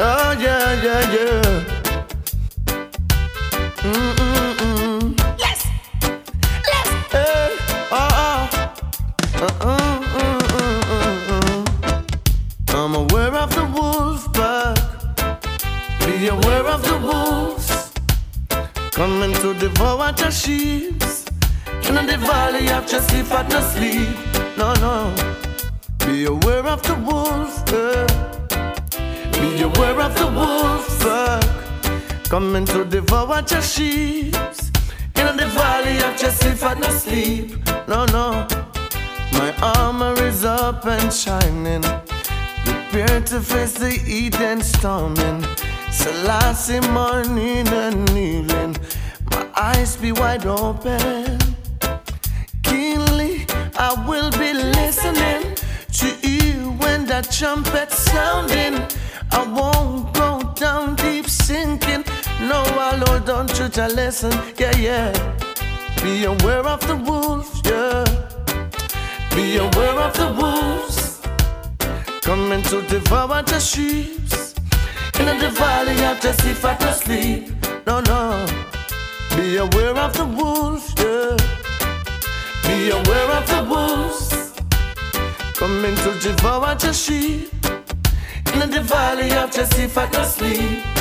Oh, yeah, yeah, yeah. Mm-mm-mm. Yes! Yes! Hey. Oh, oh. Uh-uh-uh-uh-uh-uh. I'm aware of the wolf pack. Be aware of the wolves coming to devour your sheep. In the valley of Jesse at the. coming to devour your sheep. In the valley of Josephat, no sleep. No, no. My armor is up and shining. Prepare to face the Eden and storming. Selassie, morning and kneeling. My eyes be wide open. a lesson, yeah, yeah. Be aware of the wolves, yeah. Be aware of the wolves coming to devour the sheep. In the valley of the sea, fat to. No, no. Be aware of the wolves, yeah. Be aware of the wolves coming to devour the sheep. In the valley of the sea, fat to.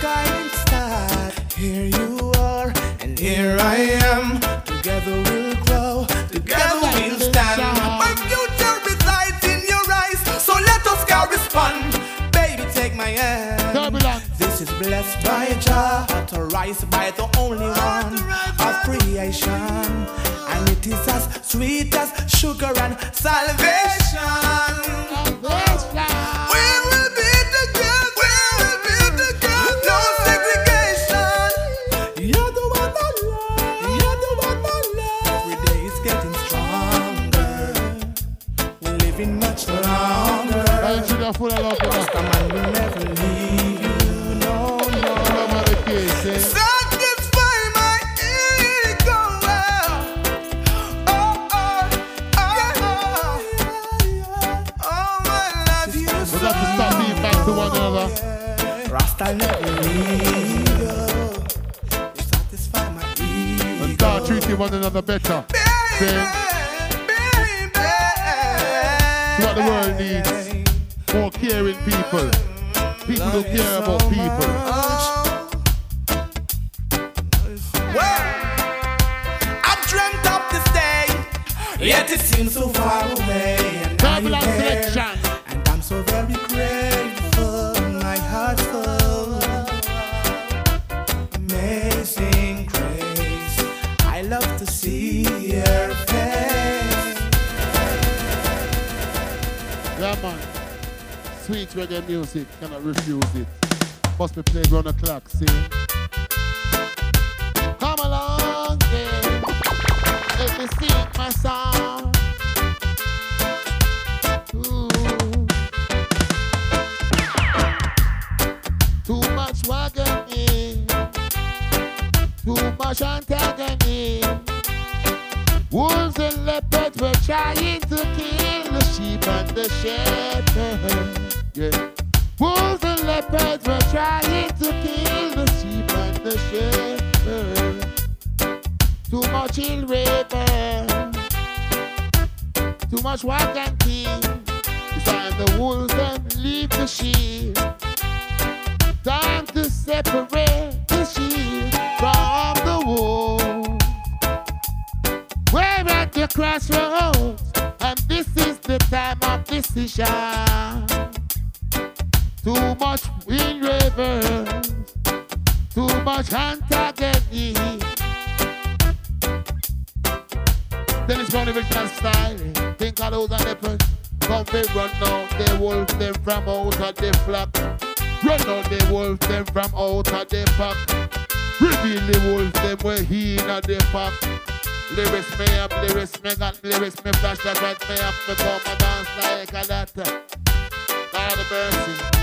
time start. Here you are, and here I am. Together we'll grow, together we'll stand. My future resides in your eyes, so let us correspond. Baby, take my hand. This is blessed by Jah, authorized by the only one of creation. And it is as sweet as sugar and salvation. Me up to come and dance like a that. God of mercy.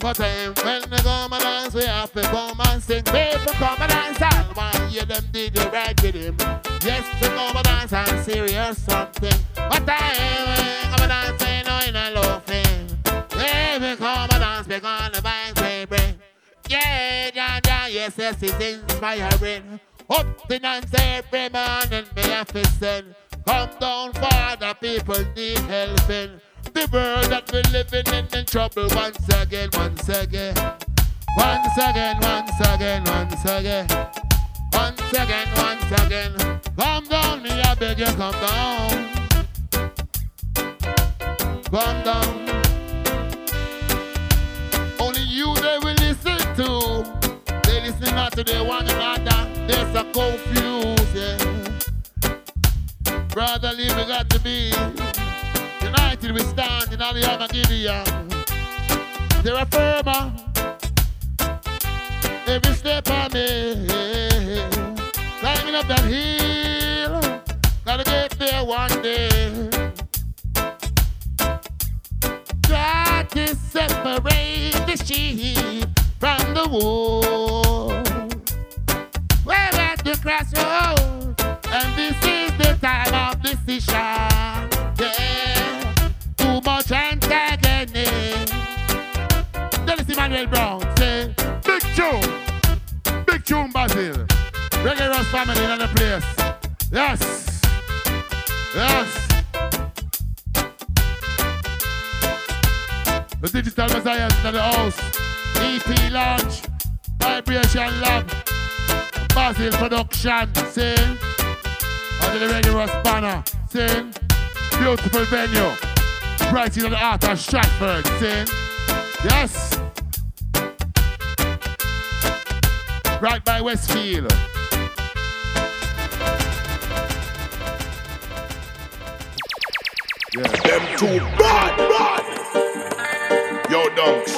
But um, when they come and dance, we have to come and sing. People come and dance, all want hear them did you right with him. Yes, to come and dance and serious something. But I come and dance, I know in a laughing. Baby, come and dance, because the vibes we bring. Yeah, yeah, yeah, yes, yes, it's inspiring. Up the dance every morning, me have to send. Down for the people need helping. The world that we're living in in trouble once again, once again. Once again, once again, once again. Once again, once again. Come down, me, I beg you, come down. Come down. Only you they will listen to. They listen not to the one another. They're so confused, yeah. Brotherly, we got to be united. We stand in all the other Gideon. They're a firmer. Every step I make, climbing up that hill. Gotta get there one day. Try to separate the sheep from the wolf. We're at the crossroads, decision. Yeah, too much antagony. Dennis Emmanuel Brown say, Big tune, big tune, Basil. Reggae Roast family in the place. Yes, yes. The digital messiah in the house. EP launch, Vibration Lab, Basil Production, sing. Under the Radio Ross banner, sing. Beautiful venue. Right in the heart of Stratford, sing. Yes. Right by Westfield. Yeah. Them two bad, bad. Yo, dunks.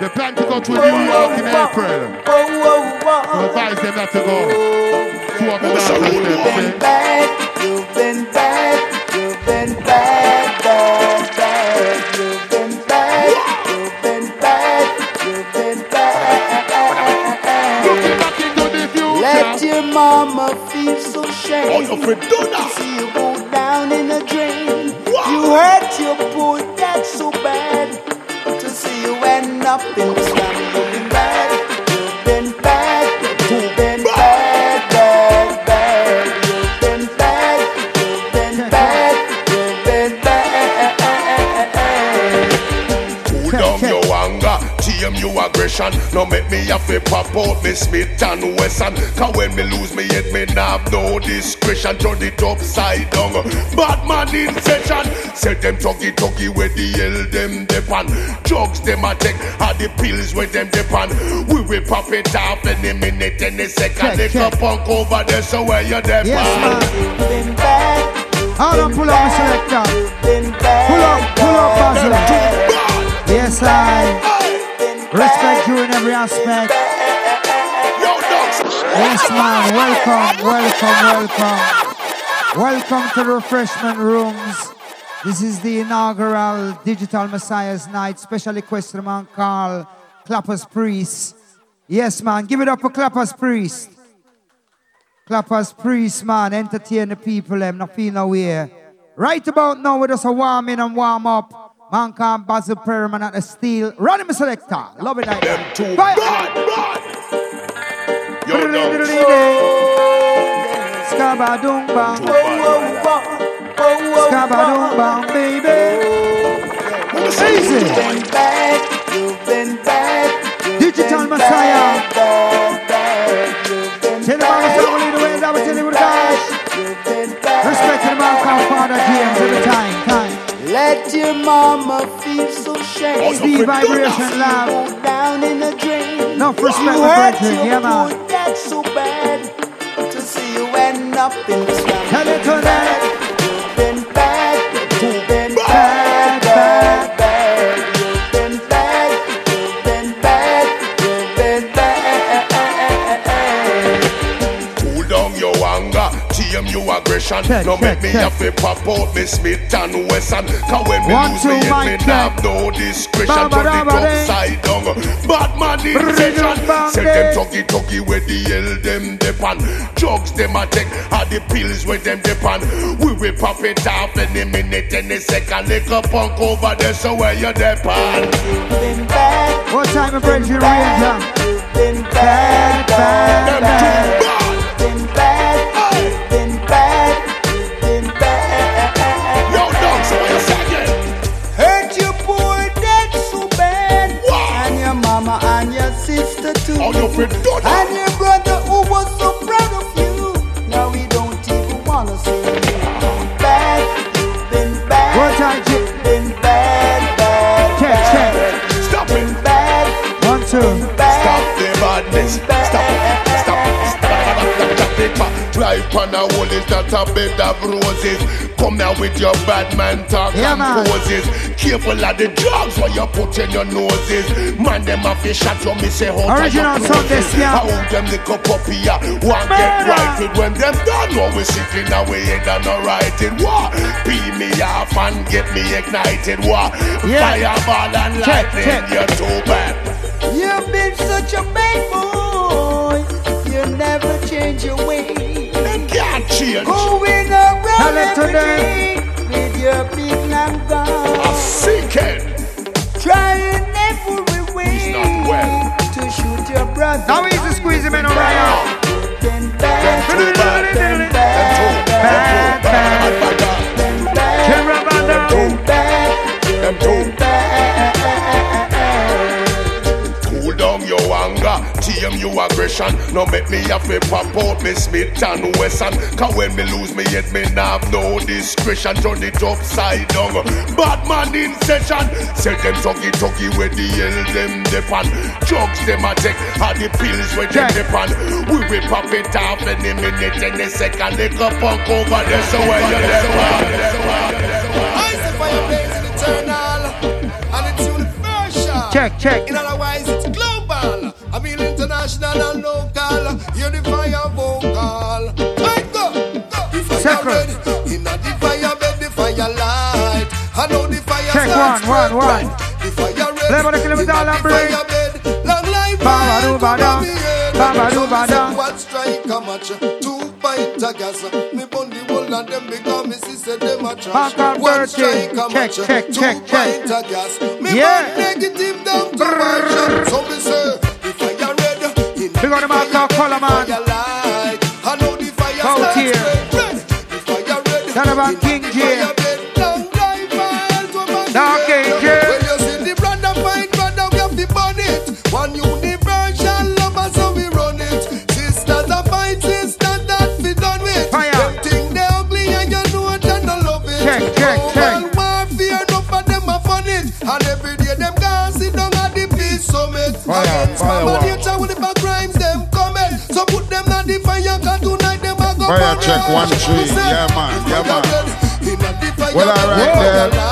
They plan to go to New York in April. I advise them not to go. Of the dancers, them, see? bad, you've been bad, you've been bad, bad, bad. You've been bad, you've been bad, you've been bad. Looking back into the future. Let your mama feel so Oh, shame. you for do that. See you go down in a drain. Wow. You hurt your poor that so bad to see you end up in your aggression. Now make me have to pop out me Smith and Wesson. Cause when me lose me head, me nah have no discretion. Turn it upside down. Bad man in session. Set them tuggy tuggy where the hell them depend. Drugs them a take, are the pills where them depend. We will pop it off any minute, any second. Check, Lick check. a punk over there, so where you depend. Yes, man. Bad, Hold on, pull up, selector. you've been bad. Pull up, pull up, Basil. Yes, I respect you in every aspect. Yes, man. Welcome, welcome, welcome. Welcome to the refreshment rooms. This is the inaugural Digital Messiah's Night. Special request to man called Clappers Priest. Yes, man. Give it up for Clappers Priest. Clappers Priest, man. Entertain the people. Them not feel no way. Right about now, we're just a warm in and warm up. Man called Basil Perriman at the steel. Run him, selector. Love it like Them that. two Fire. bad, bad. Yo, dogs. Scabadung bang. Two bad. Scabadung bang, baby. Easy. You've been bad, you've been bad. you've Digital been Messiah. Mama feel so shame. Steve Vibration Lab. Go down in the drain. Enough respect, you my hurt brethren. your Yeah, man. poor dad so bad to see you end up in the slum. Tell it to them. Aggression. Check, no make check, me check. have to pop out me Smith and Wesson. Cause when me One, lose two, me head, me check. have no discretion. Turn it upside down. Bad man in session. back, Say eh. them tuggy tuggy where the hell them depend. Drugs them a take, are the pills where them depend. We will pop it off any minute, any second. Lick a punk over there, so where you depend. You've been bad, What time of Bridget Ranger? you've been Bad, bad, bad, bad, Them bad. bad, you. And your brother who was so proud of you. Now we don't even wanna see you. Bad, you've been bad. What time, J- You've been bad, bad, check. bad. Stop it. bad, One, two. bad. Stop the madness. Stop man. Drive on a hole is not a bed of roses. Come now with your bad man talk Yeah, and man. poses. Careful of the drugs what you put in your noses. Man, them a fish shot you, me say how Original Sunday Scam. How them lick up up here. One get righted when them done. What we sitting away head and no writing. What? Peel me off and get me ignited. What? Yeah. Fireball and Check, lightning. check. You're too bad. You've been such a bad boy. You never change your way. Them can't change. Going Tell around it to every them. with your big long gun. A sickhead. Trying every way He's not well. to shoot your brother. Now easy squeeze him in over here. Been bad, Them too bad. Tame your aggression. No make me have to pop out me Smith and Wesson. Cause when me lose me head, me nah have no discretion. Turn it upside down. Bad man in session. Say them tuggy tuggy where the hell them depend. Drugs them a take, are the pills where them Check. depend. We will pop it off any minute, any second. Lick a punk over there, so where you depend. I say fire blazing eternal, and it's universal. Check, check. In other words, it's global. I mean international and local. Hear the fire vocal. I go, go. The fire. In a the fire bed, the fire light. I know the fire Check one, one, one. The fire red. Play by the kilometer In and the break. fire bed. Long life. Ba-ba-do-ba-da. forever, yeah. Ba-ba-do-ba-da. So listen what strike a match. Two pint of gas. Me burn the whole of them because me see say them a trash. One strike a match. Two pint of gas. Me Yeah. negative down to shot. So me say, the fire red. In Big on the mark, fire, Colourman. fire light. I know the fire Out here. red, red. The. Tell about Kingjay. fire bed. Long life, miles over the Dark red. Angel. When you see the brother fight, brother, we have to burn it. One universal lover, so we run it. Sisters are fight, sisters that we done with. Fire. Them think they ugly and you know that I love it. Check, check, Oh, check. well, warfare, enough of them are fun it. And every day them guys sit down at the peace summit. Fire, Against fire, Mama nature the fire, cause tonight them a go Fire parade. check, one, three. Yeah, man, yeah, man. red, inna the fire Well, all right red, there.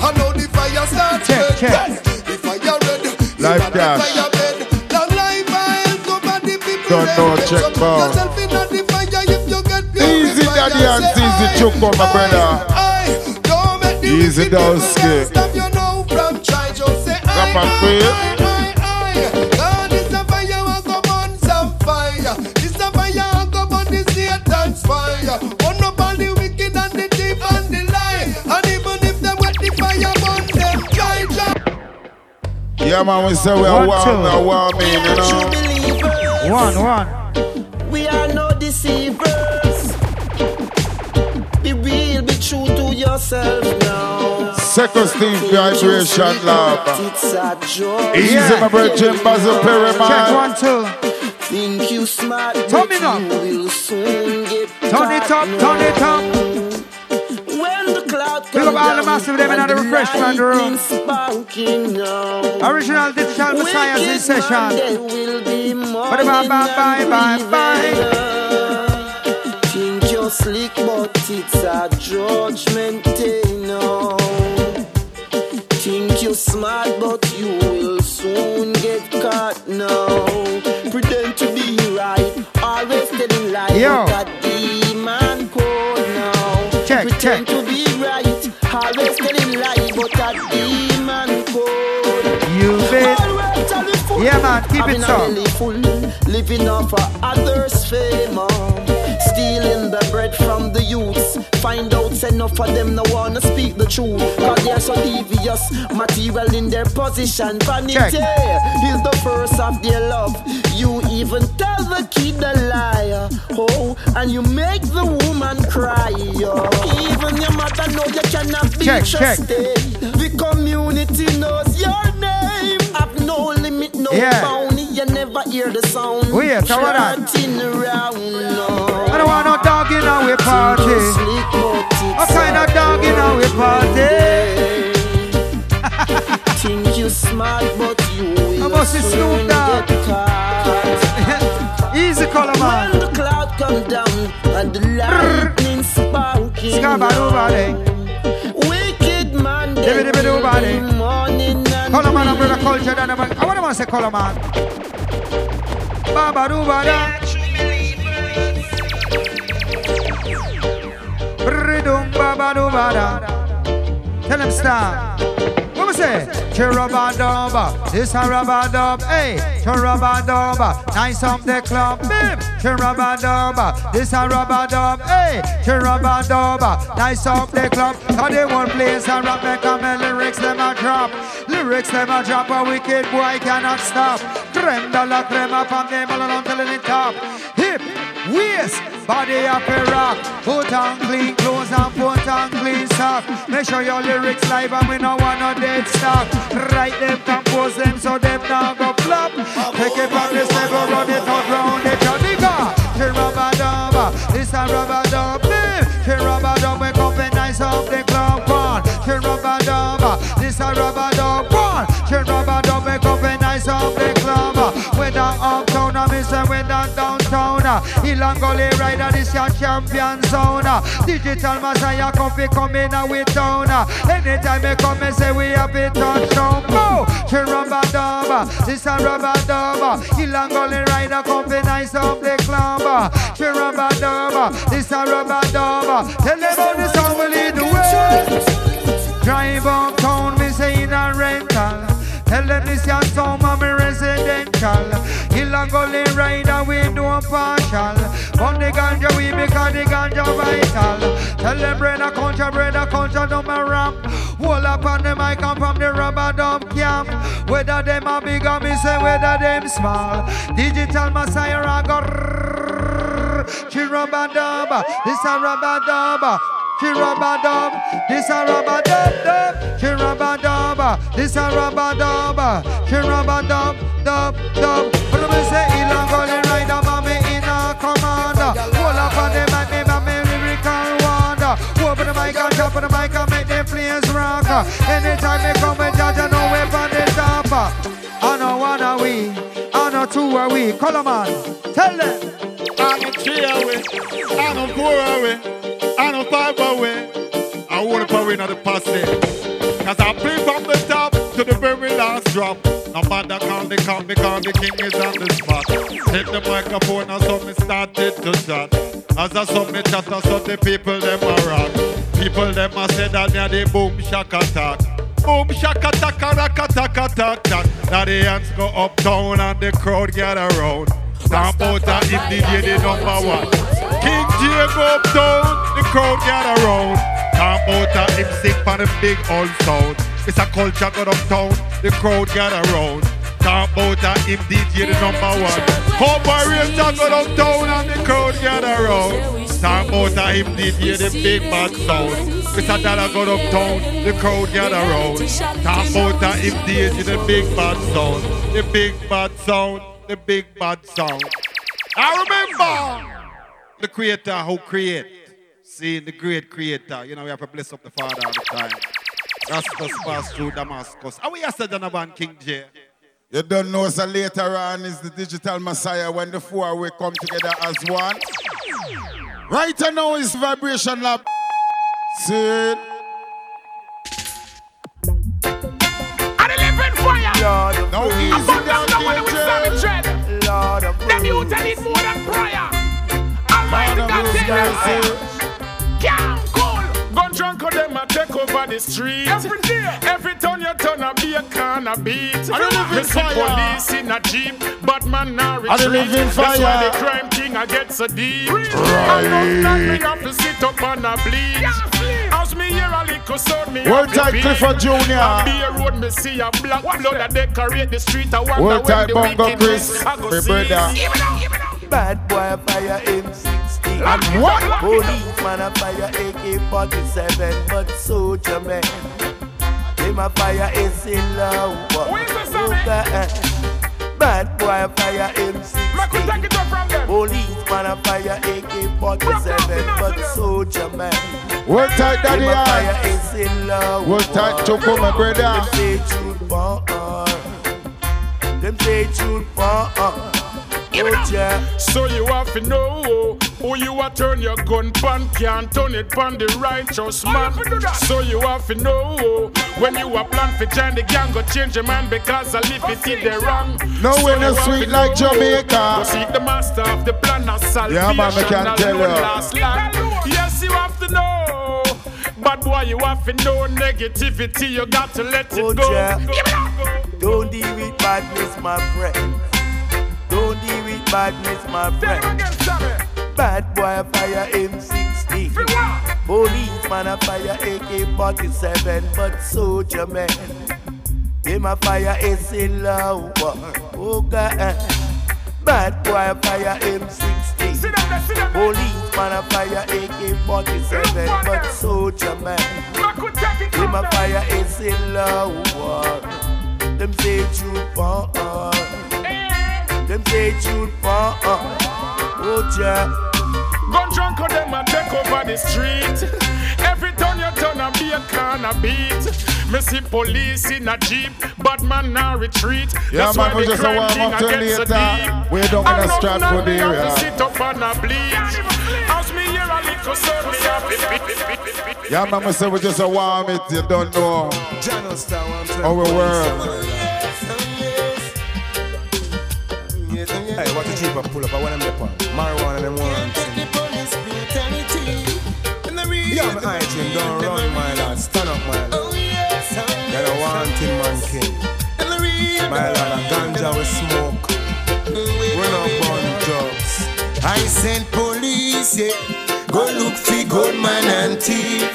I know the fire starts Check, red. check. The fire red. Life inna the dash. Long life I'll cover the people Don't know, check put bow. yourself inna the fire if you get Easy, purified. daddy, and Say, easy, aye, choke on my aye, brother. aye. Don't make the Easy, wicked people Dowski. can't stop you now from trying. Just say, aye, Yeah, man, we say we are One, warm, two. we are warming, you know. One, one. We are no deceivers. Be real, be true to yourself now. Second Steve vibration lab. It's a joy. Easy, Yeah. my brother Jim Basil Perry, Check one, two. Think you smart, Turn it up. you will soon get Turn it up, turn it up. Up all the massive them in the refreshment room. Original digital messiahs in session. man, there will be more Bye, bye, bye, bye, bye. Think you're slick, but it's a judgment day now. Think you're smart, but you will soon get caught now. Pretend to be right, always telling lies, Yo. but a demon code now. Check, check. Be right, always telling lies, but a demon code. You bet. Always tell the fool. Yeah, man, keep it so. living off of others' fame. uh, Stealing the bread from the youths. Find out enough of them no wanna speak the truth. Cause they're so devious, material in their position. Vanity Check. is the first of their love. You even tell the kid a lie. Oh, and you make the woman cry. Oh. Even your mother know you cannot be Check, check. trusted. The community knows your name. Have no limit, no Yeah. bounty. Never hear the sound. Wait, how about that? I don't want no dog in our party. What kind of dog in our party? Think you smart, but you will I must soon Snoop Dogg. get caught. Easy color When man. the cloud come down and the lightning sparking. Wicked man, Dibby there dibby do will body. be morning Colourman brother culture. I want to say Colourman. Baba do bada. Baba do. Tell him stop. What we say? Chirabadaba, this a rabadab, hey, Chirabadaba, nice up the club, bim, Chirabadaba, this a rabadab, hey, Chirabadaba, nice up the club, cause they one place and rap make a lyrics them a drop, lyrics them a drop, a wicked boy cannot stop, creme de la crema from the melon until the top, hip, waist, body up a rock, put on clean clothes and put on clean socks, make sure your lyrics live and we no want no dead stock, write them, compose them so them now go flop, take it from the level, run it out round the Jamaica, Chirabadaba, this a rubber Chirabadaba, we come and nice up the club one, Chirabadaba, this a rubber one, Chirabadaba, we up the club, down uptown, I miss down downtown, Ilangole rider, this your champion zone, digital messiah, come fi come with town, anytime they come and say we have it touchdown, go, Chirabadaba, this a rubber dub, Ilangole rider, come fi nice up the club, Chirabadaba, this a rubber dub, tell them how the song will lead the way. Drive uptown, me say in a rental. Tell them this your song, me residential. Illegally rider, we do partial. On the ganja weed because the ganja vital. Tell them a culture, a culture, don't me ramp. Hold up on the mic and from the rubber dub camp. Whether them are big or me say whether them small. Digital Messiah I go. She rubber dub, this a rubber dub. Dub, this a. She rubber dub, this a rubber dub dub dub. But me say Ilan Gully Rider, mommy in a commander. Hold up on the mic, me mommy lyrical wonder. Open the mic and drop the mic and make them players rock. Anytime they come and judge, I know we're on the top. I know one are we, I know two are we. Call 'em on, tell them. I don't cheer away, I don't pour away, I don't fight away. I want to power in on the posse. Cause I play from the top to the very last drop. No matter call they come because the king is on the spot. Hit the microphone and so me started to chat. As I saw me chatter, so the people them a rock. People them a say that near the boom shack attack. Boom shaka taka raka taka tak tak. Now the hands go up down and the crowd get around. Stamp out a hit DJ the number one. King J go up down, the crowd get around. Stamp out a him sing for the big old sound. It's a culture go uptown, the crowd get around. Stamp out a him DJ the number one. Cowboy Racer go uptown and the crowd get around. Stamp out a him DJ the big bad sound. Mr. Dollar go uptown, the crowd get around. Stamp out a him DJ the big bad sound. The big bad sound, the big bad sound. I remember the creator who create. Seeing the great creator. You know, we have to bless up the Father all the time. Rastus passed through Damascus. And we are said Donovan Kingjay. You don't know, so later on is the digital messiah when the four will come together as one. Right now is Vibration Lab. See it? And the living fire. Lord of Now praise. easy Above down down, the money with Sammy Kingjay. Lord of Them youth praise. need more than prayer. Almighty Lord of God praise, take guys, them see fire. Can't cool. Gun drunk of them a take over the street. Every day. Every turn you turn a be a can a beat. I don't live in Me see fire. police in a jeep, but man now retreat. I don't live in That's why fire. the crime thing I get so deep. Right. Enough time me have to sit up and a bleed. Can't sleep. As me hear a little sound, me World have to Tide beat. Clifford On Jr. be a road, me see a black blood that decorate the street. I wonder World when Tide the Bongo Chris. I go My see. brother. Give it up, give it. Bad boy fire M16. And what? Policeman a fire AK-47, but soldier man. Him a fire is in love. Where's the Sammy? Eh? Bad boy fire M16. I could take it up from them. Policeman a fire AK-47, but soldier man. World Tide Daddy Him a fire Eye. is in love. World Tide Choco, my brother. Them say truth for Them say truth for Oh yeah. So you have to know who you a turn your gun pan can't turn it pan the righteous man. have to do that. So you have to know when you a plan for join the gang go change your mind because I live it in the wrong. No so way no you sweet like know, Jamaica. Go seek the master of the plan of salvation. Yeah, man, I can alone tell you. last land. Yes, you have to know. But boy, you have to know negativity. You got to let it Oh, go. yeah. Go, go, go. Don't deal with badness, my friend. Don't deal with badness, my friend. Bad boy fire M16. For what? Policeman a fire AK-47, but soldier man. Him a fire is in love. Oh God. Bad boy fire M16. Sit down there, sit down there. Policeman a fire AK-47, but soldier man. I could take it Him a fire is in love. Them say truth for Eh. Them say truth for Oh yeah. Gun drunk of them and take over the street. Every turn you turn and be a can of beat. Me see police in a jeep, but man now retreat. Yeah, That's man, why we the just a crime warm thing up till I get so later. deep. Way down in And the nothing Stratford me area. to sit up and a bleed. As me hear a little sound, me have to Yeah, man, I say we just a warm it, you don't know our world. Hey, what a cheap pull up, I want them the pan. Marijuana them want. Yeah, my eye team, don't run, my lad. Stand up, my lad. Oh, You're the wanting man king. My lad, a ganja we smoke. We not burn drugs. I sent police Police, yeah. Go look for gunman and thief.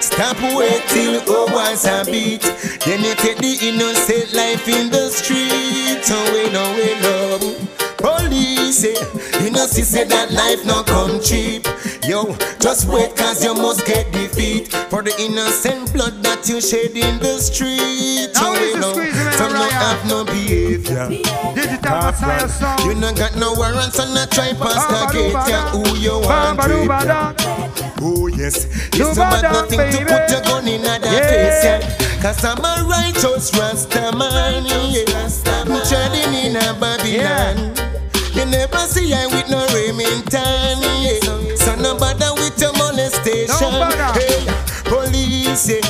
Stop wait till hours a beat. Then you take the innocent life in the street. Away, no way, love. Police, eh, you know, she said that life not come cheap. Yo, just wait, cause you must get defeat for the innocent blood that you shed in the street. Now Away, it's a no, squeeze in some the have no behavior. Digital Messiah song. You no got no warrants on a try past the gate. Yeah, who you want Bamba rape, dooba yeah. da. Oh yes, it's no bad nothing to put your gun in a Yeah. face, yeah. Cause I'm a righteous Rasta man, yeah. I'm treading in a Babylon. You never see I with no Remington, yeah. So no bother with your molestation. No. Hey, police, yeah.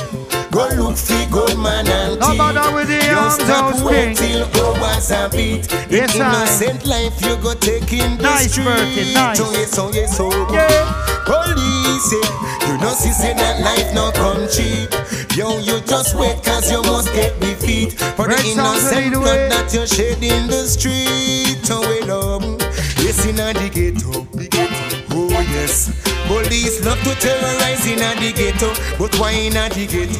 Go look for man and No bother with the stop Jones wait till hours a beat. The Yes, I. innocent life you go take in the Nice, street. Birkin, nice. Oh yes, oh yes, oh Yeah. Police, yeah. you know see say that life no come cheap. Yo, you just wait cause you must get defeat for Red the innocent the blood that you shed in the street. Oh well, um, yes in a the ghetto. Oh yes, police love to terrorize in a the ghetto, but why in a the ghetto?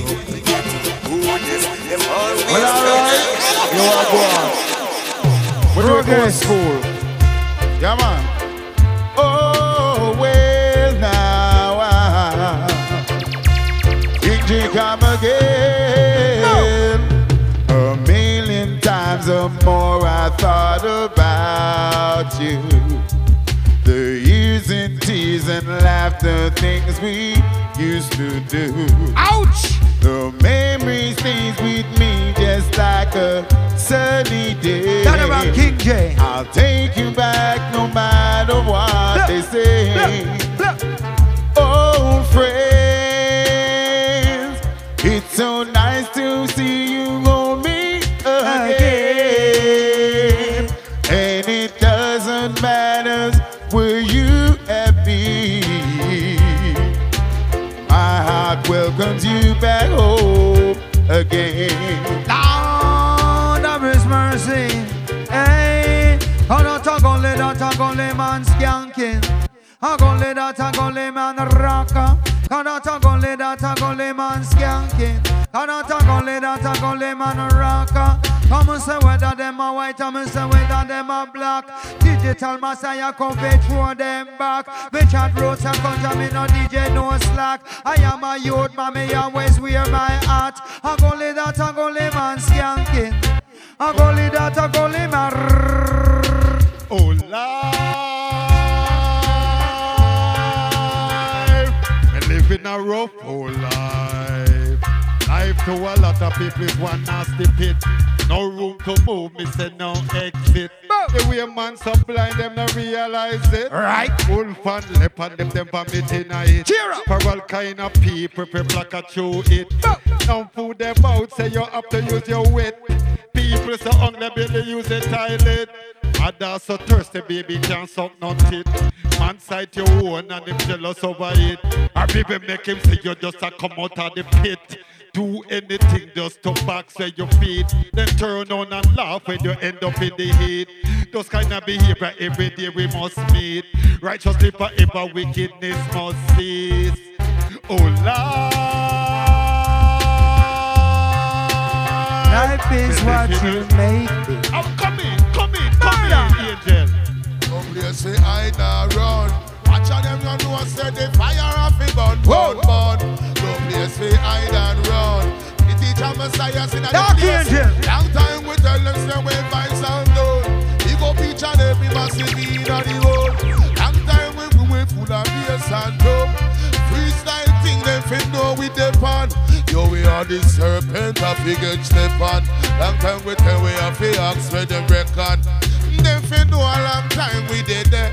Oh yes, them always. Well, alright. You are going. What do we go to Progress. school? Yeah, man. Oh, well, now. ah. Kingjay come again. A million times or more I thought about you. The years and tears and laughter, things we used to do. Ouch! The memory stays with me just like a sunny day. That about Kingjay. I'll take you back no matter what Look, they say. Look, Old friends, it's so nice heart you back home again. Lord of His mercy. Hey, I don't talk only that, talk only man skanking. I only that, talk only man rocker. I talk only that, talk only man. I don't talk only that, talk only man rocker. Come and say whether them are white, come and say whether them are black. Digital Messiah come fit throw them back. At roads and me no DJ no slack. I am a youth, mommy always wear my hat. I go only that, I go only man skanking. I go only that, I go only man. Oh, life. In a rough old life. Life to a lot of people is one nasty pit. No room to move, me say no exit. The way man so blind, them no realize it. Right. Wolf and leopard, them them vomit in a it. Cheer up. For all kind of people, people like chew it. Now food them out, say you have to use your wit. People so hungry, baby, use the toilet. Mother so thirsty, baby, can't suck no tit. Man sight your own and him jealous over it. Or people make him say you just a come out of the pit. Do anything just to box where you feet. Then turn on and laugh when you end up in the heat. Those kind of behavior every day we must meet. Righteously forever, wickedness must cease. Oh Lord. Life is what you make it. Oh, come place we hide run. Watch out them you know say the fire off. No place we hide and run. The teacher Messiah in the Dark angel. Long time we tell them say we vibes and done. We go pitch and every massive in the road. Long time we we full of bass and drum. Thing them fit know we depend. Yo we are the serpent a figure step on. Long time we tell we have to ask where them reckon. Them fit know a long time we did there.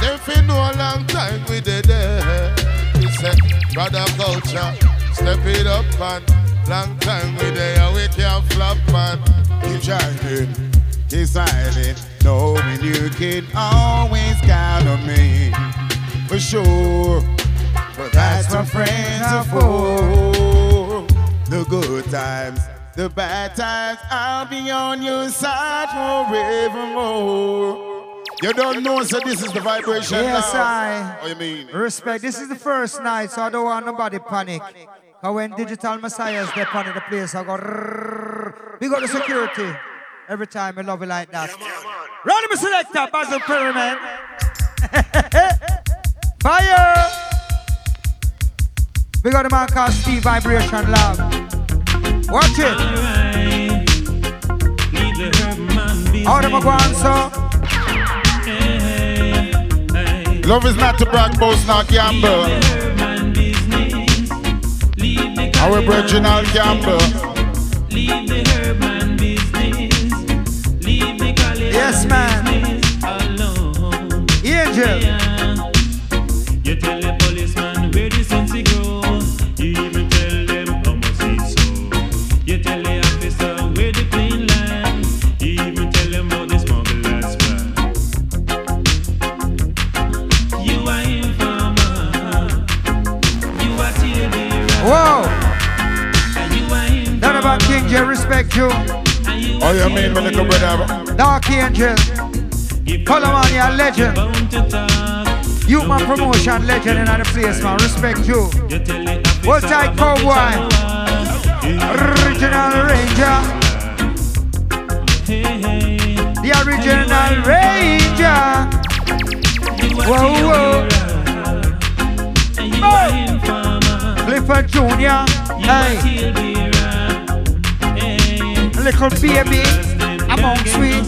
Them fit know a long time we did there. We say brother culture, step it up and long time we there we can't flop man. Keep shining, keep smiling, knowing you can always count on me. For sure, but that's what friends are for. The good times, the bad times, I'll be on your side forevermore. You don't know, so this is the vibration. Yes, now. I. What you mean? Respect. This is the first night, so I don't want nobody panic. Cause when digital messiahs they on the place, I go. We got the security. Every time I love it like that. Run me selector, Basil man. Fire! We got a man called Steve Vibration Lab. Watch it. How them go on, so? Love is not to brag, boast, not gamble. Our original gamble. Yes, man. Angel. Whoa. You are informer. None about Kingjay, respect you. Oh, you mean when you brother? Dark Angel. a legend. You my promotion legend in the place, man. Respect you. What's that cowboy? Original Ranger. The original Ranger. Whoa, whoa. Oh. Clifford Jr. Hey. Little baby. Among sweet.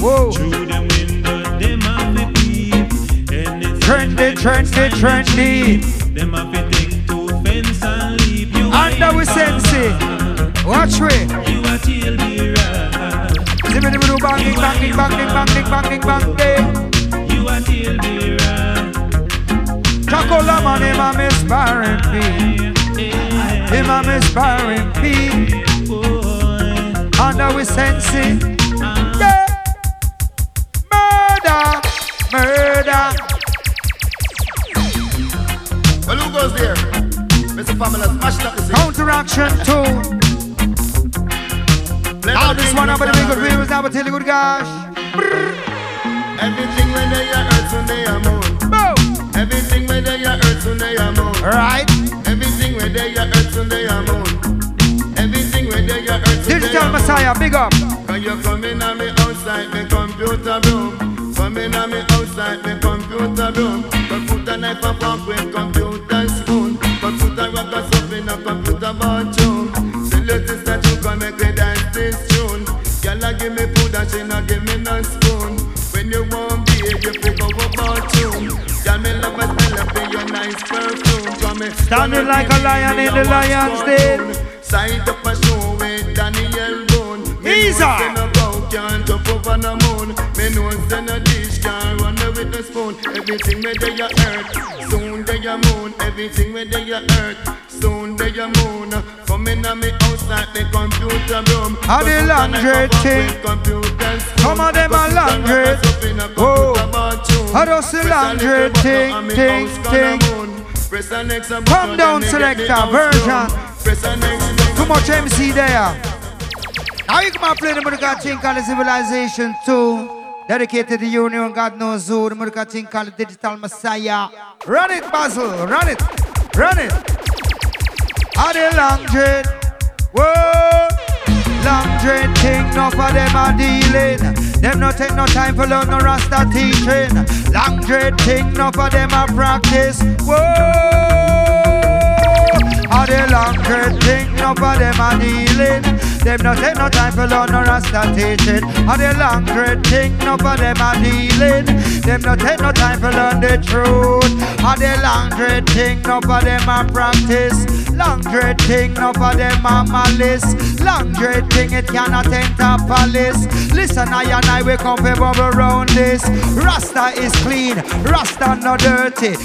Whoa. Trendy, trendy, trendy. Them have to take two fence and leave you. Under we sensei. Watch we. You are till the Zippity doo banging, banging, banging, banging, banging, banging. You are till the Chaco Laman, him a misfiring P. Him a misfiring P. Under we sensei. Yeah. Murder, murder. Well, who goes there? Mr. Pamela, smash up the scene. Counteraction two. Now this one up with the good views, now tell you good gosh. Everything when they are earth when they are moon. Everything when they are earth when they are moon. Right. Everything when they are earth when they are moon. Everything when they are earth they Digital. Messiah, big up. When you come in on me outside me computer room. Come in on me outside me computer room. But put a knife and fork with computer spoon. But put a rock or something in a computer bathroom. Say latest that you can make me dance this tune. Girl, give me food and she not give me Standing like a lion in the lion's den. Side up a show with Daniel Boone. Me Easy. know say no cow can't jump over the moon. Me know say no dish can't run with the spoon. Everything me dey a earth, soon dey a moon. Everything me dey a earth, soon dey a moon. Come in a me like the computer room. How the laundry thing? Come on, them a laundry. Whoa. How does the laundry thing, thing, thing? Come down, selector, version. Too much MC there. Now you come and play the Murka the Civilization 2. Dedicated to the Union, God knows who. The Murka the Digital Messiah. Run it, Basil. Run it. Run it. How the laundry. Whoa. Laundry thing, no for them are dealing. Them no take no time for learn no Rasta teaching. Laundry thing, no for them are practice. Whoa. How the laundry thing, no for them are dealing. Them no take no time for learn no Rasta teaching. How the laundry thing, no for them are dealing. Them no take no time for learn the truth. How the laundry thing, no for them are practice. Laundry thing, no for them are malice. Laundry thing, it cannot enter palace. Listen, I and I we come for bubble round this. Rasta is clean, Rasta no dirty.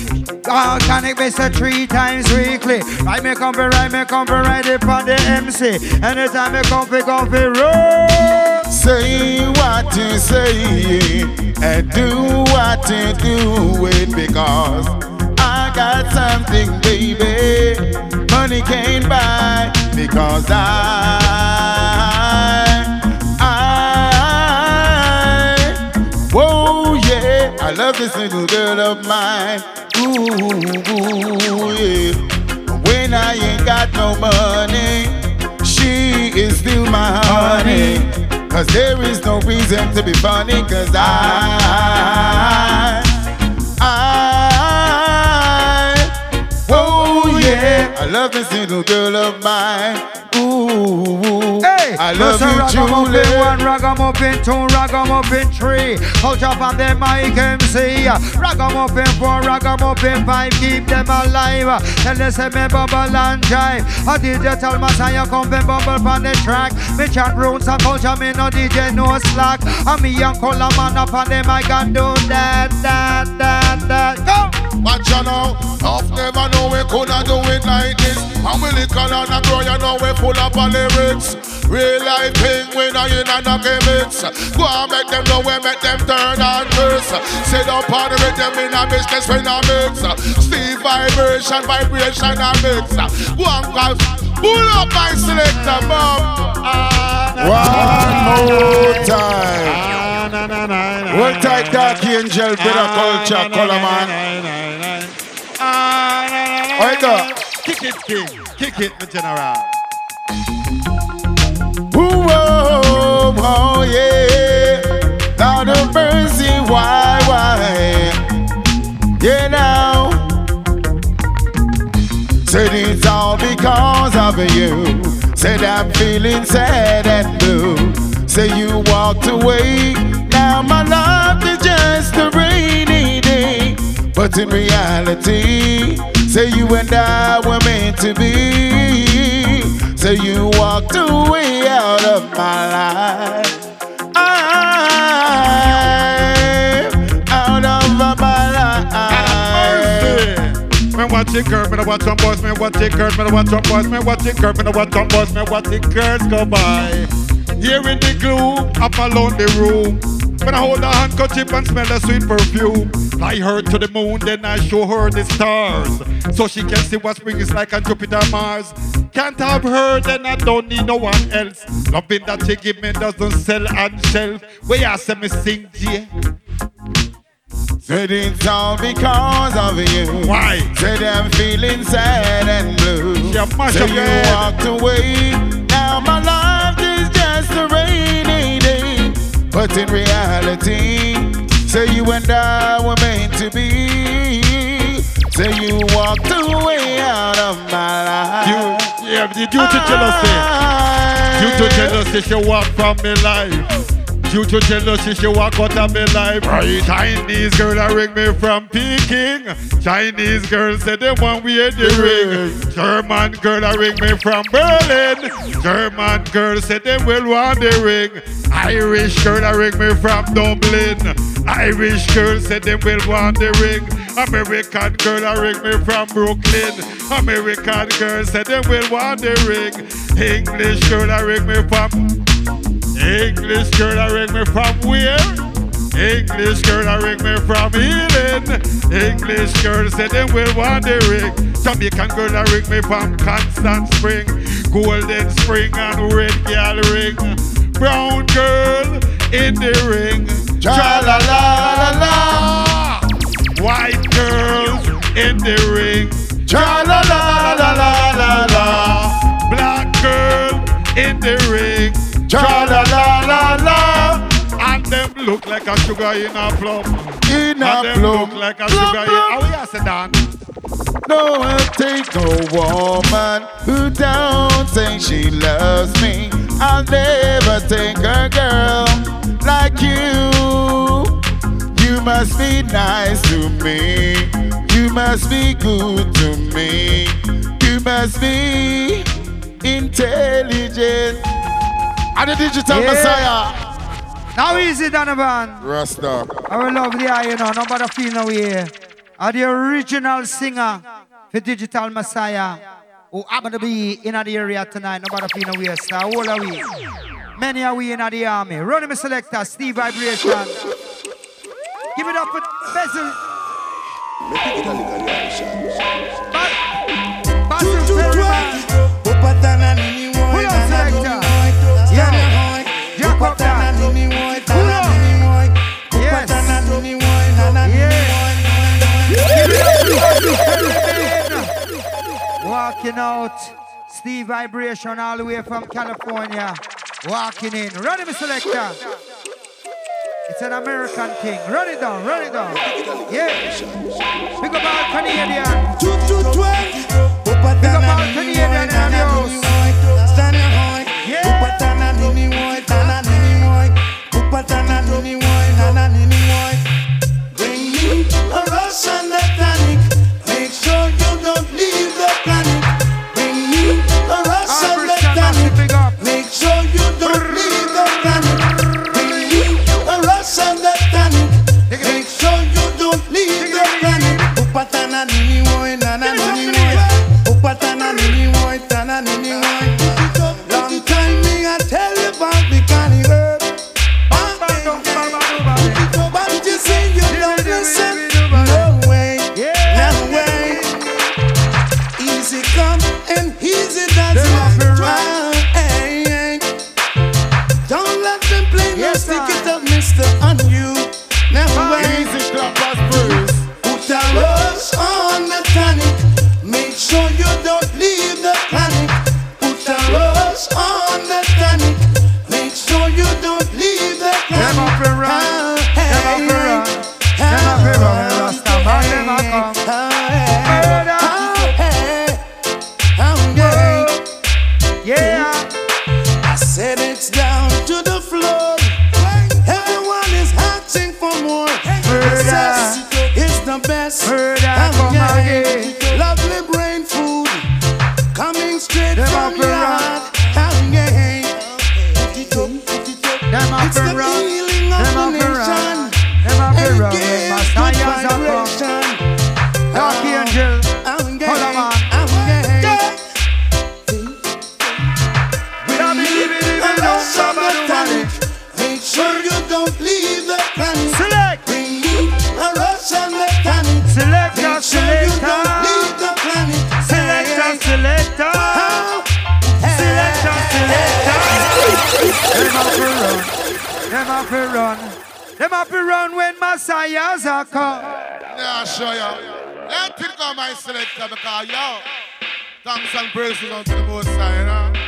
Organic base three times weekly. Right me come for right me come for right on the MC. Anytime me come for roll. Say what you say and do what you do it because I got something, baby. Money can't buy because I, I, whoa, yeah. I love this little girl of mine. Ooh, yeah. When I ain't got no money, is still my honey. Cause there is no reason to be funny, cause I, I, love this little girl of mine. Ooh, Hey, I love you, Julie. one, ragamuffin two, ragamuffin three. Out up on them mic MC. Ragamuffin four, ragamuffin five. Keep them alive. Tell them say me bubble and jive. A DJ digital messiah come and bubble on the track. Me chat roots and culture, me no DJ no slack. And me and Colourman up on them I can do that, that, that, that. Go! Watch you now, Tough never know we coulda do it like this. And we little and a grow, you know we full up of lyrics. Real life thing, we not in a no gimmicks. Go and make them know we make them turn on verse. Sit up on the rhythm in a business when I mix. Steve vibration, vibration a mix. Go and cause, pull up my selector, mom. One more time. Hold tight, Dark Angel, Brother Culture, color man. Right up. Uh, Kick it, king. Kick it, the general. Ooh, oh, oh, yeah. Lord of mercy, why, why? Yeah, now. Said it's all because of you. Said I'm feeling sad and blue. Say you walked away. Now my life is just a rainy day. But in reality, say you and I were meant to be. Say you walked away out of my life. I, out of my life. Me watch it girl, me no watch some boys, me watch it girl, me no watch some boys, me watch it girl, me no watch some boys, me watch it girls go by. Here in the gloom, up alone the room. When I hold a handkerchief and smell the sweet perfume, fly her to the moon, then I show her the stars, so she can see what spring is like on Jupiter, Mars. Can't have her, then I don't need no one else. Loving that she give me doesn't sell on shelf. Where you say me sing, J? Said it's all because of you. Why? Said I'm feeling sad and blue. Yeah, up you walked away. Now my life is just a rainy day. But in reality, say you and I were meant to be. Say you walked away out of my life. You, yeah, due to jealousy. Due to jealousy, she walk from my life. Due to jealousy, she walk out of me life. Right. Chinese girl, I ring me from Peking. Chinese girl said they want we in the ring. German girl, I ring me from Berlin. German girl said they will want the ring. Irish girl, I ring me from Dublin. Irish girl said they will want the ring. American girl, I ring me from Brooklyn. American girl said they will want the ring. English girl, I ring me from English girl, I ring me from where? English girl, I ring me from Ealing. English girl said they will want the ring. Jamaican girl, I ring me from Constant Spring. Golden Spring and Red Girl ring. Brown girl in the ring. Tra la la la la. White girls in the ring. Tra la la la la la la. Black girl in the ring. Tra la la la la. And them look like a sugar in a plum. In and a them plum. look like a sugar in. How we are say that? No, I'll take a woman who don't think she loves me. I'll never take a girl like you. You must be nice to me. You must be good to me. You must be intelligent. I'm the digital Yeah. messiah. Now easy, Donovan. Rasta. I will love the eye, you know, nobody feel no way. I'm the original singer for Digital Messiah who happen to be in the area tonight. Nobody feel no way, so all are we. Many are we in the army. Running my selector, Steve Vibration. Give it up for Basil. Basil Perryman. Pull up selector. Walking out, Steve Vibration all the way from California. Walking in, run him selector. It's an American thing. Run it down, run it down. Yeah. Big up all Canadian. Two two twelve. Up all Canadian and the. Stand your high. Yeah bring me a rose. and praises unto the Most High, you know?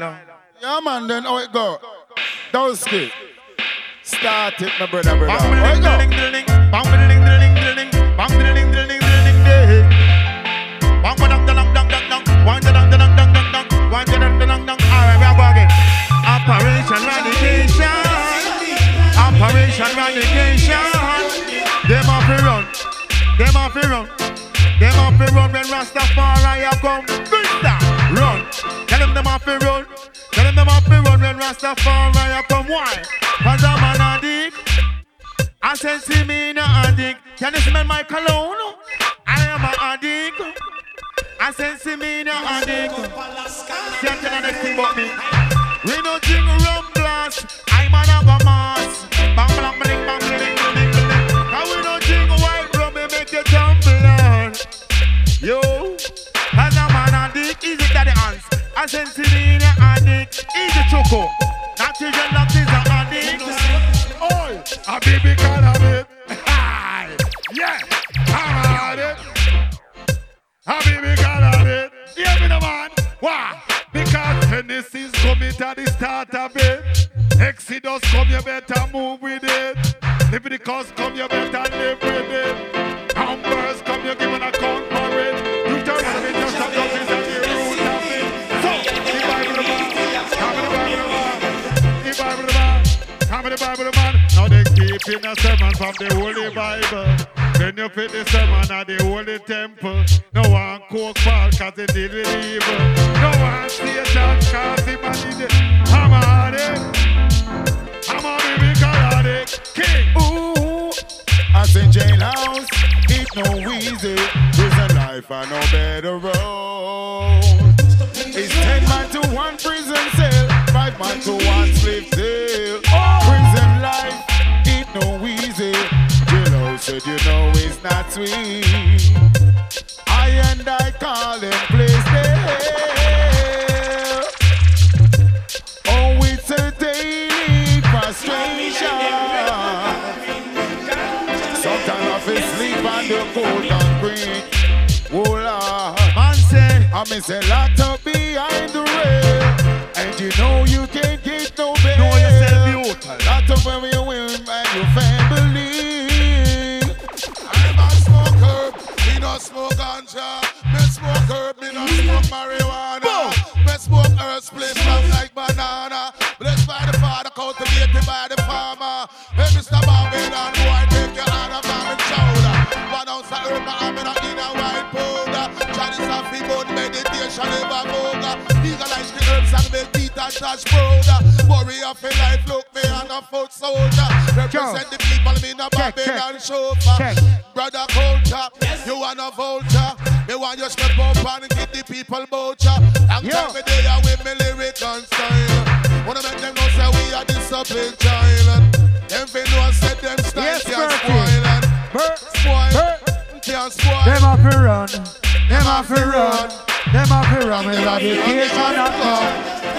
Uh. Yeah, man, then how it go? Dowski. Start it, my brother, brother. Bang, How it ding, go? bang, ding, ding, ding, ding, bang, ding, ding, ding, ding, ding, ding. Bang, ba, dang, dang, dang, dang, dang, da, dang, da, dang, dang, dang, dang, wang, da, dang, da, dang, dang. All right, we are going. Operation Radication. Operation Radication. Them off the run. Them off the run. Them off the run when Rastafari come. Run. Them off the run. Tell them them off the run when Rastafari come. Why? Cause I'm an addict. I said, see me no addict. Can you smell my cologne? I am an addict. I said, see me no addict. See, I tell you next thing about me. We no drink rum blast. I'm an agamass. Bang, bang, bling, bang, bling, bling, bling. And we no drink white rum, make you tumble. Yo, cause I'm an addict. Easy to the hands. I said, no addict. Easy choco. Not children, that is an addict. Oi, a baby can have it. Hi, yeah, I'm at it. A baby can have it. Hear me, no man. Why? Because Tennessee's coming to the start of it. Exodus come, you better move with it. Leviticus come, you better live with it. Numbers come, you give an account for it. The Bible man, come in the Bible man. Now they keeping a sermon from the Holy Bible. Then you fit the sermon at the Holy Temple. No one coke fall cause they deal with evil. No one Satan cause he man in it. I'm on eh? it. I'm on it because of. King. Ooh, I say jailhouse, it no easy. Prison life, I know better road. It's ten man to one prison cell, man to one slave cell. Prison life, it no easy. Jailhouse said you know it's not sweet. I and I call him place there. Oh, it's a daily frustration. Sometimes I feel sleep on the cold concrete. Oh Lord, man say, I miss a lot up behind the rail, and you know you can't get no bail. Know yourself, lot of when you win and your family. I'm a smoker, me no smoke ganja. Me smoke herb, me no smoke marijuana. Me smoke earth split long like banana. Blessed by the Father, cultivated by the farmer. Hey, Mr. Babylon, boy, take your hand off my shoulder. Ounce of herb, I'm in a in a white powder. Johnny Safi, bone meditation, never moga. Legalize the herbs and make and touch powder. Warrior for life, look me on a foot soldier. Represent the people, me no Babylon chauffeur. Brother culture, you want a vulture. Me want you step up and give the people voucher. And tell me are with me lyric and style. Wanna make them know say we are disciplined child. Them fi know say them style Yes, Bertie. spoil and spoil. Can't spoil. Them off to run, them off to run, them off to run. Eradication of come.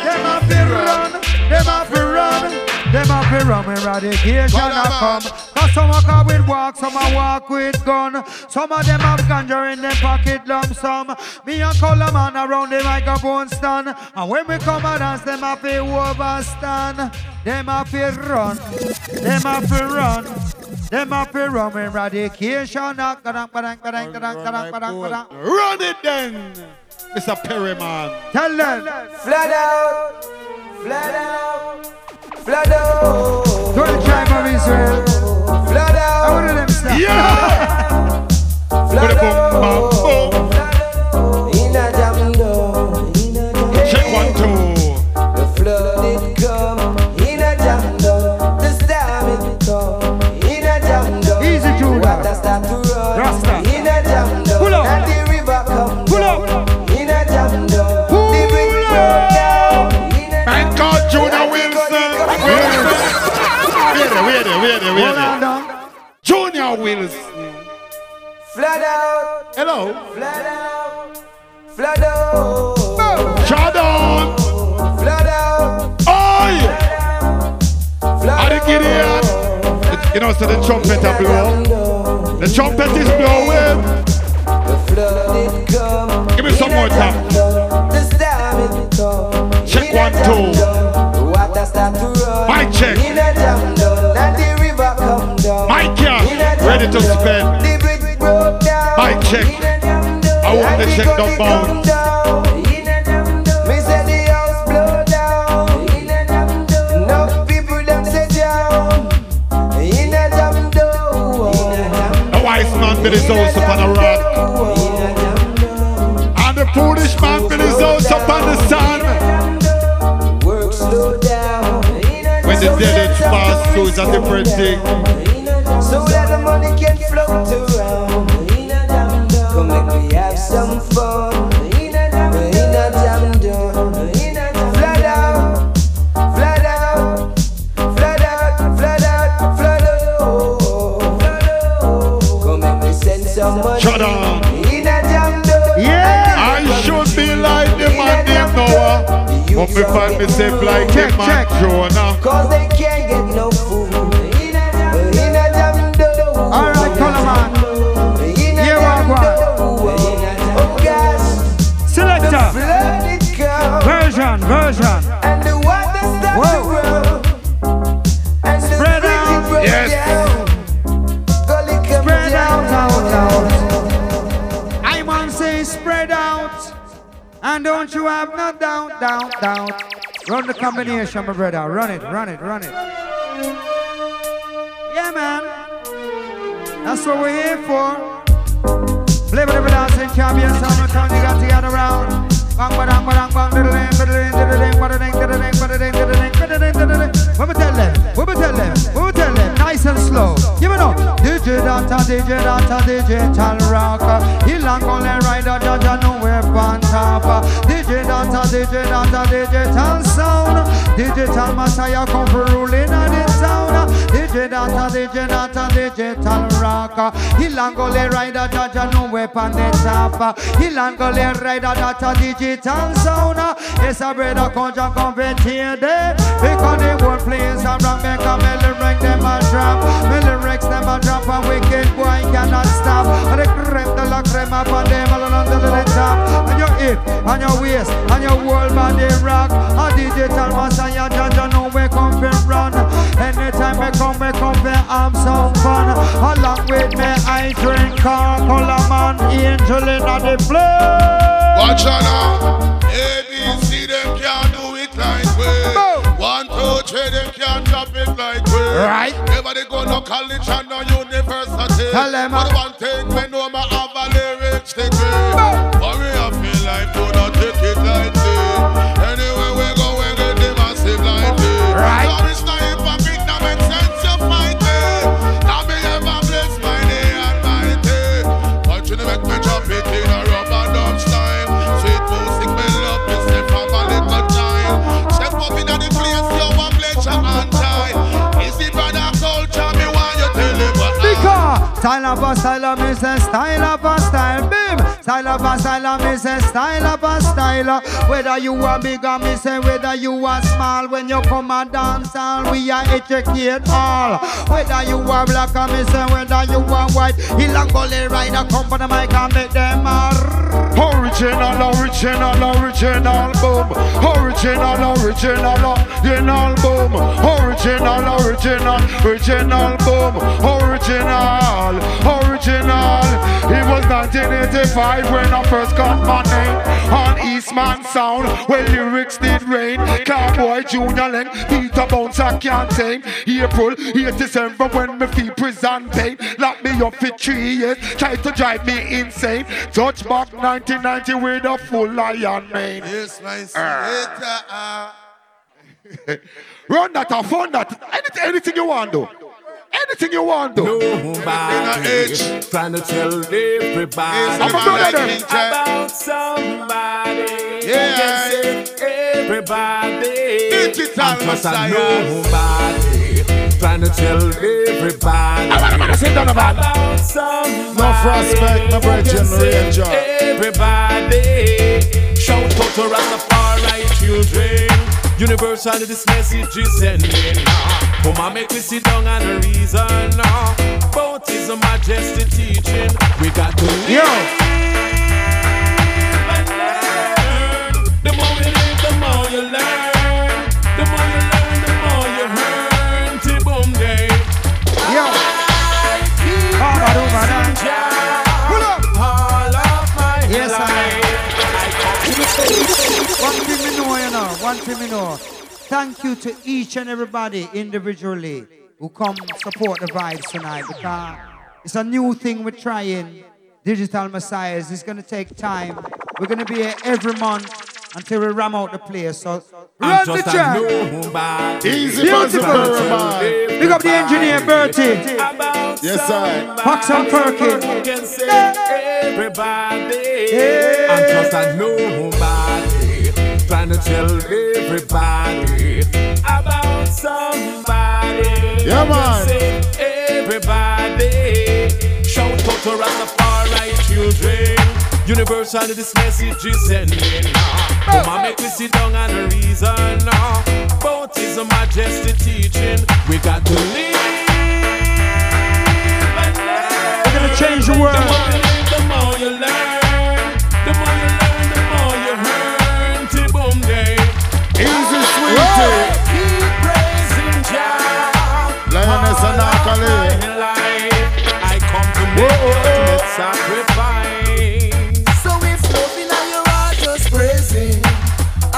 Them off to run, them off to run, them off to run. Eradication of come. Cause some a come with walk, some a walk with gun. Some of them have ganja in them pocket lump sum. Me and Colourman around the microphone stand. And when we come and dance, them have to overstand. Them have to run, them have to run. Them have to run eradication. Gadang, gadang. Run it then, Mr. Perryman. Tell them. Flood out, flood out, flood out. To the tribe of Israel. Flood out. How do them? Yeah. Flood out. Wilson. Flood out. Hello. Flood out. Flood out. Shut down. Flood out. Oi. Flood Are? You know, so the trumpet a blow. The trumpet is blowing. flood it come. Give me some more time. The storm it come. Check one, two. down, The water start to run. Mic check. Ready to down. Mic check. I want to check the. In a wise man built his house upon a rock. And the foolish man built his house upon the sand. When the deluge pass through, it's a different thing. So that the money can float around. Come make we have some fun. In a jam down. Flood out, flood out, flood out, flood out, flood out. Come make we send some money. Shut down. In a jam down. Yeah. I should be like the man named Noah. But me find myself like the man Jonah. Cause they can't get no food. Version, version. And the water start Whoa. to run. And the Spread out. broke Yes. down. Gully come Spread down. out, out, out. I man say spread out. And don't you have no doubt, doubt, doubt. Run the combination, my brother. Run it, run it, run it. Yeah, man. That's what we're here for. Play with every dancing champion, so much fun you got to get around. Bang, badang, bang, diddle ding, diddle ding, diddle ding, ding, diddle ding, bada ding, diddle ding, diddle ding. Tell them? We tell them? We tell them? Nice and slow. Give it up. DJ Data, DJ Data, digital rocker. Ilang only rider, Jaja no weapon topper. DJ Data, DJ Data, digital sound. Digital Messiah come for ruling on the sound. DJ Data, DJ Data, digital rocker. Ilang only rider, Jaja no weapon the topper. Ilang only rider, Data, digital sound. Yes, a brother come convert here there. Because the whole place a rock, make a melon rank them a drop. Melon ranks them a drop, and wicked boy cannot stop. And the creme de la creme upon them all under the top. On your hip, on your waist, on your whole body rock. A digital messiah, Jaja know we come fi run. Anytime we come, we come fi have some fun. Along with me, I drink Colourman, angel in the flame. Watch out now. Three, them can't drop it like we. Right. Never they go no college and no university. Tell them, But uh, one thing we know my have a lyrics degree. But we have feel like do not take it lightly. Anyway style of a style of style of a style Style of a style of me say style of a style Whether you are big or me say whether you are small When you come a dance hall we are educate all Whether you are black or me say whether you are white Ilang gully rider come for the mic and make them all Original, original, original, boom. Original, original, original, boom. Original, original, original, boom. Original, original. It was 1985 when I first got my name on Eastman Sound. Where lyrics did rain. Cowboy Junior Length, Peter Bounce, I can't tame. April, 8 December when me feel prison pain. Lock me up for three years, try to drive me insane. Touch back 1990 with a full lion mane. Yes, my Ah. Run that or fun that. Anything, anything you want do. Anything you want do. Nobody trying to tell everybody I'm a brother them. about somebody. Yeah. Yes, everybody. Digital I'm Messiah. nobody trying to tell everybody Sit down about about somebody. No prospect, my brethren, Yes, Ranger. Everybody shout out to Rastafari children. Universal, this message is sending. Come on, make me sit down and reason. Both is a majesty teaching. We got to live Yo. and learn. The more we live, the more you learn. Know, you know, one thing we know. Thank you to each and everybody individually who come support the vibes tonight because it's a new thing we're trying. Digital Messiahs. It's going to take time. We're going to be here every month until we ram out the place. So run the track. Easy Beautiful. possible, man. Big up the engineer, Bertie. Yes, sir. Fox and Perkins. Everybody, I'm just a nobody, trying to tell everybody about somebody. Yeah, man. Everybody, shout out to Rastafari children. Universal, this message is sending. Come on, make me sit down and reason. Both is a majesty teaching. We got to live. We're to change The world. Sweetie. Keep praising Jah. Lioness and Akali. I come to make the ultimate sacrifice. So if loving and your heart just praising,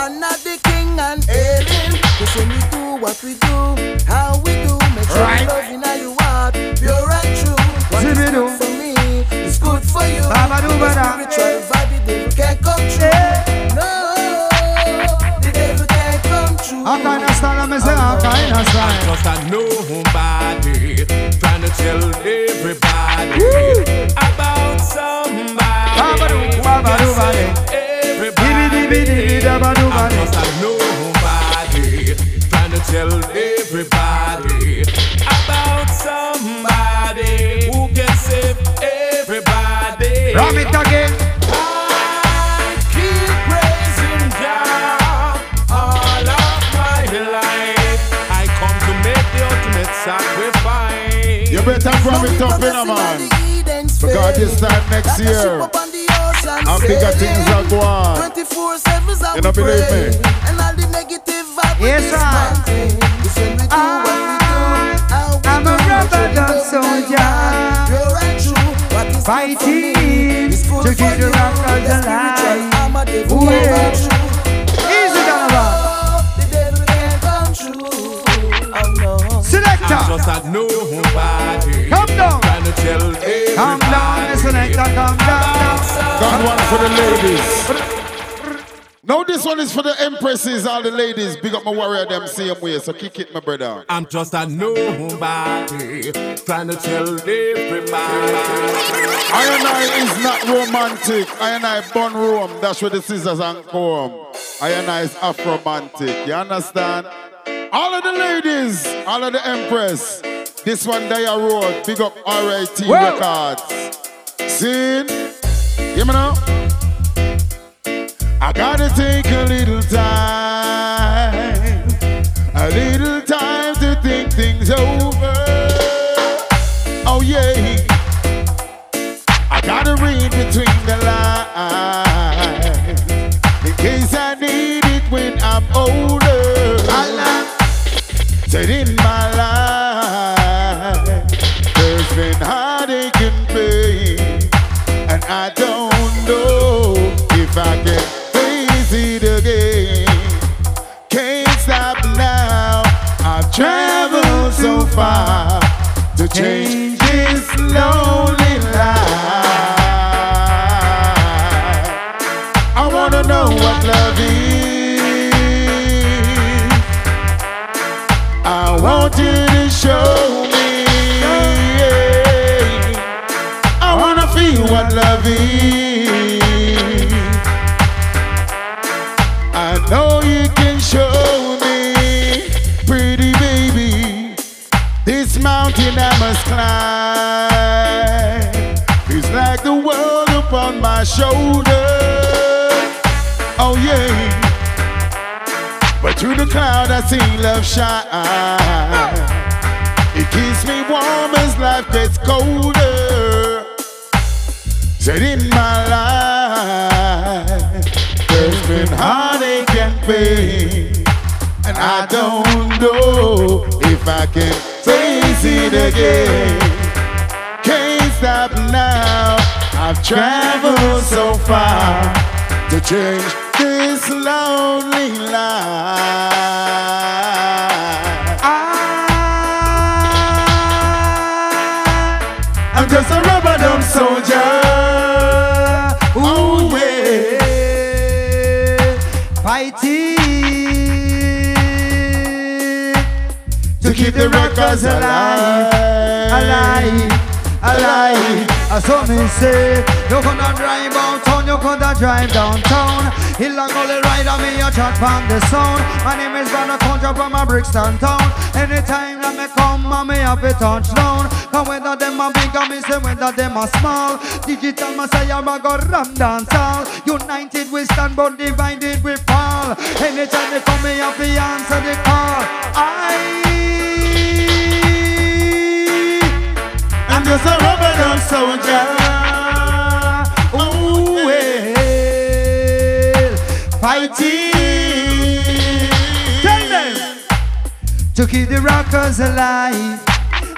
and not the king and ailing. Cause when we do what we do, how we do, make sure Right. loving and your heart pure and true. What is Zibidu. good for me is good for you. Baba do The spiritual vibe, Kind of style, I say all kind of style. Just a nobody trying to tell everybody about somebody. Babadoo, babadoo, tell everybody about somebody who can save everybody. Ram it again. Sacrifice. You better ram it up in a man. Because this time next year, and bigger things are going on. You don't believe me? And all the negative vibe Yes, sir. dismantle. It's when we do what we do, ah, how we I'm a it. rubber Make dub soldier. are Pure and true. What is good for me Fighting to keep the you. rockers alive. armor, Ooh, yeah. Just a nobody Come down. trying to tell everybody. Calm down, selector, calm down. Got one for the ladies. Now this one is for the empresses, all the ladies. Big up my warrior, them same way. So kick it, my brother. I'm just a nobody trying to tell everybody. I and I is not romantic. I and I born Rome. That's where the scissors and comb. I and I is Afromantic. You understand? All of the ladies, all of the empress. This one Dia Road. Big up RIT. Records. See? Hear me now? I gotta take a little time, a little time to think things over. Oh yeah, I gotta read between the lines in case I need it when I'm older. Said in my life, there's been heartache and pain, and I don't know if I can face it again. Can't stop now. I've traveled so far to change this lonely life. I want you to show through the cloud I see love shine. It keeps me warm as life gets colder. Said in my life, there's been heartache and pain. And I don't know if I can face it again. Can't stop now. I've traveled so far to change this lonely life. Ah, I'm just a rubber dumb soldier. Oh yeah, Fighting to keep the records alive, alive, alive. Some me say, you gonna drive downtown, you gonna drive downtown. Hill and gully rider, me a chat from the sound. My name is Gonna Conjure from a Brixton town. Anytime that me come, and me have a touchdown. Cause whether them a big or me say whether them a small. Digital Messiah, I go ram dance all. United we stand, but divided we fall. Anytime they come, me have to answer the call. I just a rubber dumb soldier. Ooh, well, fighting. Tell them to keep the rockers alive,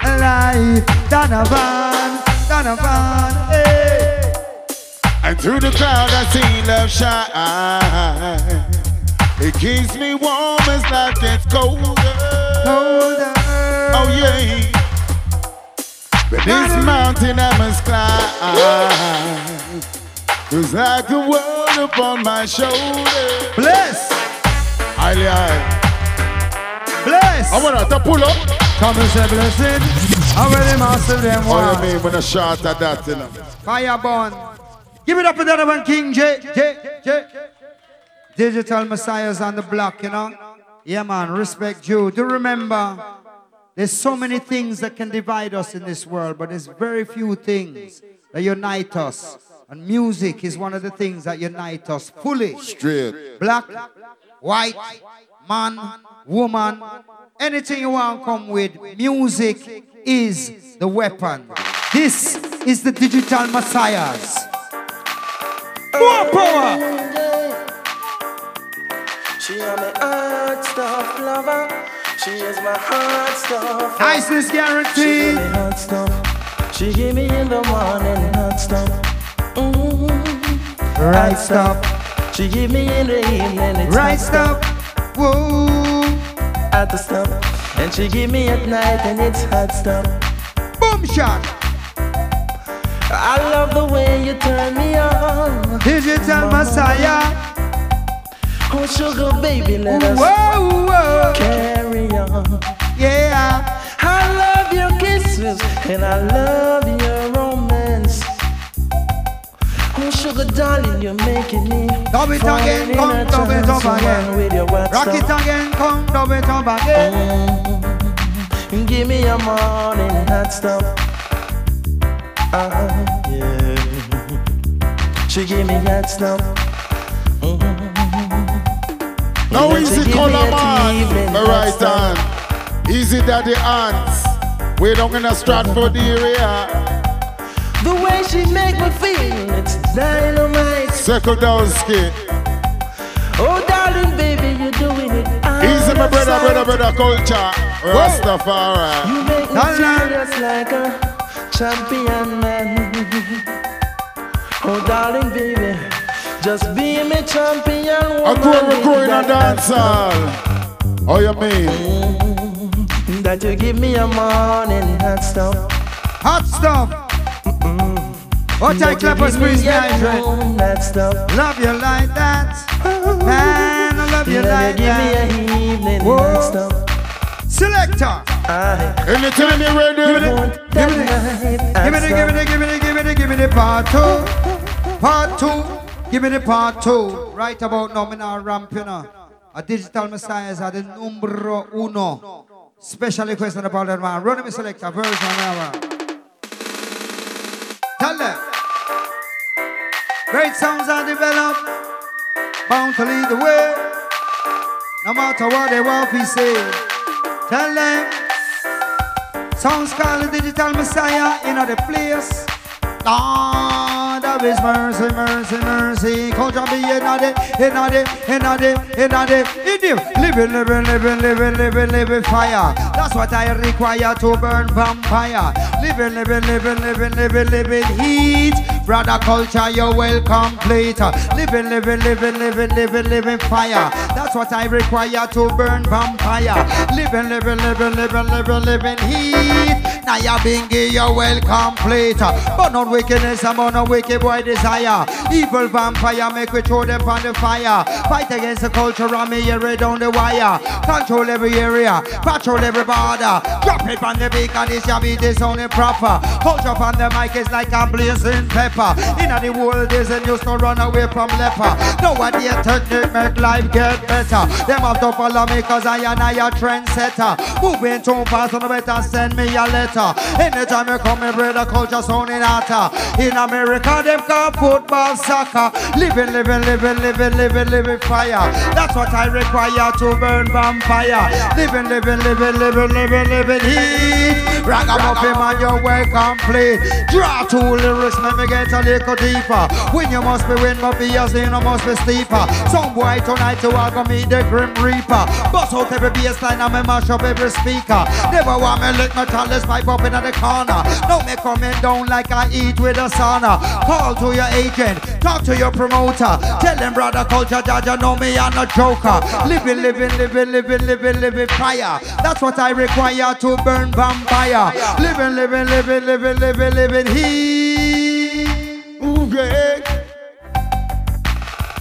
alive. Donovan, Donovan, hey. And through the crowd, I see love shine. It keeps me warm as life gets colder. Colder. Oh yeah. But this mountain I must climb. Cause like a world upon my shoulder. Bless. Highly high. Bless. I want to pull up. Come and say blessing. I really master them Oh, one. you mean when I shot at that, you know? Fireborn. Give it up to Donovan Kingjay. J. J. Digital Messiahs on the block, you know? Yeah, man, respect you. Do remember, there's so many things that can divide us in this world, but there's very few things that unite us. And music is one of the things that unite us fully. Straight. Black, white, man, woman, anything you want to come with, music is the weapon. This is the digital messiahs. More power! She is my heart stuff lover. She is my heart stuff. Niceness She give me hot stuff. She give me in the morning hot stuff. Mm-hmm. Right stuff. She give me in the evening. It's Right hot stuff. Whoa. Hot stuff. And she give me at night and it's hot stuff. Boom shot. I love the way you turn me on. Digital Messiah. Oh, sugar baby, let us Whoa, whoa. carry on. Yeah. I love your kisses and I love your romance. Oh, sugar darling, you're making me Dub it again, in come dub it up again. With your Rock it again, come dub it up again. Mm. Give me your morning hot stuff. Ah, yeah. She give me hot stuff. No easy color a man. My right hand. Easy daddy hands. We down in a Stratford area. The way she make me feel, it's dynamite. Circle down skit. Oh, darling, baby, you're doing it. Easy my brother, brother, brother culture. Rastafari. You make me serious like a champion man. Oh, darling, baby, just be me champion I woman. grew up with a that dance hot hall. Oh, you mean? stuff. That you give me a morning hot stuff. Hot stuff. Mm-hmm. What I That clap you us give me squeeze me a hydrate. moon, that stuff. Love you like that. Mm-hmm. Man, I love you Yeah, like give that. me a evening Whoa. hot stuff. Selector. Anytime you're ready. Give the, give me the, give me the, give me the, give me give me the, give me the part two. Part two. Give me the part two. Right about now, ramp, you know. A digital messiah is the numero uno. Special request on the that man. Run me selector version now. Tell them. Great sounds are developed. Bound to lead the way. No matter what they want to say. Tell them. Sounds called the digital messiah in the place. Lord of His mercy, mercy, mercy. Culture be in the, in the, in the, in the, in the. Living, living, living, living, living, living fire. That's what I require to burn vampire. Living, living, living, living, living, living heat. Brother culture, you're well complete. Living, living, living, living, living, living fire. That's what I require to burn vampire. Living, living, living, living, living, living heat. Now you're being you're well complete. But not wickedness, I'm on a wicked boy desire. Evil vampire, make we throw them on the fire. Fight against the culture, me here down the wire. Control every area, patrol every border. Drop it on the beat, and this shall be this only proper. Culture on the mic is like a blazing pepper. In the world, is and used to run away from leper. Nowadays, technique make life get better. Them have to follow me, cause I am I a trendsetter. Moving too fast, on the better send me a letter. Anytime you come, me brother, culture sounding hotter. In America, them call football soccer. Living, living, living, living, living, living fire. That's what I require to burn vampire. Living, living, living, living, living, living heat. Ragamuffin man, you're well complete. Draw two lyrics, let me get a little deeper. When you must be win, but be as you must be steeper. Some boy tonight you are gonna meet the grim reaper. Bust out every bass line and me mash up every speaker. Never want me lick my chalice pipe up in the corner. No me coming down like I eat with a sauna. Call to your agent, talk to your promoter. Tell them brother culture, Jaja know me I'm a joker. Living, living, living, living, living, living fire. That's what I require to burn vampire. Living, living, living, living, living, living heat. Great.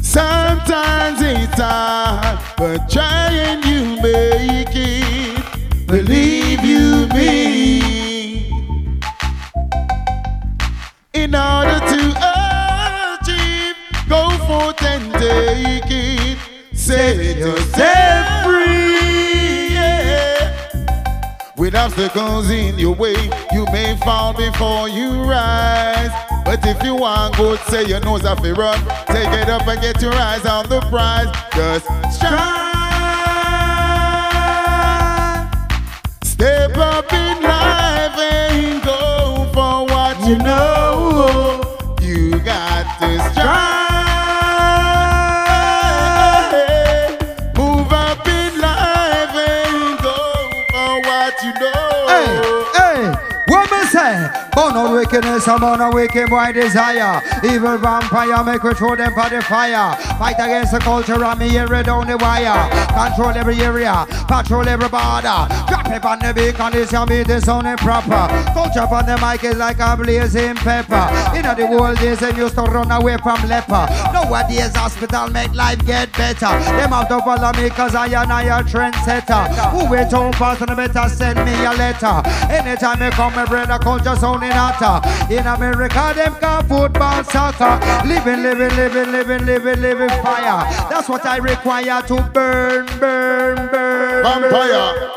Sometimes it's hard, but trying you make it. Believe you me. In order to achieve, go forth and take it. Set yourself free. With obstacles in your way, you may fall before you rise. But if you want good, say your nose off the run. Take it up and get your eyes on the prize. Just strive. Step up in life and go for what you know. You got to strive. On wickedness, I'm on a wicked boy desire. Evil vampire, make we throw them for the fire. Fight against the culture, and me here down the wire. Control every area, patrol every border. Drop it on the beat, and this be the sounding proper. Culture on the mic is like a blazing pepper. In the world days, they used to run away from leper. Nowadays, hospital make life get better. Them have to follow me, cause I am a trendsetter. Who wait too fast, and better send me a letter. Anytime you come, my brother, culture sounding hotter. In America, them call football soccer. Living, living, living, living, living, living fire. That's what I require to burn, burn, burn. Vampire.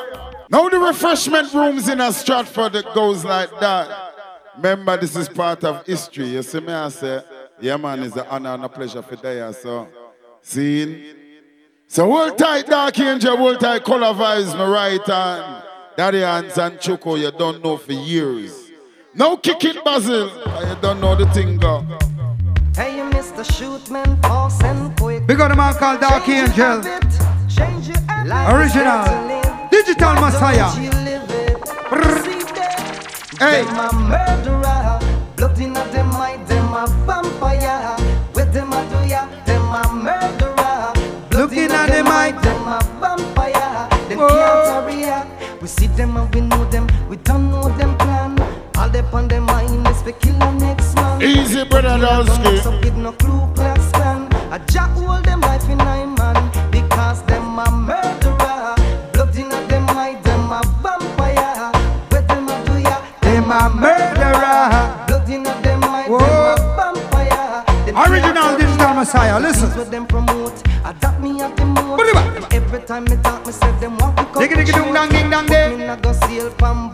Now the refreshment rooms in a Stratford that goes like that. Remember, this is part of history. You see me, I say, yeah, man, it's an honor and a pleasure for there. So, seeing. So, hold tight, Dark Angel, hold tight, color vibes, my right hand. Daddy hands and Choco, you don't know for years. Now kicking, it, Basil. You don't know the thing, go. Hey, you Mr. Shootman, fast and quick. We got a man called Dark Change Angel. habit, change your Original. try to live. Digital Don't Messiah. you live it. See them, Hey. them a murderer. Blood in a them eye, them a vampire. What them a do ya? Them a murderer. Blood Looking in a at them them eye, eye. them a vampire. Them Whoa. can't hurry. We see them and we know them. We don't know them plan. All they on them mind is for kill the next man. Easy, brother Dowski. So give no clue class clan. A jack hold them life in nine man because them a murderer. Blood in them eye, them a vampire. Where them a do ya? Them a murderer. Blood in them eye, them a vampire. Them Original Digital. Messiah, listen. Where them promote, adapt me at the most. Every time me talk, me say them come. Diggy, diggy, dong, dang, ding, dang, ding. Me not go sail from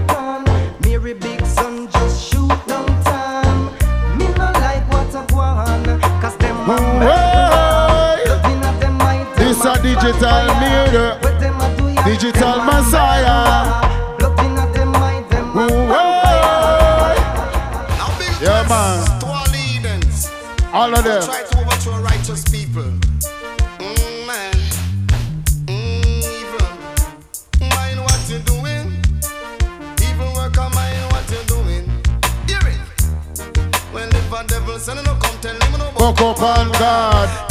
digital murder, digital messiah. Yeah, man. All of them. Try to overthrow righteous people. Mm, man. Mm, evil. Mind what you're doing. Evil mind what you're doing. Hear it. Well, if a devil send no come tell him no God,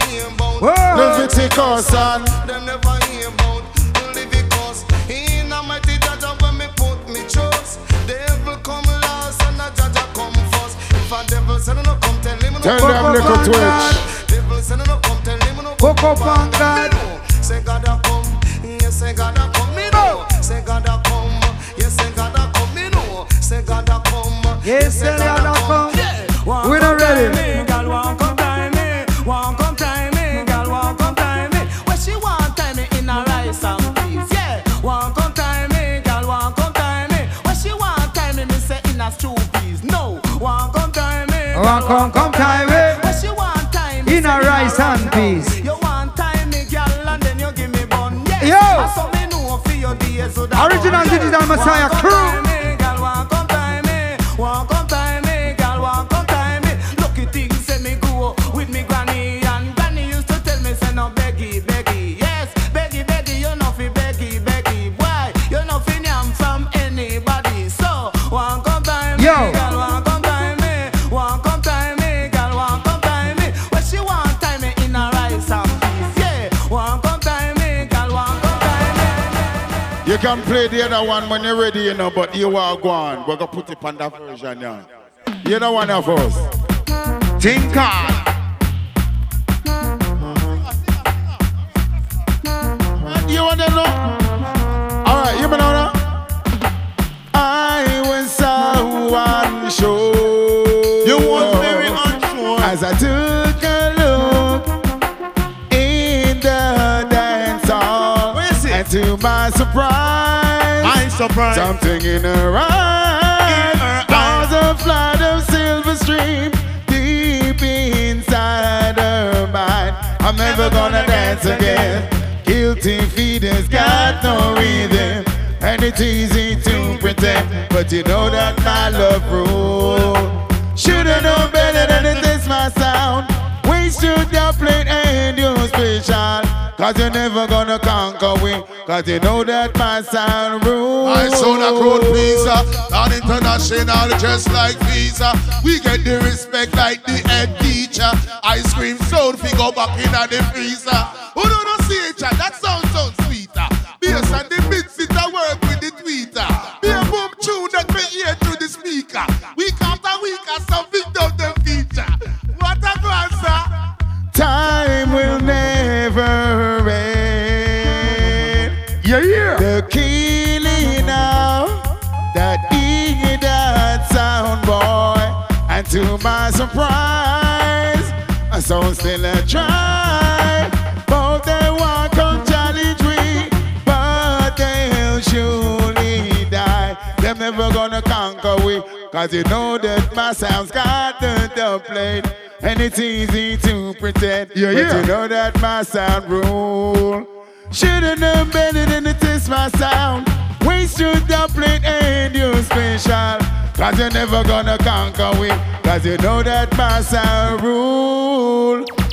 Whoa. Leviticus and Them never hear about Leviticus. In a mighty Jaja when me put me trust. Devil come last and a Jaja come first. If a devil say no come tell him no. Tell them little twitch. Devil say no come tell him no. Book up on God. Say God a come, yes say God a come. Me know. Say God a come, yes say God a come. Me know. Say God a come, Yes, say God a come. We're not ready. Come, come, time it. When she want time In a rice and peas. You want time me, girl, and then you give me bun. Yes. Yo. I saw me know for your days so that Original Digital Messiah play the other one when you're ready, you know, but you are gone. We're gonna put it on that version now. You know one of us. Think. Surprise, something in her eyes was a flood of silver stream deep inside her mind. I'm never gonna dance again. Guilty feet has got no rhythm, and it's easy to pretend, but you know that my love rule. Should've known better than to test my sound. Wasted your plate and you special. Cause you're never gonna conquer me. Cause you know that my sound rules. I sound a crowd pleaser, not international, just like Visa. We get the respect like the head teacher. Ice cream sound figure back in the freezer. Who don't see it? That sound sounds sweeter. Bass and the beats to surprise, a sound still a try. Both they want come challenge me, but they'll surely die. They're never gonna conquer we, cause you know that my sound's got the plate. And it's easy to pretend, Yeah, but yeah. you know that my sound rule. Shouldn't have known better than to test my sound. Waste your doublet and you special. Cause you're never gonna conquer we. Cause you know that sound rule.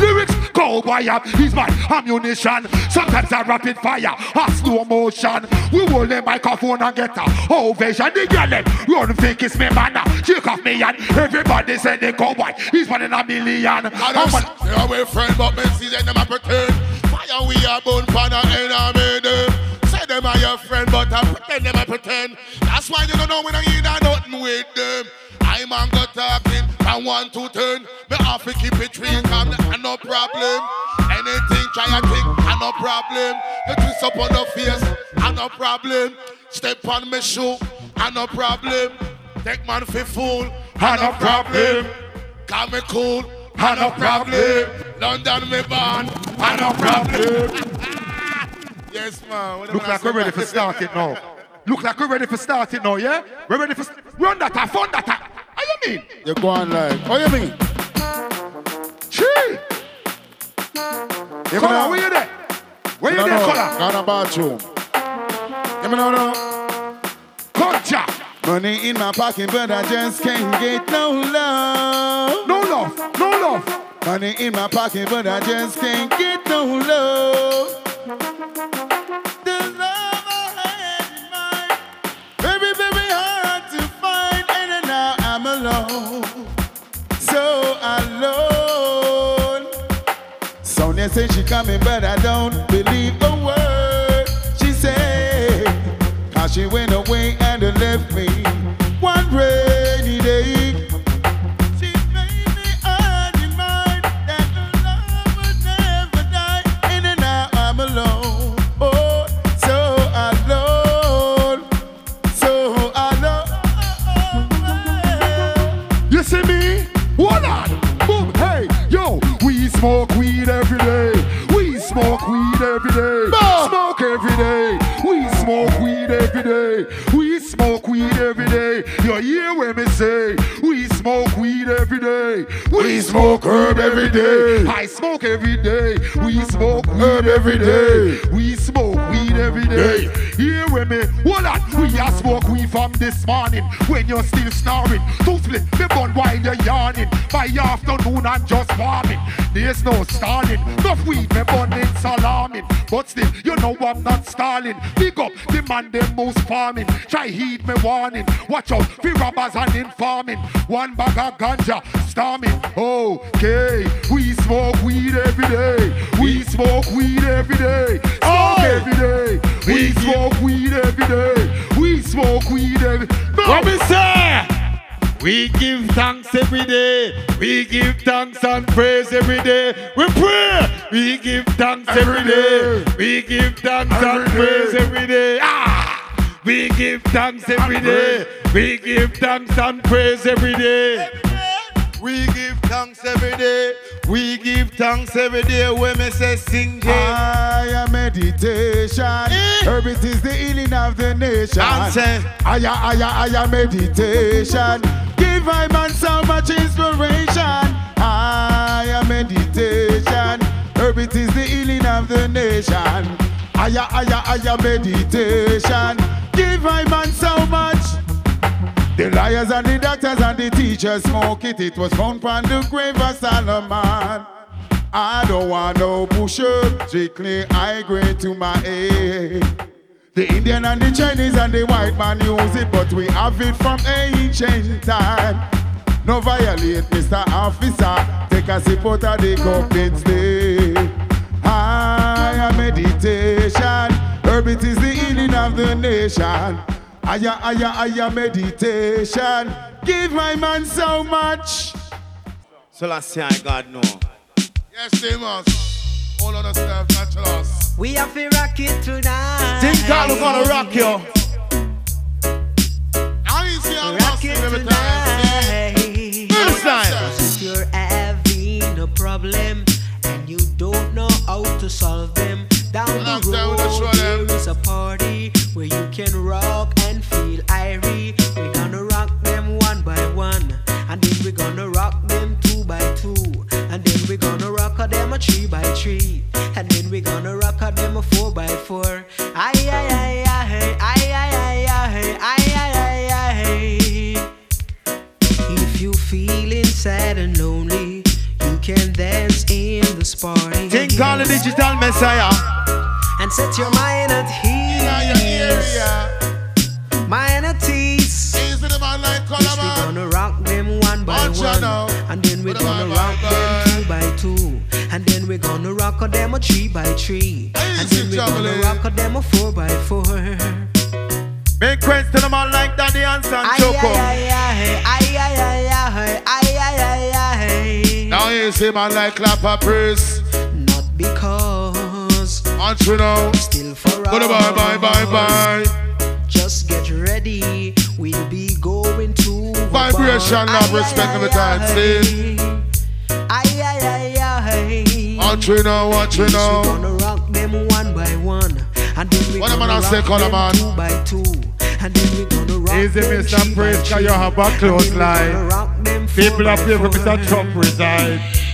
Lyrics go by up is my ammunition. Sometimes I rapid fire, a slow motion. We hold the microphone and get a ovation. The girl them run think it's me man. Shake off me and everybody say they go white. He's one in a million. I away friend, but me see them a pretend. Fire we are born for the enemy them. Say them are your friend, but I pretend them I pretend. That's why you don't know when I need nothing with them. I'm on go talking from one to ten. Me have to keep it clean, come no problem. Anything try a think, and no problem. You twist up on the face, and no problem. Step on me shoe, and no problem. Take man for fool, and no problem. Call me cool, and no problem. London me born, and no problem. yes, man. What Look like we're ready man? for starting now. Look like we're ready for starting now, yeah? We're ready for run that, a fun that. How you mean? You go on like, what you mean? Chee! You Color, know- where you there? Where you No, there, Color? Go in the bathroom. Give me no, no. Culture. Money in my pocket, but I just can't get no love. No love, no love. Money in my pocket, but I just can't get no love. Sonia said she coming, but I don't believe a word she said. How she went away and left me one rainy day. She made me that love would never die. And now I'm alone. Oh, so alone. So alone. You see me? Boom. Hey, yo, we smoke hear what me say? We smoke weed every day. We smoke herb every day. I smoke every day. We smoke herb every day. We smoke every day. Hear what me? Hold on. We a smoke weed from this morning when you're still snoring. Two split me bun while you're yawning. By afternoon I'm just warming. There's no stalling. Enough weed me bun it's alarming. But still, you know I'm not stalling. Big up the man them most farming. Try heed me warning. Watch out for robbers and informing. One bag of ganja storming. Okay, we smoke weed every day. We smoke weed every day. Smoke every day. We smoke weed every day. We smoke weed every day. No. What me say? We give thanks every day. We give thanks and praise every day. We pray. We give thanks every day. We give thanks and praise every day. Ah! We give thanks every day. We give thanks and praise every day. We give thanks every day. We give thanks every day when me say sing I eh. am meditation. Herb it is the healing of the nation. Answer. I am, I am, I am meditation. Give I man so much inspiration. I am meditation. Herb it is the healing of the nation. I am, I am, I am meditation. Give I man so much. The liars and the doctors and the teachers smoke it. It was found on the grave of Solomon. I don't want no pusher, strictly I grade to my aid. The Indian and the Chinese and the white man use it, but we have it from ancient time. No violate, Mr. Officer. Take a sip out of the cup instead. I am meditation. Herb it is the healing of the nation. Aya, aya, aya, meditation. Give my man so much. So last year I God know. Yes, they must. All other stuff natural. We have to rock it tonight. Think God is gonna rock you. I ain't see how rock it tonight. time. First time. If you're having a problem and you don't know how to solve them, down the road there is a party where you can rock. A three by three, and then we gonna rock a them a four by four. Ay ay ay ay hey, ay ay ay ay hey, ay ay ay ay hey. If you feeling sad and lonely, you can dance in this party. Think on the digital messiah. and set your mind at ease. Mind We gonna rock a demo three by three. And then we gonna rock a demo four by four. Make questions to man like that the Daddy and Sanchoco. Now you see man like Clapper Priest. Not because. Aren't you know? Still for Bye bye bye bye. Just get ready. We'll be going to. Vibration, love, respect, and time. See? Ay, ay, ay, ay. Watch you now, watch you Yes, we gonna rock them one by one, and then we What gonna not say, rock them man? two by two, and then we gonna rock Easy, them Mr. three by Praise, cause three, you have a close and we line. gonna rock them four People are here for. Mr. Trump ay.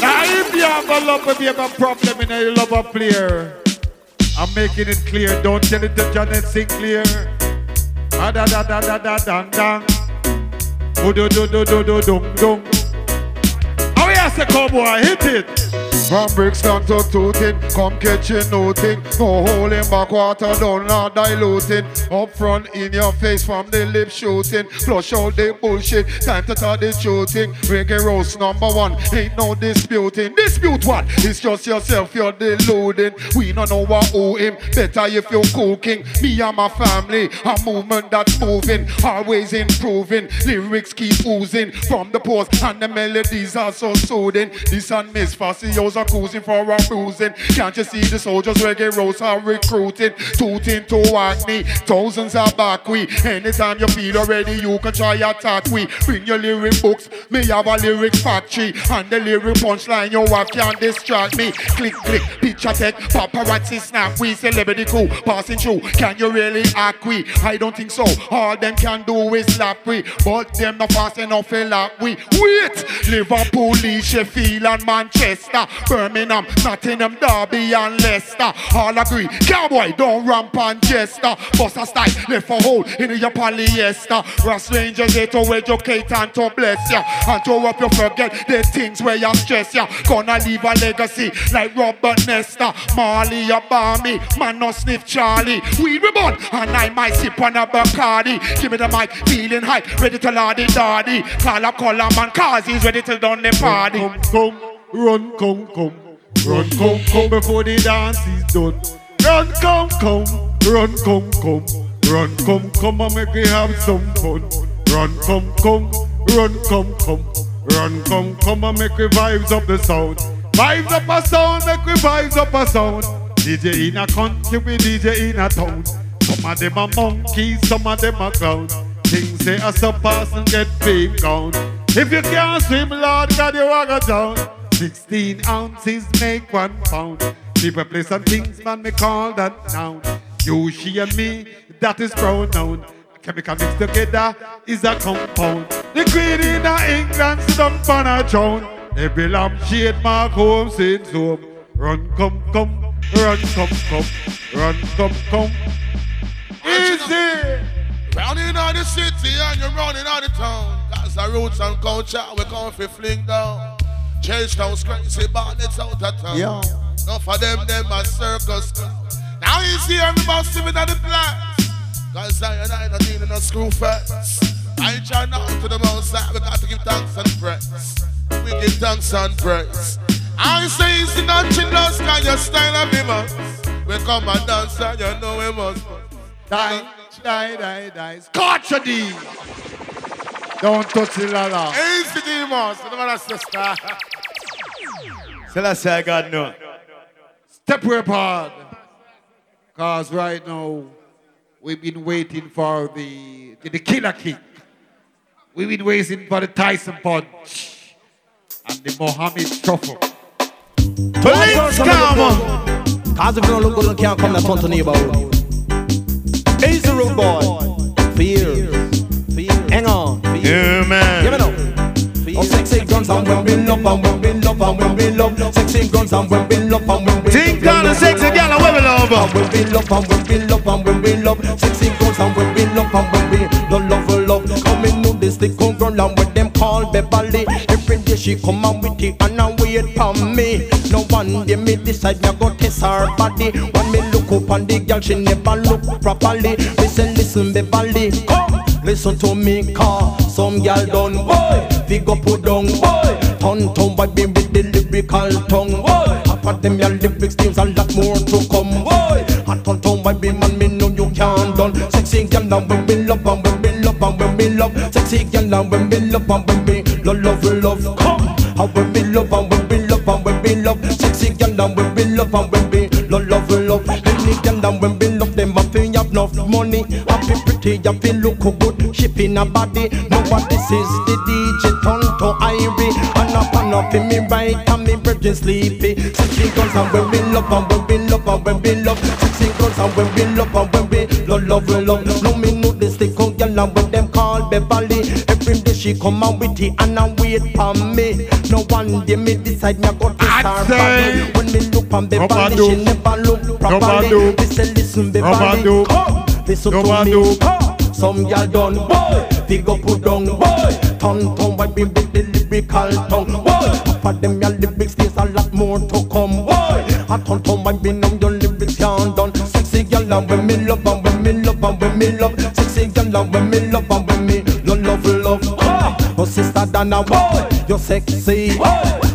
Now, if you have a love, if you have a problem in your love a player, I'm making it clear. Don't tell it to Janet Sinclair. Ah da da da da da dang dang. Oh do do do do do dum dum. Oh yes, a cowboy, hit it. From Brixton to Tooting, come catching nothing. No holding back water down, not diluting. Up front in your face from the lip shooting. Flush out the bullshit, time to tell the shooting. Reggae roast number one, ain't no disputing. Dispute what? It's just yourself, you're deluding. We don't know what owe him. Better if you're cooking. Me and my family, a movement that's moving, always improving. Lyrics keep oozing from the post, and the melodies are so soothing. This and Miss Facios cruising for a bruising. Can't you see the soldiers reggae roasts are recruiting? Tooting to Hackney, thousands are back we. Anytime you feel ready, you can try attack we. Bring your lyric books, me have a lyric factory, and the lyric punchline you have can't distract me. Click, click, picture tech, paparazzi snap we. Celebrity crew passing through. Can you really act we? I don't think so. All them can do is lap we, but them not fast enough to lap we. Wait, Liverpool, Sheffield, and Manchester, Birmingham, Nottingham, Derby, and Leicester. All agree. Cowboy, don't ramp and jester. Bust a style, left a hole in your polyester. Ras Ranger's here to educate and to bless ya. And to up you forget the things where you stress ya. Gonna leave a legacy like Robert Nesta. Marley, Obami, man no sniff Charlie. We reborn, and I might sip on a Bacardi. Give me the mic, feeling high, ready to lardy dardy. Call up, call up, man, cause he's ready to done the party. Come, come, run, come, come. Run, come, come before the dance is done. Run, come, come. Run, come, come. Run, come, come and make we have some fun. Run, come, come. Run, come, come. Run, come, come and make we vibes up the sound. Vibes up a sound, make we vibes up a sound. DJ in a country, we DJ in a town. Some of them are monkeys, some of them are clowns. Things say a surpass and get big count. If you can't swim, Lord God, you are go down. 16 ounces make one pound. People play some things, man, me call that noun. You, she, and me, that is pronoun. Chemical mixed together is a compound. The queen in England stump on a throne. Every lamp shade mark home since home. Run, come, come, run, come, come, run, come, come. Easy. In all the city and you're running out of town. That's the roots and culture we come fi fling down. Churchtown's crazy, but it's out of town. Yeah. Enough of them, them a circus clown. Now you see everybody sitting at the plans. Cause I and I not dealing no screw first. I try now to the outside, we got to give thanks and praise. We give thanks and praise. I say it's not us, cause your style of him We come and dance and you know we must. Die, die, die, die. Scotch a D. Don't touch the lala. Easy demons, no matter sister. Selassie, I got no. Step way apart. Cause right now, we've been waiting for the, the, the killer kick. We've been waiting for the Tyson punch. And the Mohammed shuffle. Police come on. Cause if you don't look good, you can't come to front of neighborhood. Easy road boy. Fear. Hang on. Yeah, man. Give it up. Oh, sexy guns and when we love and when we love and when we love. Sexy guns and when we love and when we Think on the sexy girl and when we love. And when we love and when we love and when we love. Sexy guns and when we love and when we don't love, love, love. Coming to this stick on ground and with them call Beverly. Every day she come out with it and I wait for me. No one day me decide me go test her body. When me look up on the girl, she never look properly. Me say listen Beverly, come listen to me car. Some girl done boy, figure put down boy. Turn turn boy be with the lyrical tongue boy. Half of them your lyrics there's a lot more to come boy. And turn turn boy be man me know you can't done. Sexy girl now when we love and when we love and when we love. Sexy girl now when we love and when we love love love. Come, how when we love and when we love and when we love. Sexy girl now when we love and when we love love love. Any girl now when we love them I feel have enough money. Pretty, I feel look good. Shipping a body. Know what this is? The DJ turn to Irie. And up and up in me right and me virgin sleepy. Sexy girls and when we love and when we love and when we love. Sexy girls and when we love and when we love love love. No me know this stick on girl and when them call Beverly. Every day she come out with it and I wait for me. No one day me decide me go to her body. When me look on Beverly, she never look properly. Me say listen Beverly, come listen to me. Some girl done boy, figure put down boy. Turn turn why be with the lyrical tongue boy. For them your lyrics there's a lot more to come boy. I turn turn why be numb your lyrics can't done. Sexy girl and when me love and when me love and when me love. Sexy girl and when me love and when me love love love. Ah, oh sister Dana boy, you're sexy boy.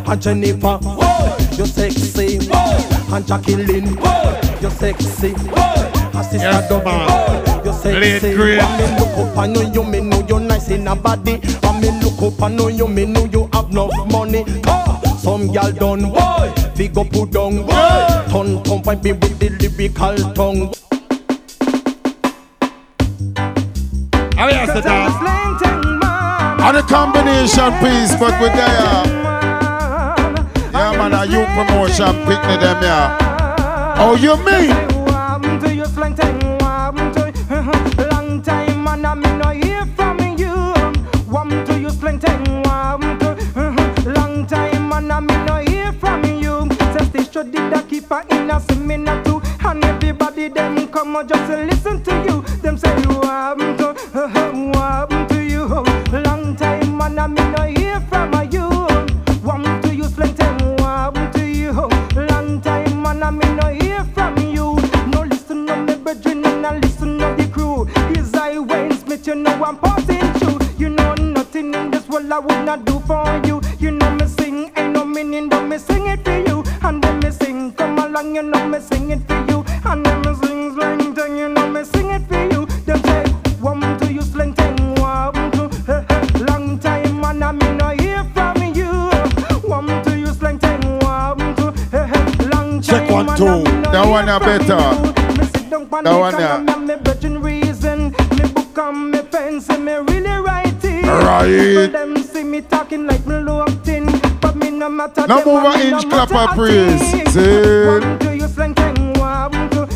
And Jennifer boy, you're sexy boy. And Jacqueline boy, you're sexy boy. And sister Yes, Dubby man. boy, you're sexy. Late grade. When me look up, I know you, me know you're nice in a body. When me look up, I know you, me know you have enough money. Ah, some girl done boy, figure put down boy. Turn turn find me with the lyrical tongue. Oh, yes, the dance. And the combination piece, but with there. Yeah, man, a you promotion picnic them, yeah. Oh, you mean? To slang thing, warm to long time and I me no hear from you. Warm to you slang thing, warm to long time and I me no hear from you. Since they should did a keep her in a seminar too, and everybody them come and just listen to you. Them say warm to warm to you. Long time and I me no hear from you. Wayne you know I'm passing through. You know nothing in this world I would not do for you. You know me sing, ain't no meaning, don't me sing it for you. And then me sing, come along, you know me sing it for you. And then me sing slang thing, you know me sing it for you. Them say, one to you slang thing, one to long time and I me no hear from you. One to you slang thing, one to long time. Check one, and two. I me no That hear one a from better. me sit down pon That the one corner, there. me have virgin reason. Me book and fence and me really write it. Right. People them see me talking like me but me no matter. Now move an inch, clap a praise. See? One to you slang thing, one to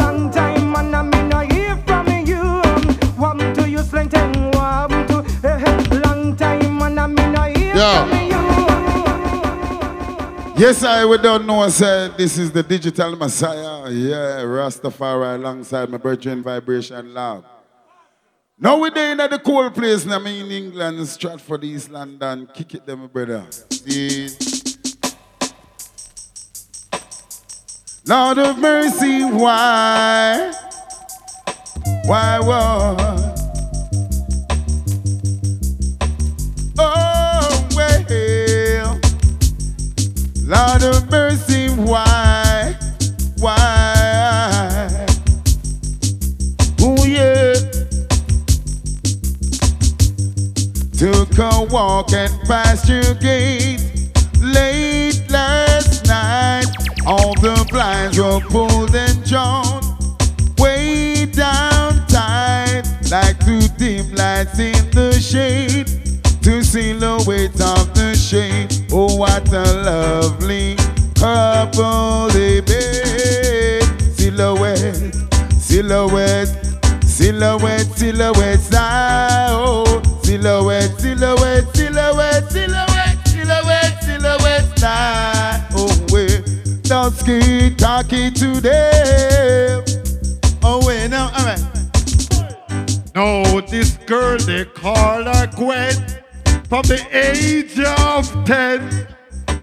long time and I me no hear from you. One to you slang thing, one to long time and I me no hear Yeah. from you. Yes, I we don't know. Say this is the digital messiah. Yeah, Rastafari alongside my brethren vibration lab. Now we're there in the cool place. I mean, in England, Stratford, East London. Kick it, them, brother. See? Lord of mercy, why? Why, what? Oh, well. Lord of mercy, why? Why? Took a walk and your gate late last night. All the blinds were pulled and drawn way down tight, like two dim lights in the shade. To silhouette of the shade. Oh, what a lovely couple they made. Silhouette, silhouette, Silhouette, silhouette. Oh, silhouette, silhouette, silhouette, silhouette, silhouette, silhouette, style. Oh, we don't ski talking today. Oh, wait, now, all right. No, this girl they call her Gwen from the age of 10.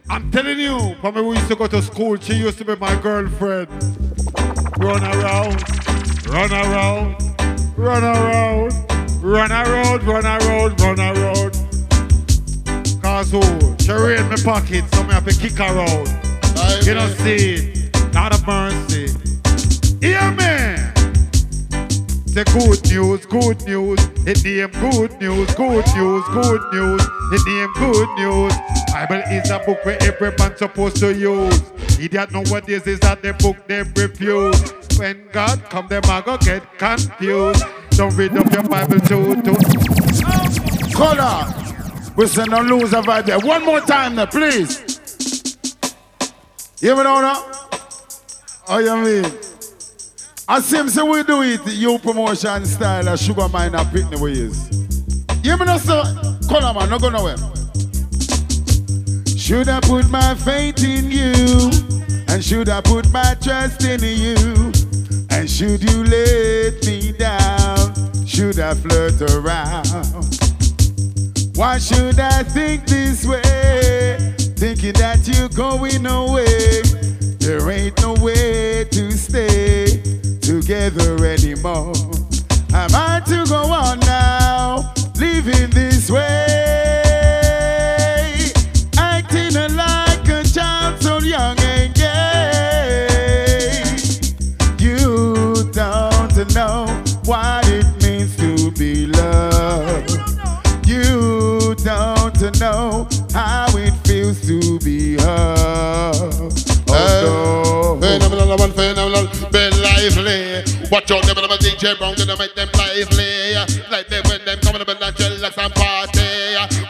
I'm telling you, from when we used to go to school, she used to be my girlfriend. Run around, run around, run around, run around, run around, run around. Cause who? She raid my pocket, so me have to kick her out. You don't see it. Not a mercy. Hear me. Say good news, good news. It name good news, good news, good news. It name good news. Bible is a book where every man supposed to use. Idiot nowadays is that the book they refuse. When God come, them a go get confused. Don't read up your Bible too, too. Color. We say no loser vibe there. One more time now, please. You know now? Oh, you mean? I seem we do it, you promotion style, a sugar mine a pitney ways. You know, sir? Colourman, no go nowhere. Should I put my faith in you? And should I put my trust in you? And should you let me down? Should I flirt around? Why should I think this way? Thinking that you're going away. There ain't no way to stay together anymore. Am I to go on now, living this way? Don't know how it feels to be loved. Oh, oh, no. Phenomenal, one phenomenal, be lively. Watch out, them them DJ Brown, gonna make them lively. Like them when them coming up in that jealous and party.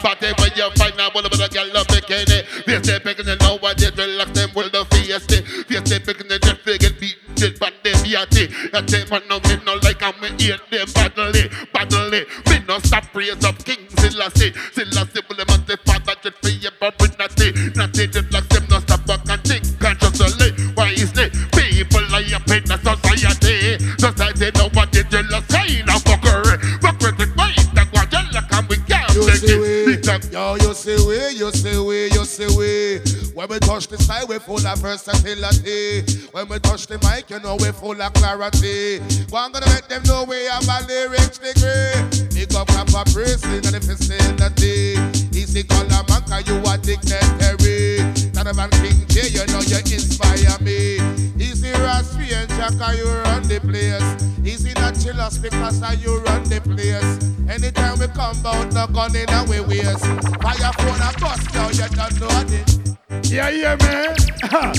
Party when you find out what about a girl of bikini. They picking and know what they relax them with the. Face they picking and just figure beat just but them yachty. And they man no me no like I'm eat them badly, badly. Me no stop praise of King Selassie. Selassie will and the father just for you but natty. Natty just like them no stop back and think consciously. Why is it people lie up in the society? Society know what they jealous sign of fuckery. Fuckery mind that what jealous and we can't You take see it. yo, you see we, you see we, you see we. When we touch the side, we full of versatility. When we touch the mic, you know we full of clarity. One gonna let them know we have a lyrics degree. Big up proper prison and if it's in the vicinity. Easy Colourman, cause you a dignitary. A man Kingjay, you know you inspire me. Easy Raspy and Jacka, you run the place. Easy not chillers because of you run the place. Anytime we come out, no gun in our waist. Fire phone and bust now, you don't know this. Yeah, yeah, man.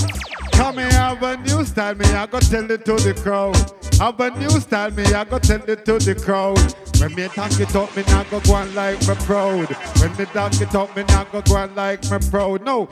Come here, have a new style, me. I go tell it to the crowd. Have a new style, me. I go tell it to the crowd. When me talk it up, me not go go on like me proud. When me talk it up, me not go go on like me proud. No.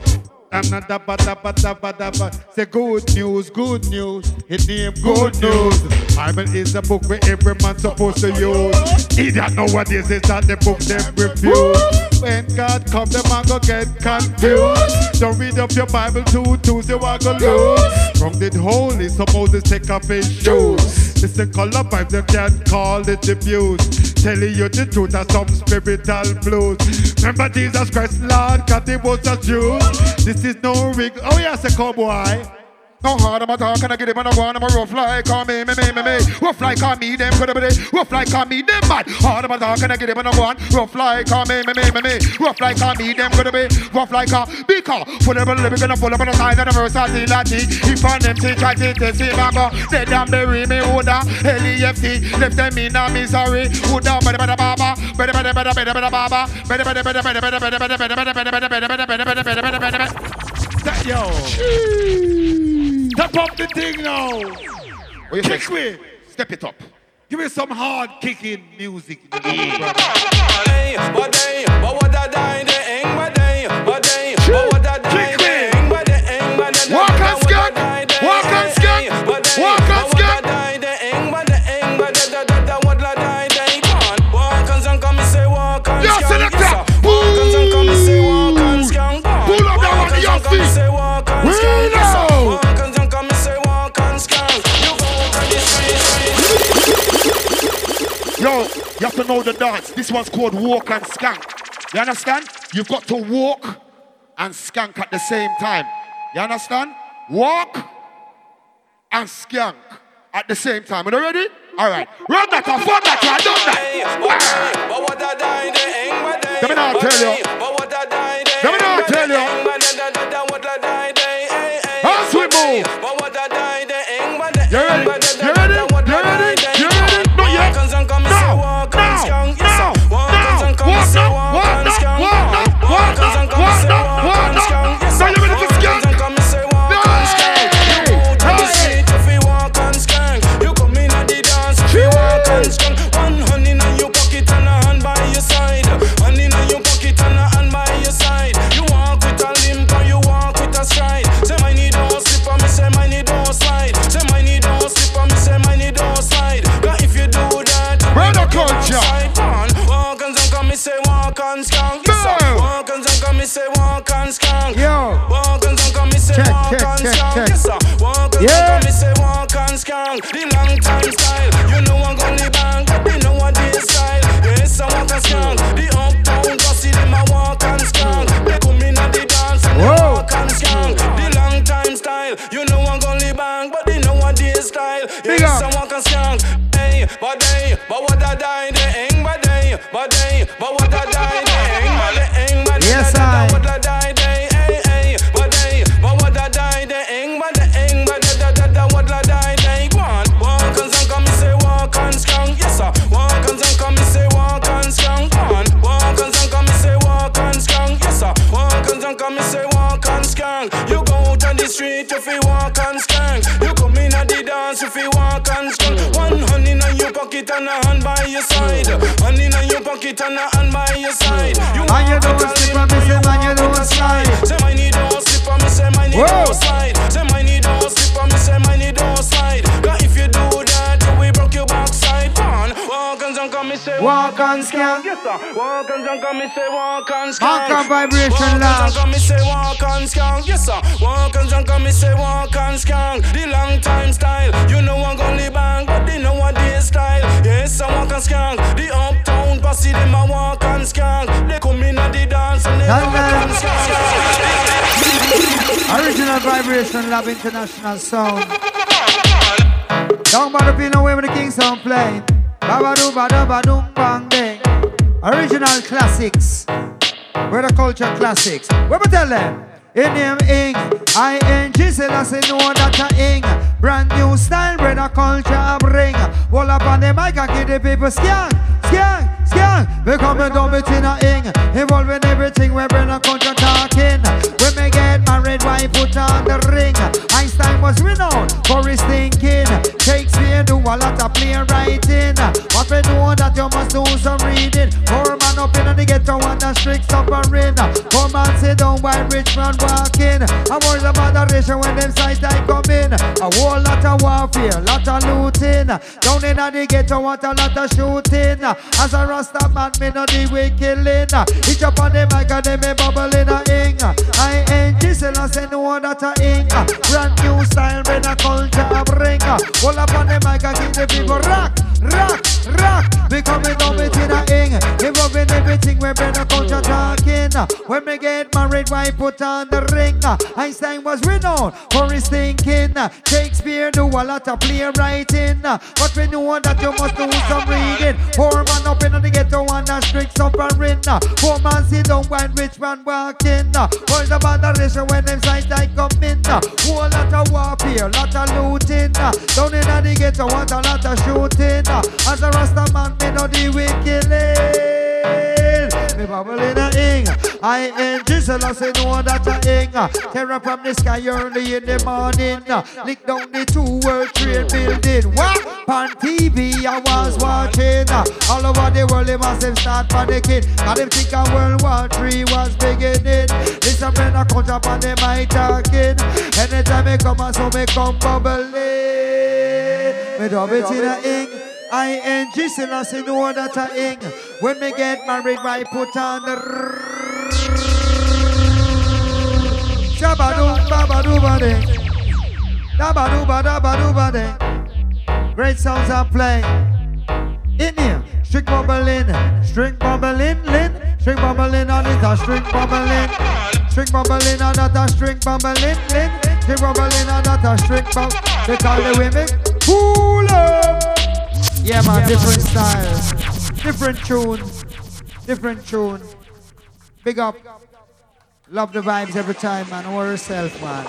I'm not dabba dabba dabba dabba. Say good news, good news. It name good news. Bible is a book where every man supposed to use. Idiot nowadays is that the book them refuse. When God come, them man go get confused. Don't read up your Bible too, Tuesday you go lose. Wrong did holy, so Moses take off his shoes. This the color vibe, they can't call it abuse. Telling you the truth of some spiritual blues. Remember Jesus Christ, Lord, God, he was a Jew. This is no rig. Oh, yes, a cowboy. No hard I'm a talk and I get him and I go on I'm a rough like call me me me me me rough like call me them could be rough like call me them bad hard I'm a talk and I get him and I go on rough like call me me me me me rough like call me them could be rough like a because full of living gonna full up on the side of the verse I see Latin if on them see try to test him I go dead and bury me woulda L-E-F-T left them in a misery woulda bada bada baba bada bada bada bada bada baba bada bada bada bada bada bada bada bada bada bada bada bada bada bada bada bada bada bada That yo Step up the thing now. Kick me. Step it up. Give me some hard kicking music. Walk you have to know the dance. This one's called walk and skank. You understand? You've got to walk and skank at the same time. You understand? Walk and skank at the same time. Are you ready? All right. Run that off, run that, I done that. Let me now tell you. Let me now tell you. As we move. Skunk. Yo. Walk and on me, say Check, walk check, and check, skunk. check. Yes, sir. Walk and Yeah. on me, say walk and skunk. The long time style, you know I'm gonna they know what this style. Yes, I walk and skunk. The uptown bossy, them walk and skunk. They come in at the dance and they walk and skunk. The long time style, you know I'm gonna bang, but they know what this style. Yes. I walk and skunk. Hey, but they, but what I die, they ain't, but they, but they, and a hand by your side. Honey in your pocket and a hand by your side. You Man, you don't and skank. Yes sir. Walk and jump on me, say walk and Walk skank. and vibration Walk and on me, say walk and skank. Yes sir. Walk and jump on me, say walk and skank. The long time style, you know I'm gonna bang, but they know what this style. Yes, I walk and skank. The uptown posse, them a walk and skank. They come in at the dance and they walk and skank. Original Vibration Lab International Sound. Down by the pin away with the King Sound playing. Original classics. Where the culture classics. What we tell them? In name ing, I-N-G, say I say no that a ing. Brand new style, where the culture bring. Wall up on the mic and give the people scan, scan, scan. We coming down between a ing, involving everything where bring a culture talking. When we get married, why put on the ring? Einstein was renowned for his thinking. Shakespeare do a lot of playwriting. But we know that you must do some reading. Poor man up in the ghetto and the strict suffering. Poor man sit down while rich man walking. I worry about the ratio when them sight I come. A whole lot of warfare, lot of looting. Down in the ghetto, what a lot of shooting. As a rasta man, me no deal with killing. Each up on the mic and them me bubbling a ing. I ain't gisel, I say no that a ing. Brand new style, when a culture a bring. Hold up on the mic and keep the people rock, rock, rock. We coming down between a ing. Involving everything, we bring a culture talking. When we get married, why put on the ring? Einstein was renowned for his thinking. Shakespeare do a lot of playwriting. But we know that you must do some reading. Poor man up in the ghetto and the strict suffering. Poor man sit down while rich man walking. World about the ratio when them sight I come in. Whole lot of warfare, lot of looting. Down in the ghetto, want a lot of shooting. As a rasta man, me know the killing. Me bubble in a ing. I ain't drizzle, I say no that a ing. Terror from the sky early in the morning. Lick down the two world trade building. What? On TV I was watching. All over the world they must have start panicking. Cause them think a World War Three was beginning. Listen when I come up on them I talking. Anytime they come and so me come bubbling. Me dub it in a ing. I I say no that a ing. When me get married, I put on the Shabadoo, babadoo, bading. Dabadoo, badabadoo, bading. Great sounds are playing. In here, string bubbling, string bubbling, lin, string bubbling on it, a string bubbling, string bubbling on that, a string bubbling, lin, string bubbling on that, a string bub. They call the women cool up. Yeah, man, different styles, different tunes, different tune. Big up. Love the vibes every time, man. Or yourself, man.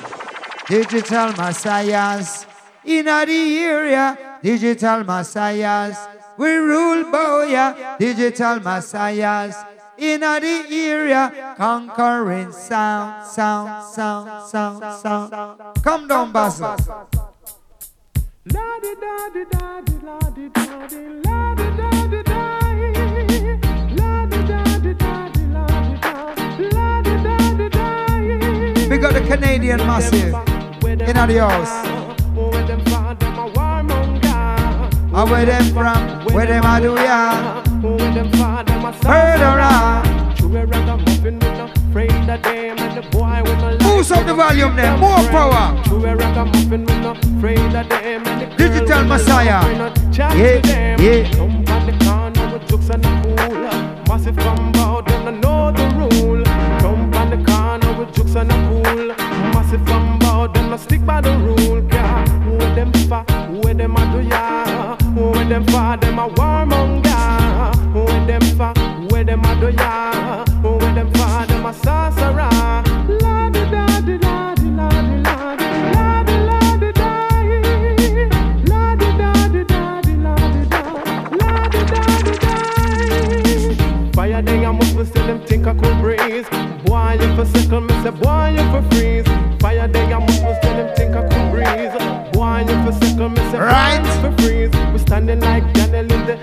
Digital messiahs in the area. Digital messiahs. We rule boya. Digital messiahs in the area. Conquering sound, sound, sound, sound, sound. Come down, Basil. We got the Canadian massive in the house. And where them from? Where them a do ya? Where them father my son? Murderer. Boost up the volume there, more power. Digital Messiah. Yeah, yeah. Massive come out, them I know the rule. Jump on the corner with jokes and a pool. Massive come out, them I stick by the rule. Yeah, where them fa, where them a do ya? Where them fa, them a warmonger.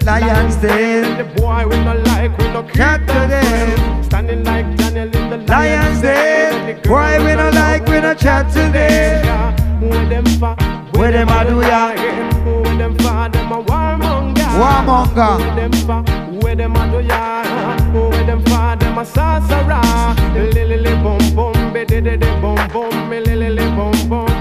Lions Den. The boy we no like, we no Cat them today. Standing like Daniel in the Lions Den. Why we no like, we no chat today. Where them fa, Where them a do ya? Where them fa, them a warmonger. Warmonger. Where them fa, where them a do ya? Where them fa, them a sorcerer. Lily li bum bum, be de de de bum bum, me lily li bum bum.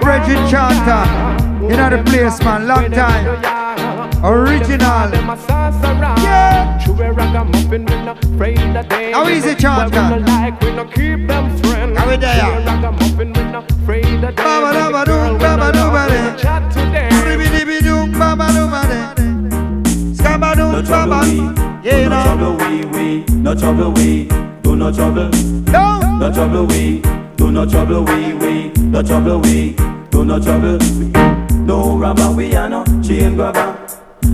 My a Bridget warmonger. Chanter. You know the place, man. Long time. Original. Yeah. True ragamuffin, we not afraid. How is it, Chanter? Why we no like, we no keep them friends. How we there? True ragamuffin, we not afraid of them. Baba daba doo, baba doo, love, baba we no chat to them. Dibby dibby doom, baba doo, baba Scabba doo, baba. Yeah, no trouble we, we, no trouble we, do no trouble. No. No trouble we, do no trouble we, we, no trouble we, do no trouble. No robber we are no chain grabber.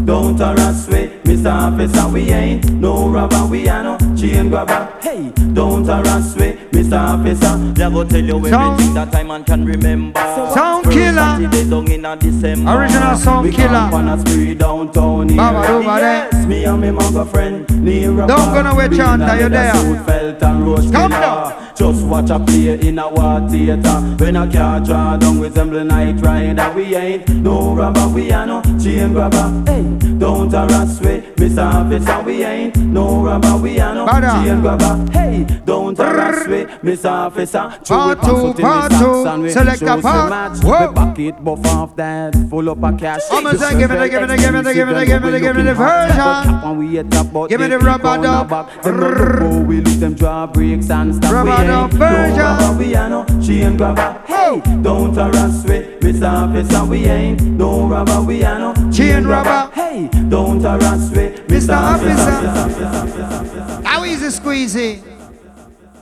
Don't harass we, Mr. Officer we ain't. No robber we are no chain grabber. Hey, don't harass we, Mr. Officer. Never tell you everything that time man can remember. First killer. Saturday down in a December. Original sound we killer. camp on a spree downtown. Baba doo, baba Yes, me and me mother friend Don't go nowhere, Chanter, you're there. Felt and roast Come down. Just watch a play in a war theater. When a car draw down resemble night rider, we ain't no robber, we are no chain grabber. Hey, don't harass we, Mr. Officer, we ain't no robber, we are no Bada. chain grabber. Hey, don't harass we, Mr. Officer. Part we two, part two. we Select a we part. Whoa. Pocket buff off that, full up of cash. I'ma say, give me the, give me the, give me the, give me the, give me the, give me the version. Give me the rubber dub. We look them draw breaks and stop. Rubber we dub ain't version. No rubber, we are no chain grabber. Hey, don't harass we, Mr. Officer, we ain't no rubber, we are no Chain robber. Hey, don't harass we, Mr. Officer. How easy squeezy?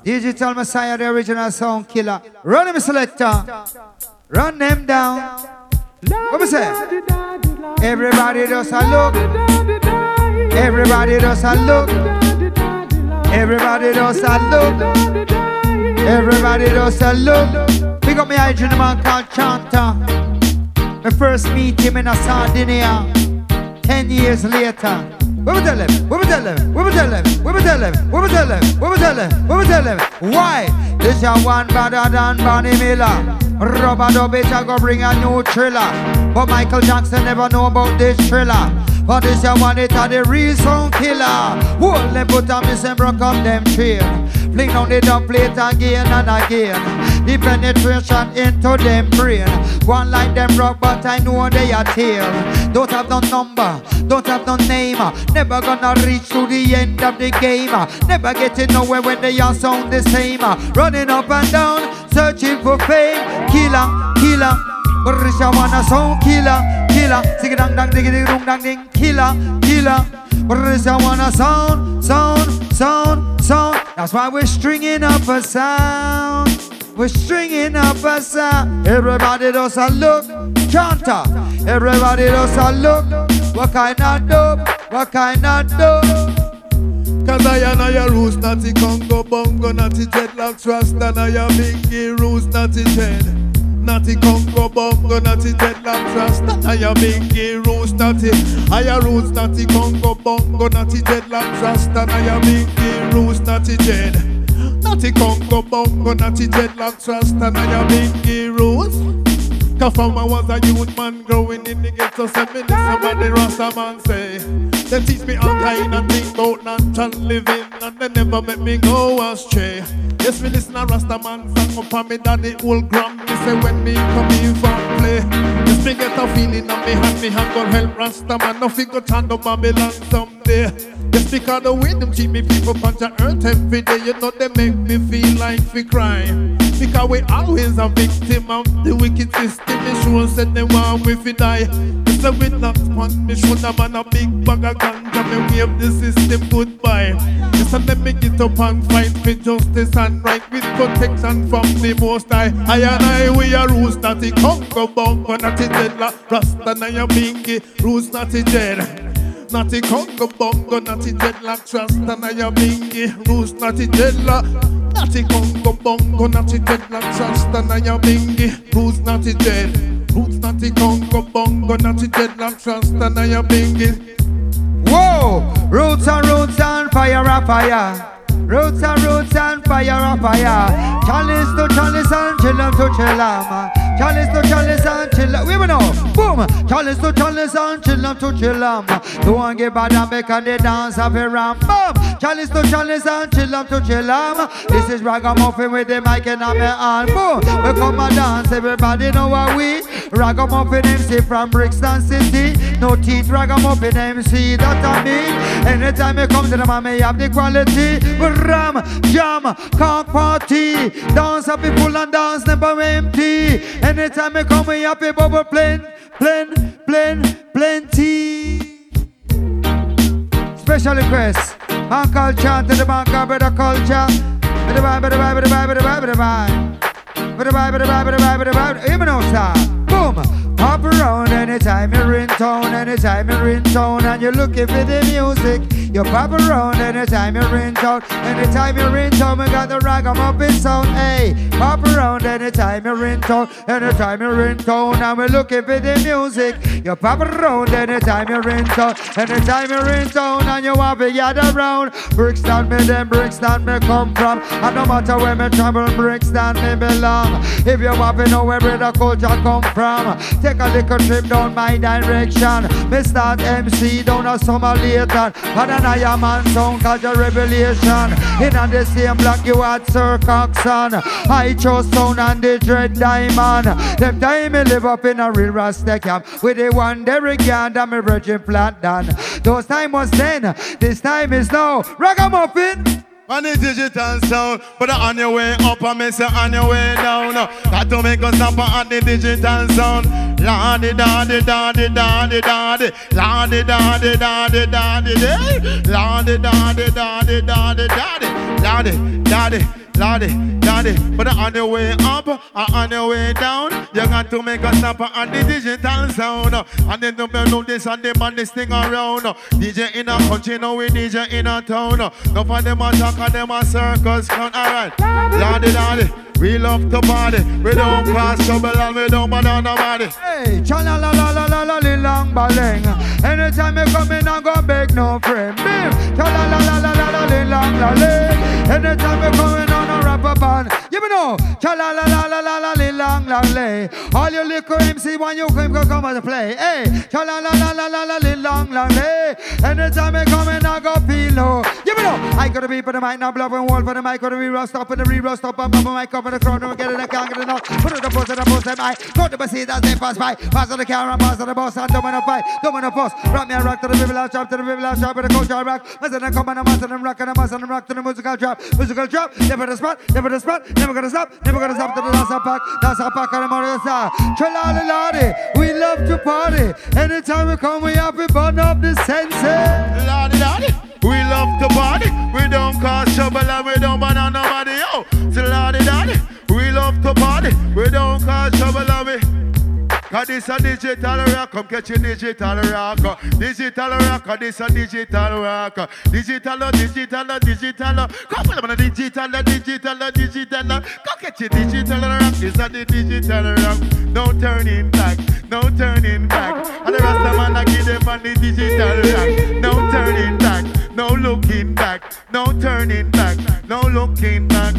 Digital Messiah, the original sound killer. Run them selector. Run them down. What me say? Everybody does a look. Everybody does a look. Everybody does a look. Everybody does a look. Pick up me hygiene man called Chanter. My first meet him in a Sardinia. Ten years later. What we tell him? What we tell him? What we tell him? What we tell him? What we tell him? What we tell him? What we tell him? Why? This a one better than Bonnie Miller. Rubber dub it a go bring a new thriller. But Michael Jackson never know about this thriller. But this your one it a the real sound killer. Hold them put on me and broke up them train. Fling on the dumb plate again and again. The penetration into them brain. One like them rock, but I know they are tear. Don't have no number, don't have no name. Never gonna reach to the end of the game. Never getting nowhere when they all sound the same. Running up and down, searching for fame. Killer, killer. Risha wanna sound killer, killer. Sing dang dang diggy diggy dong dang ding, killer, killer. Risha wanna sound, sound, sound, sound. That's why we're stringing up a sound. We're stringing up a sound. Everybody does a look, Chanter. Everybody does a look. What kind of dope? What kind of dope? Cause I and I a roots, natty Congo, bongo, natty dreadlocks, rasta, and I a biggie roots, natty dread. Natty Congo, bongo, natty dreadlocks, rasta, and I a biggie roots, natty. I a roots, natty Congo, bongo, natty dreadlocks, rasta, and I a biggie roots, natty dread. Natty Congo, bongo, natty dreadlocks, rasta, and I a biggie roots. Cause from I was a youth man growing in the ghetto Say me listen what the Rasta man say They teach me all kind of things about natural living And they never make me go astray. Yes, me listen a Rasta man song up on me daddy old gram. Me say when me come in from play Yes, me get a feeling on me hand. Me hand gon' help Rasta man. No figure turn to Babylon someday. Yes, because the way them treat me people punch the earth every day. You know they make me feel like we cry because we always a victim of the wicked system. Me sure said they want we fi die. It's a witness man. Me should have man a big bag of ganja. Me wave the system goodbye. Yes, and let me get up and fight for justice and right with protection from the most high. I and I we a roots not the Congo bongo, not the dreadlock. Rasta na ya bingy, roots not the dread. Natty Congo bongo, natty dreadlock, rasta na ya bingy, roots natty dreadlock. Natty Congo bongo, natty dreadlock, rasta na ya bingy, roots natty dread. Roots natty Congo bongo, natty dreadlock, rasta na ya bingy. Whoa! Roots and roots and fire a fire. Roots and roots and fire a fire. Chalice to chalice and chillum to chillum. Chalice to chalice and chillum. We know. Boom! Chalice to chalice and chillum to chillum. Don't get bad and make and they dance have a ram. Boom! Chalice to chalice and chillum to chillum. This is ragamuffin with the mic in my hand. Boom! We come and dance. Everybody know what we. Ragamuffin MC from Brixton City. No teeth ragamuffin MC. That I mean. Anytime you come to the me have the quality. Ram, jam, cock party. Dance up people and dance never empty. Anytime you come, we a bubble plain, plain, plain, plenty. Special request. Uncle chant to the bank, brother culture. Bada bye, bada bye, bada bye, bada bye, bada bye. Bada bye, bada bye, bada bye, bada bye. Now, sir. Boom. Hop around anytime you're in town, anytime you're in town, and you're looking for the music. You pop around anytime you're in town, anytime you're in town, we got the ragamuffin sound. Hey, pop around anytime you're in town, anytime you're in town, and we're looking for the music. You pop around anytime you're in town, anytime you're in town, and you want to gather around. Brixton, me them Brixton, me come from, and no matter where me travel, Brixton, me belong. If you want to know where the culture come from, take a little trip down my direction. Me start MC down a summer later, and an Iron Man sound called your revelation. In on the same block you had Sir Coxsone. I chose sound and the dread diamond. Them time me live up in a real Rasta camp with the one Derrick Yard and virgin plant done. Those time was then, this time is now. Ragamuffin. On the digital sound, but on your way up, I miss it on your way down. Got to make us stop on the digital sound. Lordy, daddy, daddy, daddy, daddy, Lordy, daddy, daddy, daddy, Lordy, daddy, daddy, daddy, daddy, Lordy, daddy. Lordy, Lordy, but on the way up or on the way down, you got to make a stop on the digital sound. And then don't know this and them on this thing around. DJ in a country, now we DJ in a town. No for them a talk and them a circus clown. Alright, Lordy, Lordy. We love to party. We don't cause trouble and we don't bother nobody. Hey, cha la la la la la la long balling. Anytime you come in, I go beg no friend. Bim, cha la la la la la la long la. Anytime you come in rapper band, you me no. Cha la la la la la la li long long lay. All your liquor MC when you come go come and play. Hey, cha la la la la la la li long long lay. Anytime I come in, I go feel no. Give me no. I got to be for the mic now, blow and wall for the mic, got to re-rust up and the re-rust up and bubble mic up in the crowd and get it, I can't get enough. Put it in the post and the post and I go to see that they pass by. Pass on the camera, pass on the boss, and don't want to fight, don't want to fuss. Rock me and rock to the village shop, to the village shop, with the coach I rock. Mass and come and a mass and I'm rock and a mass and I'm rock to the musical drop. Musical drop, never the spot, never the spot, never gonna stop, never gonna stop to the last pack. That's a pack on the side. Chalali ladi, we love to party. Anytime we come, we have to burn up the senses. Lordy, lordy. We love to party. We don't cause trouble and we don't ban nobody. Yo, so lordy, lordy. We love to party. We don't cause trouble and we. Cause this a digital rock, come catch a digital rock. Digital rock, this a digital rock. Digital, digital, digital. Come on, digital, digital, digital. Come catch a digital rock, this a the digital rock. No turning back, no turning back. And the rest of man I give them on the digital rock. No turning back, no looking back, no turning back, no looking back.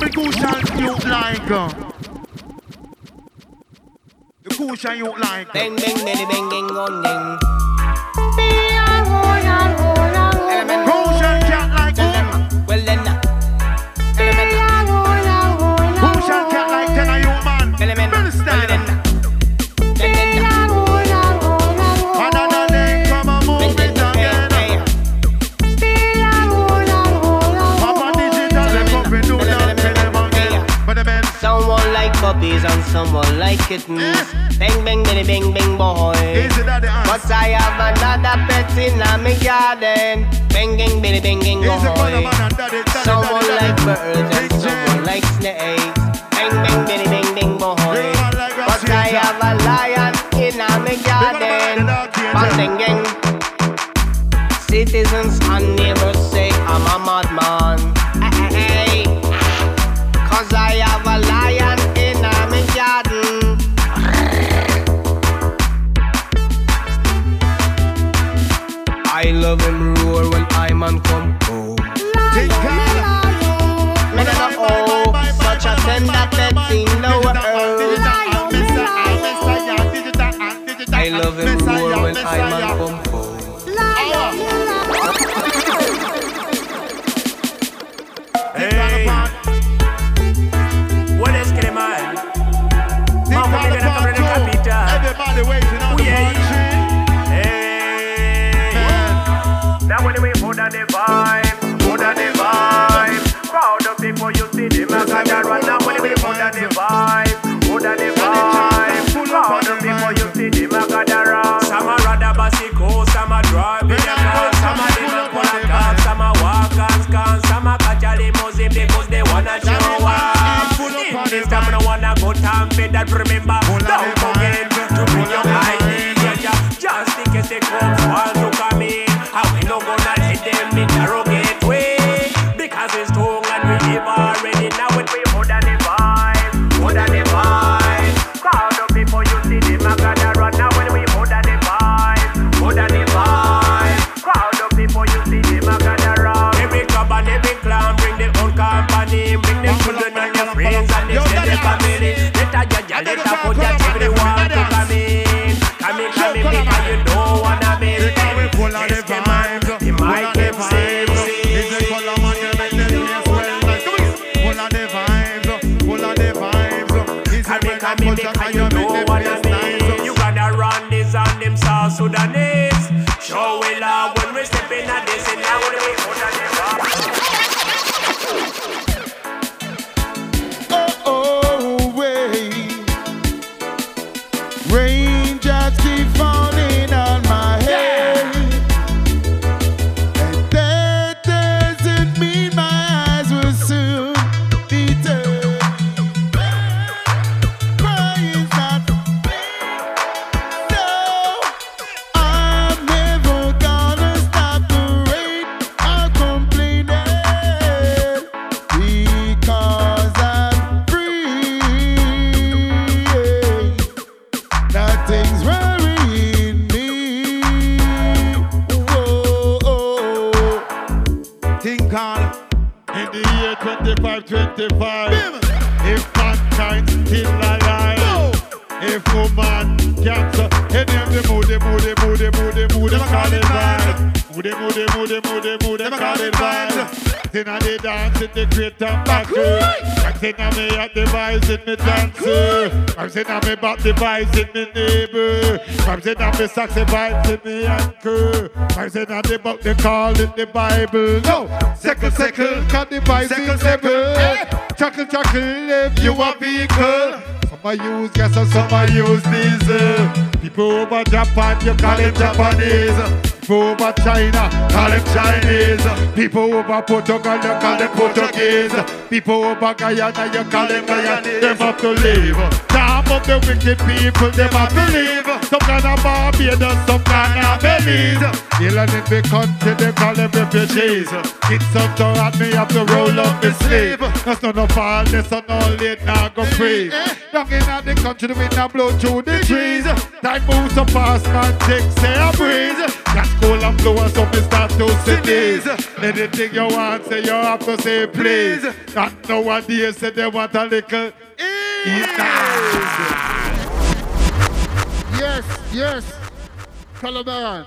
Selector. Please come the cushion you like. uh. The cushion you like. Bang, bang, bang, bang, bang, gong, gang. Cushion puppies and someone like kittens. Bang, bang, bang, bang, bang, boy. But I have another pet in my garden. Bang, bang, bang, bang, bang, boy. Someone like birds and someone like snakes. Bang, bang, bang, bang, bang, boy. But I have a lion in my garden. Bang, bang, bang. Citizens and neighbors say I'm a madman. Everybody waiting on the country. Now when we put on the vibe, put on the vibe. Crowd of people you see them a gather run. Now when we put on the vibe, put on the vibe. Crowd of people you see them a gather run. Some a rather bicycle, some a drive in a car, some a them a pull a car, some a walk and scan, some a catch a limousine because they wanna show off. This time, I wanna go time that. Remember, don't on the vibes, The pull mic the them vibes. It's the Colourman, you make the place well. Come here. Pull on the vibes, the vibes. It's the when I put up and you make the place nice. You gotta run this on them South Sudanese. Show I'm saying I me at the vice in me dancer. I'm saying I me back the vice in me neighbor. I'm saying I me sacrifice in me anchor. I'm saying I they back the call in the Bible. No, second, second, cut the vice in level. Chuckle, chuckle, if you a vehicle. Some I use gas and some I use diesel. People over Japan, you call them Japanese. Over China, call them Chinese. People over Portugal, you call them Portuguese. People over Guyana, you call them Guyanese. Them have to live. Some of the wicked people, them have to live. Some kind of Barbados, some kind of Belize. Alien in the country, they call them refugees. It's so hot, me have to roll up the sleeve. That's not no fall, this on all late, now go free. Down in the country, the wind a blow through the trees. Time moves so fast, man, take say a breeze. That's cool and blow and so we start to cities. Anything you want, say you have to say please. And nowadays say they want a little Yes, yes. Calabaran.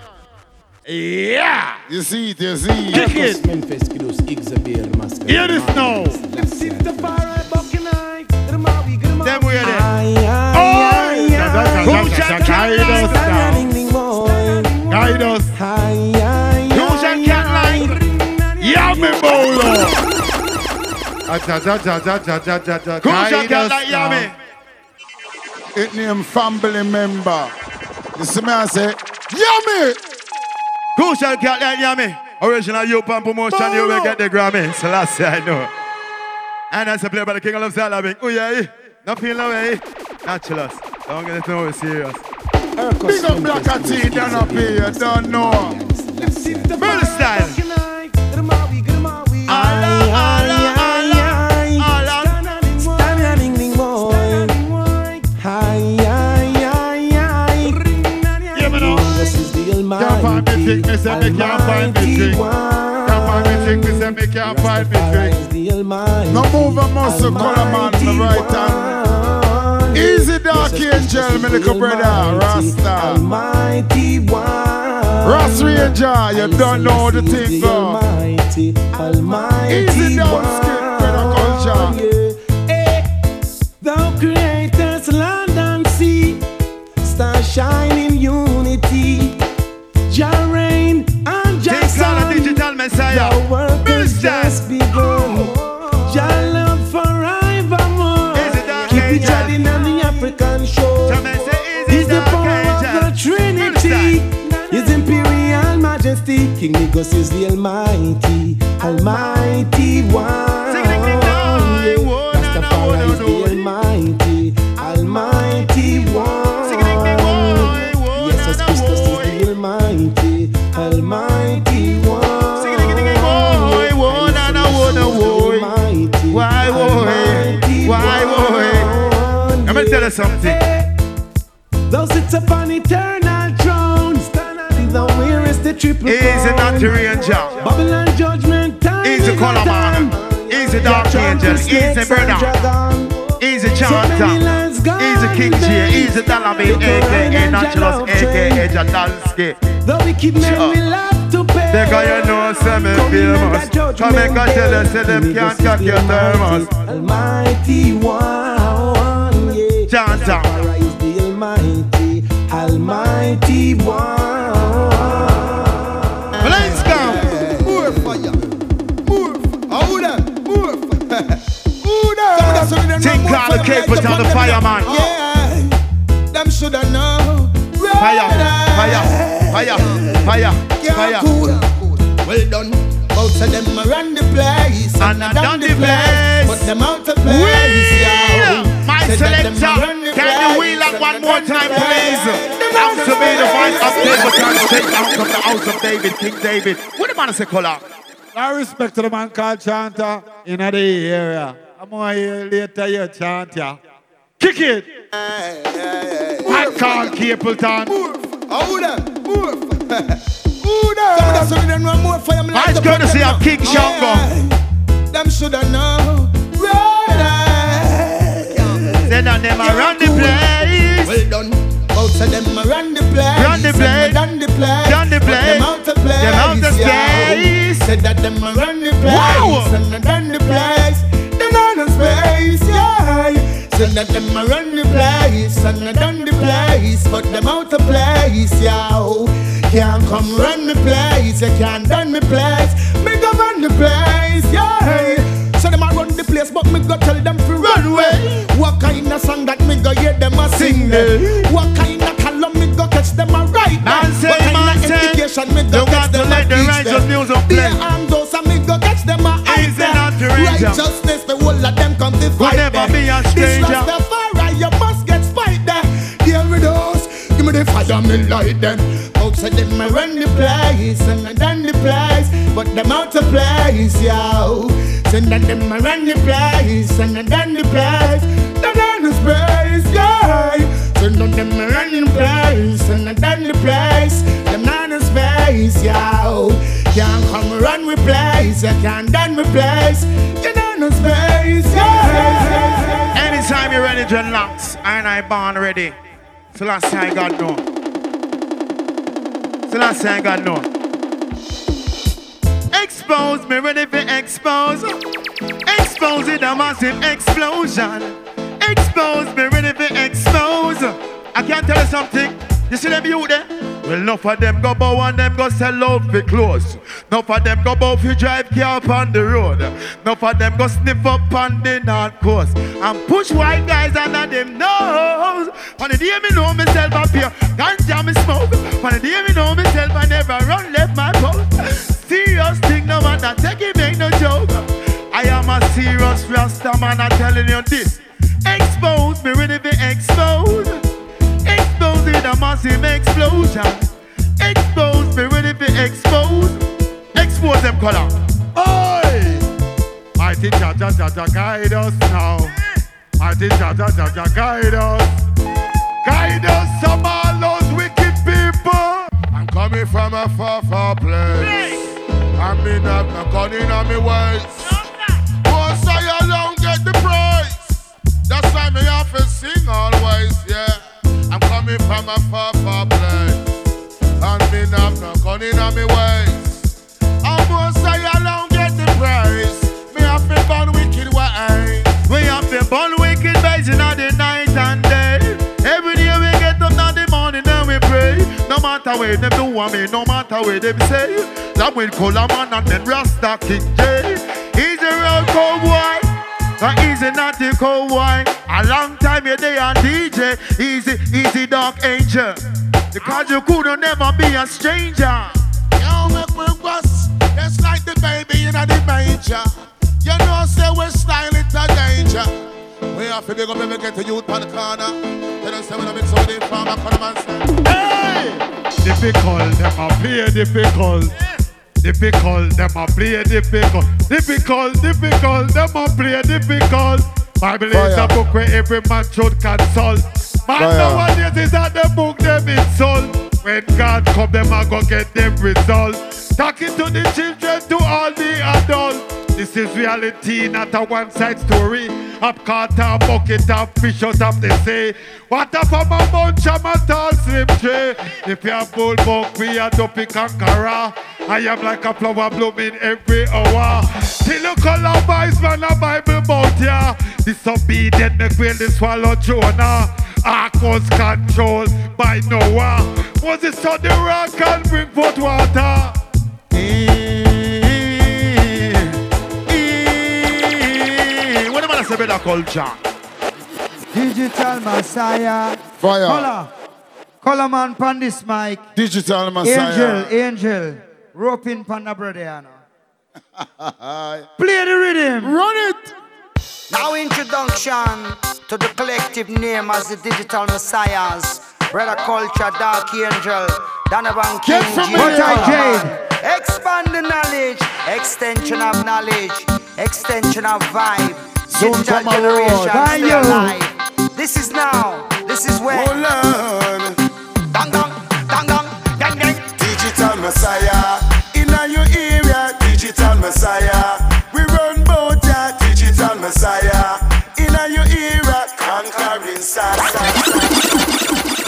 Yeah. You see it, you see it. Kick it. Memphis Kiddos, Xavier Masquerade. Hear this now. Them way there. Oh, guide us now. Guide us. It name family member. You see me, I say, yummy! Who shall cat like Yummy? Original Youth and Promotion, you will get the Grammy. So last year I know. And that's a play by the King of Love Salabing. Oh yeah, no feel no way. Naturalist. Don't get it no serious. Big up Black T, down up here, don't know. Murder style. Me say me can't find me trick. Can't find me trick, me say me can't find me trick. No move a muscle, color man, my right hand. Easy dark angel, me little brother, Rasta. Almighty One. Ras Ranger, you don't know the thing, go. Almighty, Almighty Easy down, One. skip, brother culture. Yeah. Eh, Thou createst land and sea, star shine messiah. Your work has just begun. Jah love forevermore. Keep it on the African shore. He's the power of the Trinity. His imperial majesty. King Negus is the Almighty, Almighty One. Rastafari is the say something. Though sits upon eternal throne, though here is the triple Easy not to angel. Babylon judgment time. Easy Colourman. Easy dark angel. Easy brother. Easy chanter. Easy King J. Easy Dalami. A.K.A. Naturalus. A.K.A. Jadansky. Though we keep memory love to pay. They got you know some famous. Come and go tell us them can't cock your thermos. Almighty one yeah. Chanter. Is the Almighty, Almighty One. Let's go. More fire. More. Hold on. More fire. Hold on. Some of them Think know more the fire cake like put the on the bun fire, them. man. Yeah. Them shoulda know. Fire, fire, fire, fire, fire. cool. Well done. Both of them a run the place And I done the place. But them out the place. Yeah selector, can you wheel up one more time, please? Out to be the voice of David, take out of the house of David, King David. What the man color? I respect to the man called Chanter in the area. I'm going to hear later, you Chanter. Kick it! I call Capleton. Oh, nice courtesy of King Shango. Them should have known. Right Say that them a run the place. Well done. Both of them a run the place. Run the place. Run the place. Run the place. Them out the place. Them out the space. Said that them a run the place. Wow. And run the place. Them on the space. Yeah. Said that them a run the place. And a run the place. But them out the place. Yeah. Can't come run the place. You can't run the place. Me go run the place. Yeah. So them a run the place, but me go tell them to run away. What kind of song that me go hear them a sing there? What kind of column me go catch them a write? Man say, What kind of education me go catch them a teach righteous them? music play. a arm those and me go catch them a hide Easy there. not to reach 'em. Righteousness, the whole of them come to fight there. be a This stranger. Rastafari, you must get spite there. Those, give me the fire, me light them. Outside them I run the place and I done the place, but them out of place, yo. Send them I run the place and I done the place, space, yeah. Send that them I run the place and I done the place, them not the space, yo. Can't come run with place, you can't done with place, you done the space, yeah. Anytime you're ready, dreadlocks, and I born ready. So last time God know. So last time God know. Expose me ready for expose. Expose it a massive explosion. Expose me ready for expose. I can't tell you something. You see them you there? Well, enough of them go bow and them go sell out for clothes. Enough of them go bow for drive car up on the road. Enough of them go sniff up on the north coast. And push white guys under them nose. On the day me know myself up here, ganja me smoke. On the day me know myself, I never run left my post. Serious thing, no man that take it, make no joke. I am a serious rasta man, I'm telling you this. Expose me, ready to expose. Expose with a massive explosion. Expose me, ready to expose. Expose them color. Oi! Mighty Jah Jah guide us now. Mighty Jah Jah guide us. Guide us from all those wicked people. I'm coming from a far, far place. I'm in up, I'm calling on me ways. That's why me have to sing always, yeah. I'm coming from a far, far place. I'm in up, I'm on me ways. And once I alone get the prize. Me have to burn wicked way. We have to burn wicked ways in the night and day. Every day we get up in the morning and we pray. No matter where them do I mean, no matter where them say. That will call a man and then Rasta King J. He's a real cowboy. But easy not the cowboy. A long time you there on DJ. Easy, easy dark angel. Because you could never be a stranger. You make me bust, just like the baby in the manger. You know, say we style it a danger. We have to big up every get to youth on the corner. They don't say we don't mix up with the farmer, come and say, Hey! Difficult, them a play difficult. Difficult, them a play difficult. Difficult, difficult, them a play difficult. Bible is a book where every man should consult. Man Fire. nowadays is at the book them insult. When God come, them a go get them results. Talking to the children, to all the adults. This is reality, not a one-side story. Up Carter, bucket of fish out of the sea. Water from a bunch of a tall slim tree. If you are bull buck, we are dopey conqueror. I am like a flower blooming every hour. Till you color boys, man, a Bible bout ya. Disobedient, make will swallow Jonah. Ark was controlled by Noah. Was it on the rock and bring forth water? What am I say about culture? Digital Messiah. Fire. Color. Colourman pan this mic. Digital Messiah. Angel, angel. Roping pan the brother. Play the rhythm. Run it. Now introduction to the collective name as the Digital Messiahs. Brother Culture, Dark Angel, Donovan King, Get from Jay here. What I Colourman. Expand the knowledge, extension of knowledge, extension of vibe. Soon Digital generation still alive. This is now, this is where. Hold on. Dang dang, dang dang, dang dang. Digital Messiah, in your area, Digital Messiah.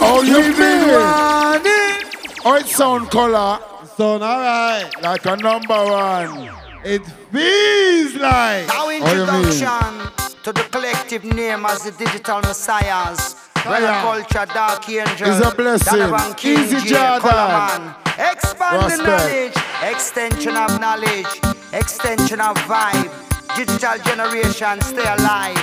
You I've been feel? wanting. Oh, it sound color. Sound alright. Like a number one. It feels like. Now you mean? introduction to the collective name as the Digital Messiahs. Brother Fire. Culture, Dark Angel, It's a blessing. Donovan King, Easy J. Jordan. Colourman. Expand the knowledge, extension of knowledge, extension of vibe. Digital generation, stay alive.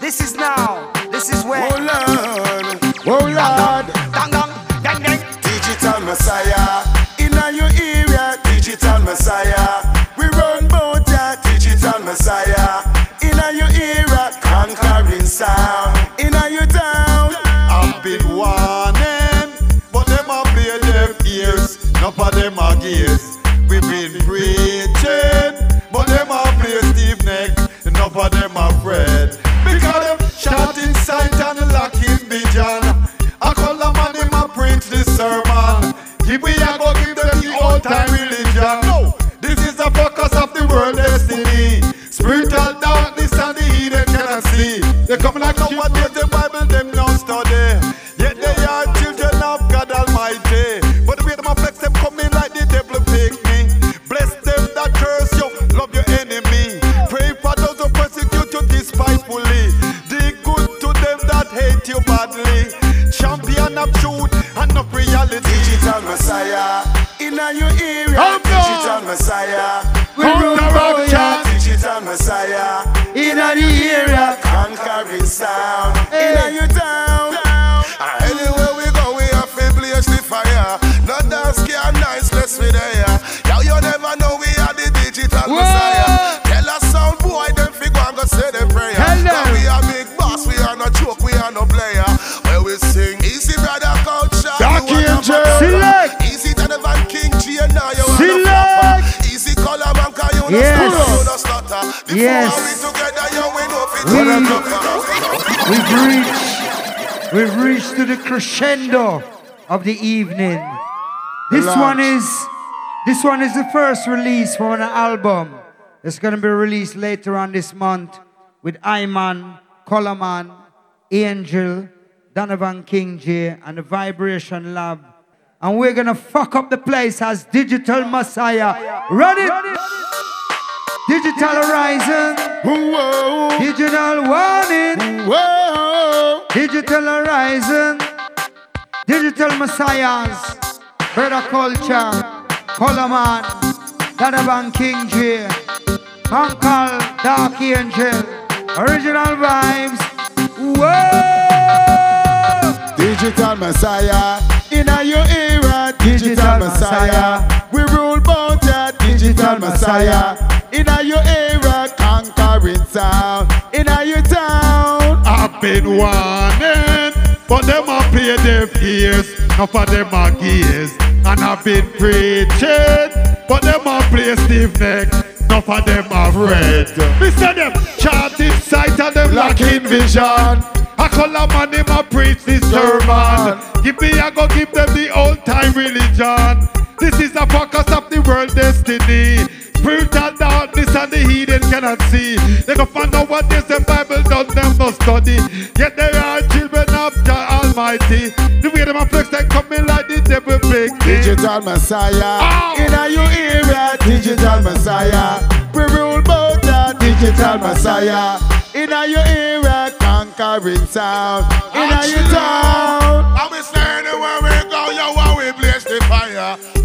This is now, this is when. Oh Lord, oh Lord, Dang, dang, dang, dang. Digital Messiah, in your area, Digital Messiah. We run bout ya, Digital Messiah. In a your era, conquering sound. In your town, I've been warning, but them a play deaf ears. None of them are gears. We've been preaching, but them a play stiff neck. None of them are afraid. If we a go give them the old time religion. No, this is the focus of the world destiny. Spiritual darkness and the heathen cannot see. They come like nowadays, the Digital Messiah, in your area, Come. Digital Messiah. We- to the We've reached, we've reached to the crescendo of the evening. This Relax. one is, this one is the first release from an album. It's gonna be released later on this month with Iman, Colourman, Angel, Donovan Kingjay, and the Vibration Lab. And we're gonna fuck up the place as Digital Messiah. Run it! Digital Horizon. Digital Warning. Digital Horizon. Digital Messiahs. Brother Culture. Colourman. Donovan Kingjay. Uncle Dark Angel. Original vibes. Whoa! Digital Messiah, in your era, Digital, Digital Messiah. Messiah. We rule bout ya, Digital Messiah. In your era, conquering sound. In your town, I've been warning, but them a play deaf ears. Enough of them are gears. And I've been preaching, but them a play stiff neck. Enough of them are red. Me say them charting sight and them lacking vision. I call a man him a preach this sermon. Give me I go give them the old time religion. This is the focus of the world destiny. Spiritual darkness and the heathen cannot see. They go find out what this the Bible done them no study. Yet they are children of Jah Almighty. The way them a flex they coming like the devil big. Digital Messiah. Ah! In your era, Digital Messiah. We rule bout ya, Digital Messiah. In your era, conquering sound. In your town. I'm saying where we go, yo, while we blaze the fire.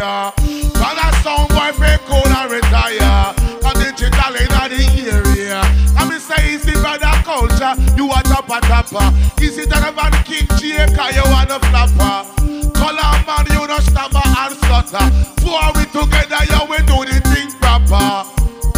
Messiah. Cause that sound boy fake cool and retire. Cause digital in the area. I'm say easy brother culture, you are topper topper. Easy Donovan King J, cause you are the flapper. Color man, you no stammer and stutter. Four we together, yo, we do the thing proper.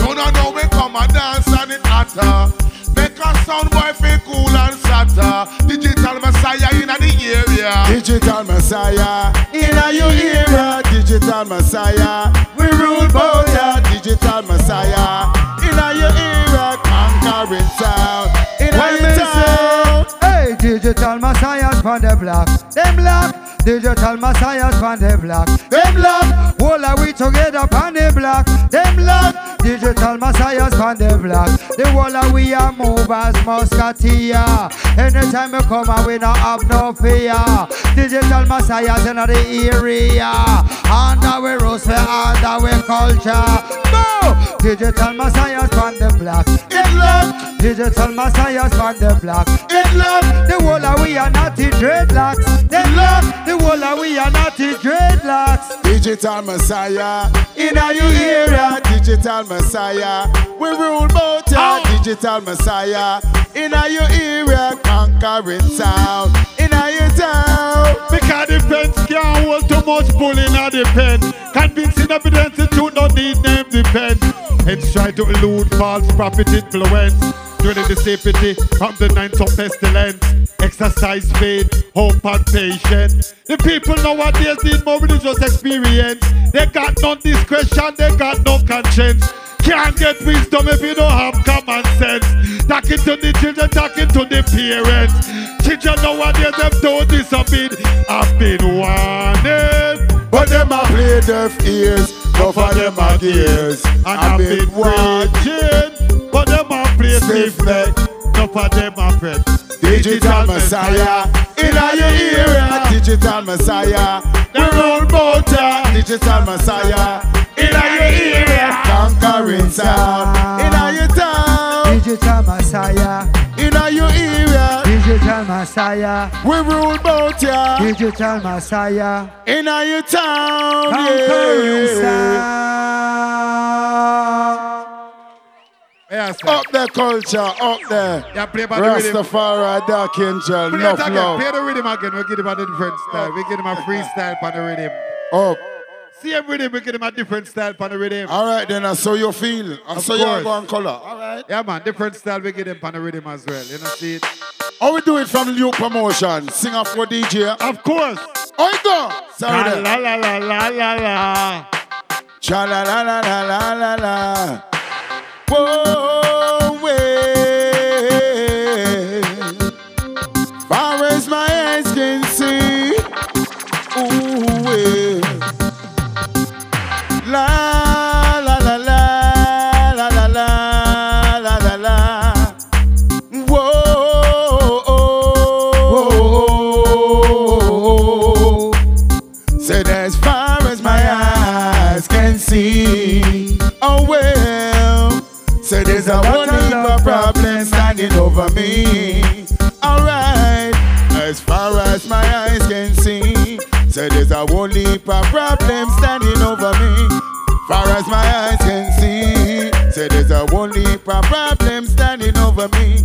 You don't know we come and dance and it hotter. Make a sound boy feel cool and satter. Digital Messiah in the area. Digital Messiah, in your era, Digital Messiah. We rule bout ya, Digital Messiah. In your era, conquering sound. In When your hey, digital messiahs from the block. Them block, Digital messiahs on the block. Them lock. All are we together on the block. Them lock. Digital messiahs on the block. The whole of we are movers, musketeer. Anytime we come and we not have no fear. Digital messiahs in the area. Under we roots, under we culture. No! Digital messiahs on the block. It lock. Digital messiahs on the block. It lock. The whole of we are not in dreadlocks. Them lock. The whole of we are not in dreadlocks. Digital Messiah In a your area. Digital Messiah We rule bout ya oh. Digital Messiah In a your area Conquering sound In a your town Because the fence can't hold too much bull in a the pen. Convincing evidence the truth don't need name defense. Hence try to elude false prophet influence. Drilling the safety from the ninth of pestilence. Exercise faith, hope and patience. The people nowadays need more religious experience. They got no discretion, they got no conscience. Can't get wisdom if you don't have common sense. Talking to the children, talking to the parents. Children nowadays them don't disobey. I've been warning. But them a play deaf ears Enough of them a gears And I've been watching. But them a play stiff neck. Enough of them a fret. Digital Messiah. In a your area Digital Messiah. We rule bout ya Digital Messiah. In a your area Conquering sound. In a your town. Digital messiah. In a your area Digital messiah. We rule bout ya Digital messiah. In a your town Conquering yeah. Up the culture, up there. Yeah, play by the rhythm. Rastafari, Dark Angel, Play enough it again. love. Play the rhythm again. We give him a different style. We give him a freestyle for the rhythm. Up. Same rhythm. We give him a different style for the rhythm. All right, then I saw you feel. I Of saw you course. go and color. All right. Yeah, man. Different style. We give him for the rhythm as well. You know, see it? How we do it from Luke Promotion? Sing up for DJ. Of course. It go? Sorry. La la la la la la la. Cha la la la la la la la. Whoa, there's a one heap of problem standing over me. Alright. As far as my eyes can see. Said there's a whole heap of problem standing over me. Far as my eyes can see. Said there's a whole heap of problem standing over me.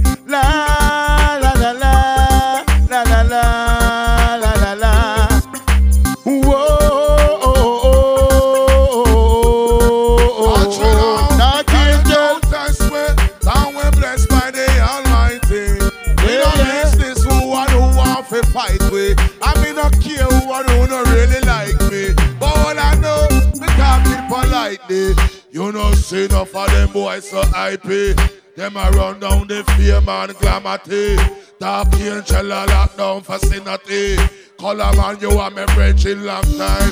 You know, see enough of them boys so IP. Them a run down the fame and glamity. Dark angel a lock down vicinity. Colourman, you are my friend in long time.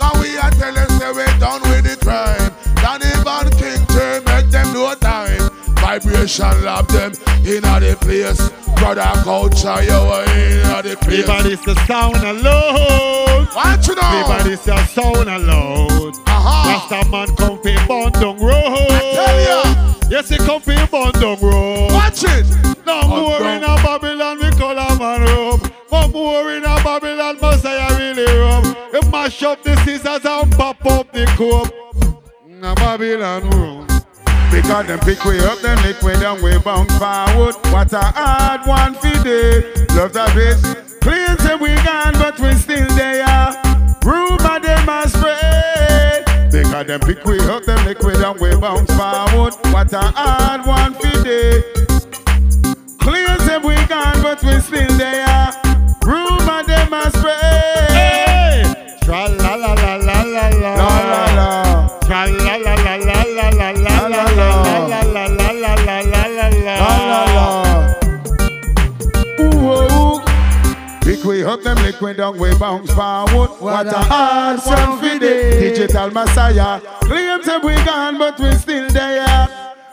Now we are telling say we done with the crime. Don't even King to make them no time. Vibration Lab them in the place. Brother culture, you are in the place. Everybody's the sound alone. What you know? Everybody's the sound alone. Aha. Rasta man come fi Bondong Road. I tell ya. Yes, he come fi Bondong Road. Watch it. No more in a Babylon, we call a man rub. No more in a Babylon, Messiah really rub. We mash up the scissors and pop up the cup. In a Babylon room. Because them pick way up, them lick way down, we bound forward. What a hard one for day. Love that bitch. Clean say we gone, but we still there. Rumor them a spread. Because them pick way up, them lick way down, we bound forward. What a hard one for day. Clean say we gone, but we still up, them down, we bounce forward. What a hard song for this. Digital Messiah. Claim say we gone, but we still there.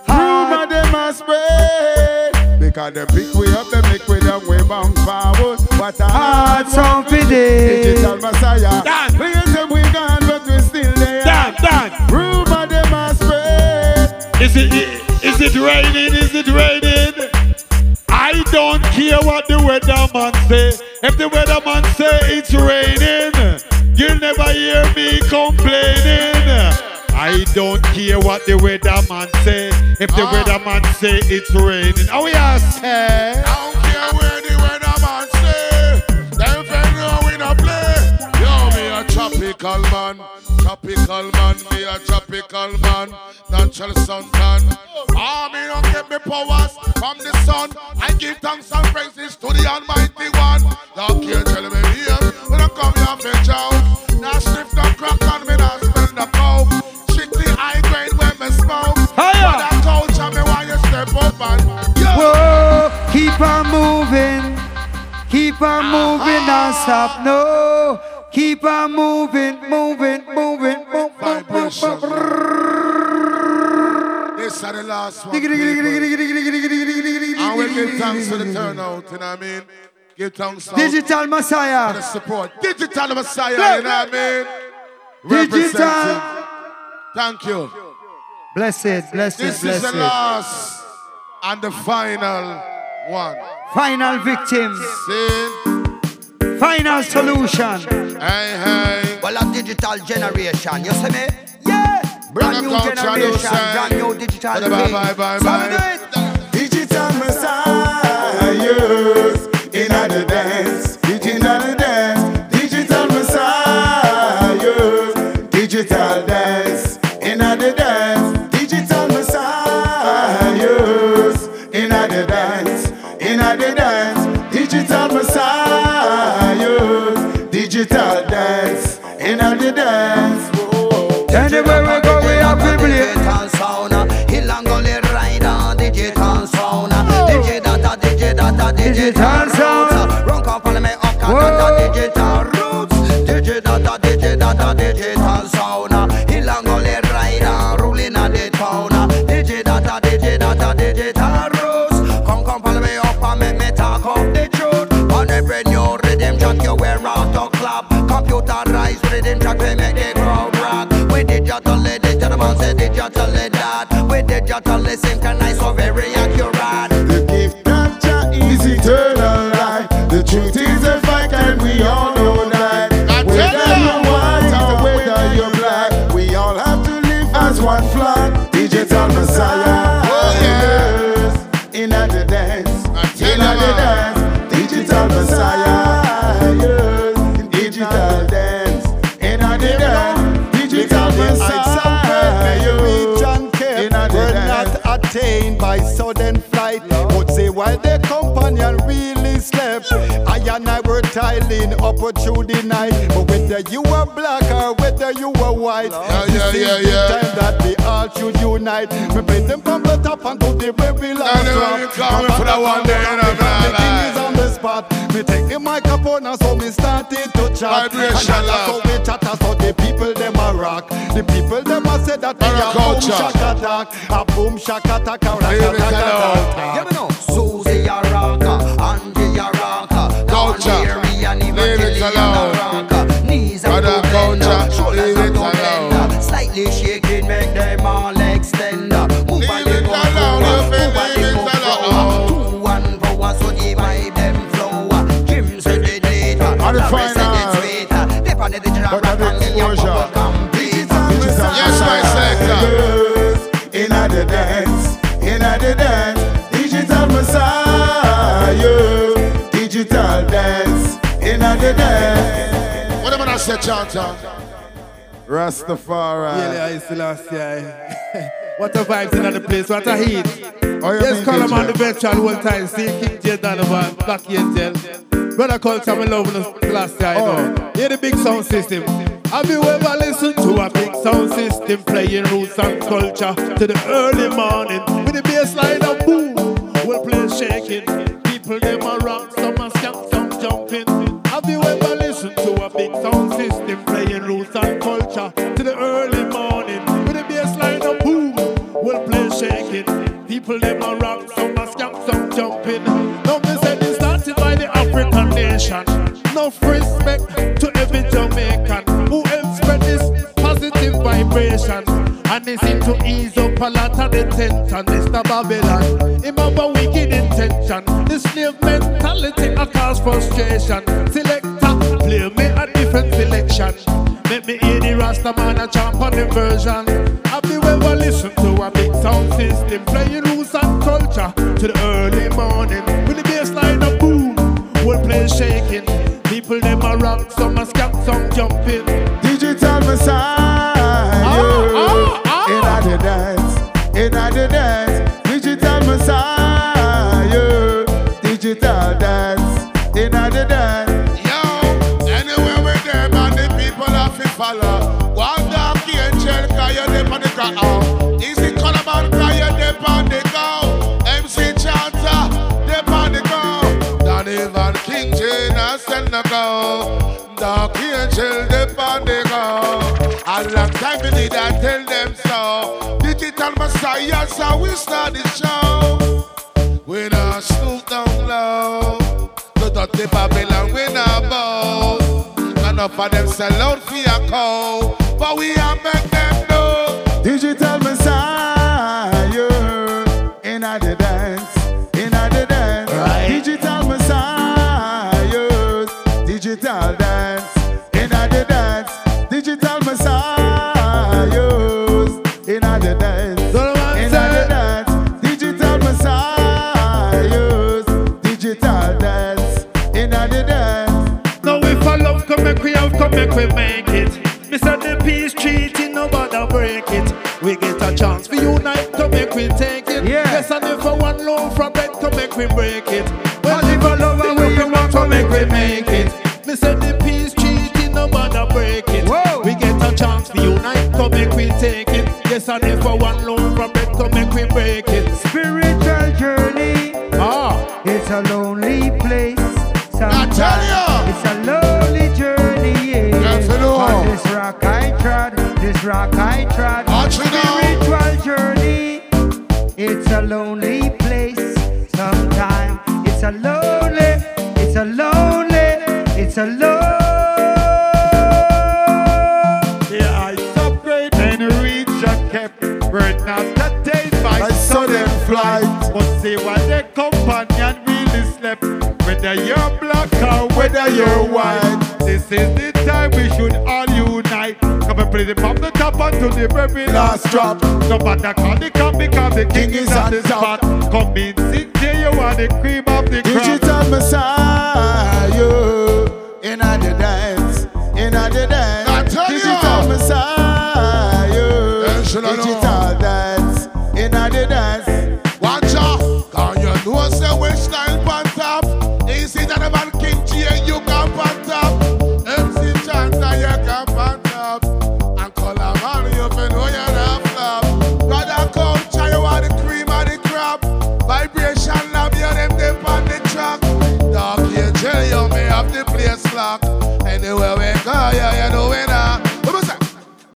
Rumor them a spread. Because them pick we up, them liquid down, we bounce forward. What a for this. Digital Messiah. Claim say we gone, but we still there. Done, done. Rumor them a spread. Is it is it raining? Is it raining? I don't care what the weatherman say. If the weatherman say it's raining, you'll never hear me complaining. I don't care what the weatherman say. If the ah. weatherman say it's raining, oh yeah, say. Tropical man, tropical man, me a tropical man, natural suntan. Ah, me don't get me powers from the sun. I give thanks and praises to the Almighty One. Y'all can't tell me here when I come here for chow. Now sniff the crack and me not spend the coke. Strictly high grade when me smoke. But that culture me want you step up and yo. Whoa, keep on moving, keep on moving, don't stop, no. Keep on moving, moving, moving, moving. This are the last one. People. And we give thanks for the turnout, you know what I mean? Give thanks Digital Messiah. for the support. Digital Messiah, you know what I mean? Digital. Thank you. Blessed, blessed, This blessed. is the last and the final one. Final victims. See? Final solution. Hey, hey. Well, a digital generation, you see me? Yeah. Brand new generation, brand new digital Bye, bye, thing. bye, bye, So bye. we do it. Digital Messiahs digital sound. Run come follow me up, data, digital roots, digital digital digital sound, Hilangole rider, ruling on the town, digital digital digital roots. Come come follow me up and make me talk of the truth. On every new rhythm track you wear out the club, computerized rhythm track we make the crowd rock. We digitally, digital man say digitally that. We digitally synchronize so very companion really slept, I and I were tiling up through the night. But whether you were black or whether you were white, Yeah, this yeah, is yeah, the yeah. time that we all should unite. We play them from the top and to the very last drop. call for that one day, The man, king is on the spot. Me take the microphone and so me started to chat. Vibration And that's how we the people them a rock. The people them a say that they a boom shock attack, a boom shock attack, a rock attack. You know, Susie a rocker, Andy a culture. Leave it alone. Knees are Leave it alone. Slightly shady. What am I gonna say, Chanter? Rastafari. Yeah, I still last year. What a vibes in the place, what a heat. Oh, you yes, call him on the virtual one time. See Kingjay Donovan, Black Angel. Brother Culture, me loving us last year, you know. Hear the big sound system. Have you ever listened to a big sound system playing roots and culture to the early morning with the bass line and boom, we'll play shaking. People them a rock, some a skank, some jumping. Nation. No respect to every Jamaican who helps spread this positive vibration. And it's into ease up a lot of the tension. Mr. Babylon, him have a wicked intention. The slave mentality a cause frustration. Selector, play me a different selection. Make me hear the Rasta man a champ on the version. Have you ever listened to a big sound system playing loose and culture to the early some a skank, some jumping. Digital Messiah. Dark angel, there on the go. A long time we need I tell them so. Digital Messiah, so we start the show. We not snoop down low. No dirty Babylon, we not bow. Enough of them sell out for a cow. But we are make them know. Digital Messiah. Make we make it. Me say the peace treaty nobody break it. We get a chance for unite come make we take it. Yes, and if a one loaf from bed come make we break it. Well if a love and we want to make we make it. Me say the peace treaty nobody break it. We get a chance for unite come make we take it. Yes, and if a one loaf is the time we should all unite. Come and play it from the top until the very last drop. No matter how the cup because the king, king is on the spot. Come in, sit there, you are the cream of the crop. Digital Messiah, in the dance, in the dance. Digital Messiah, digital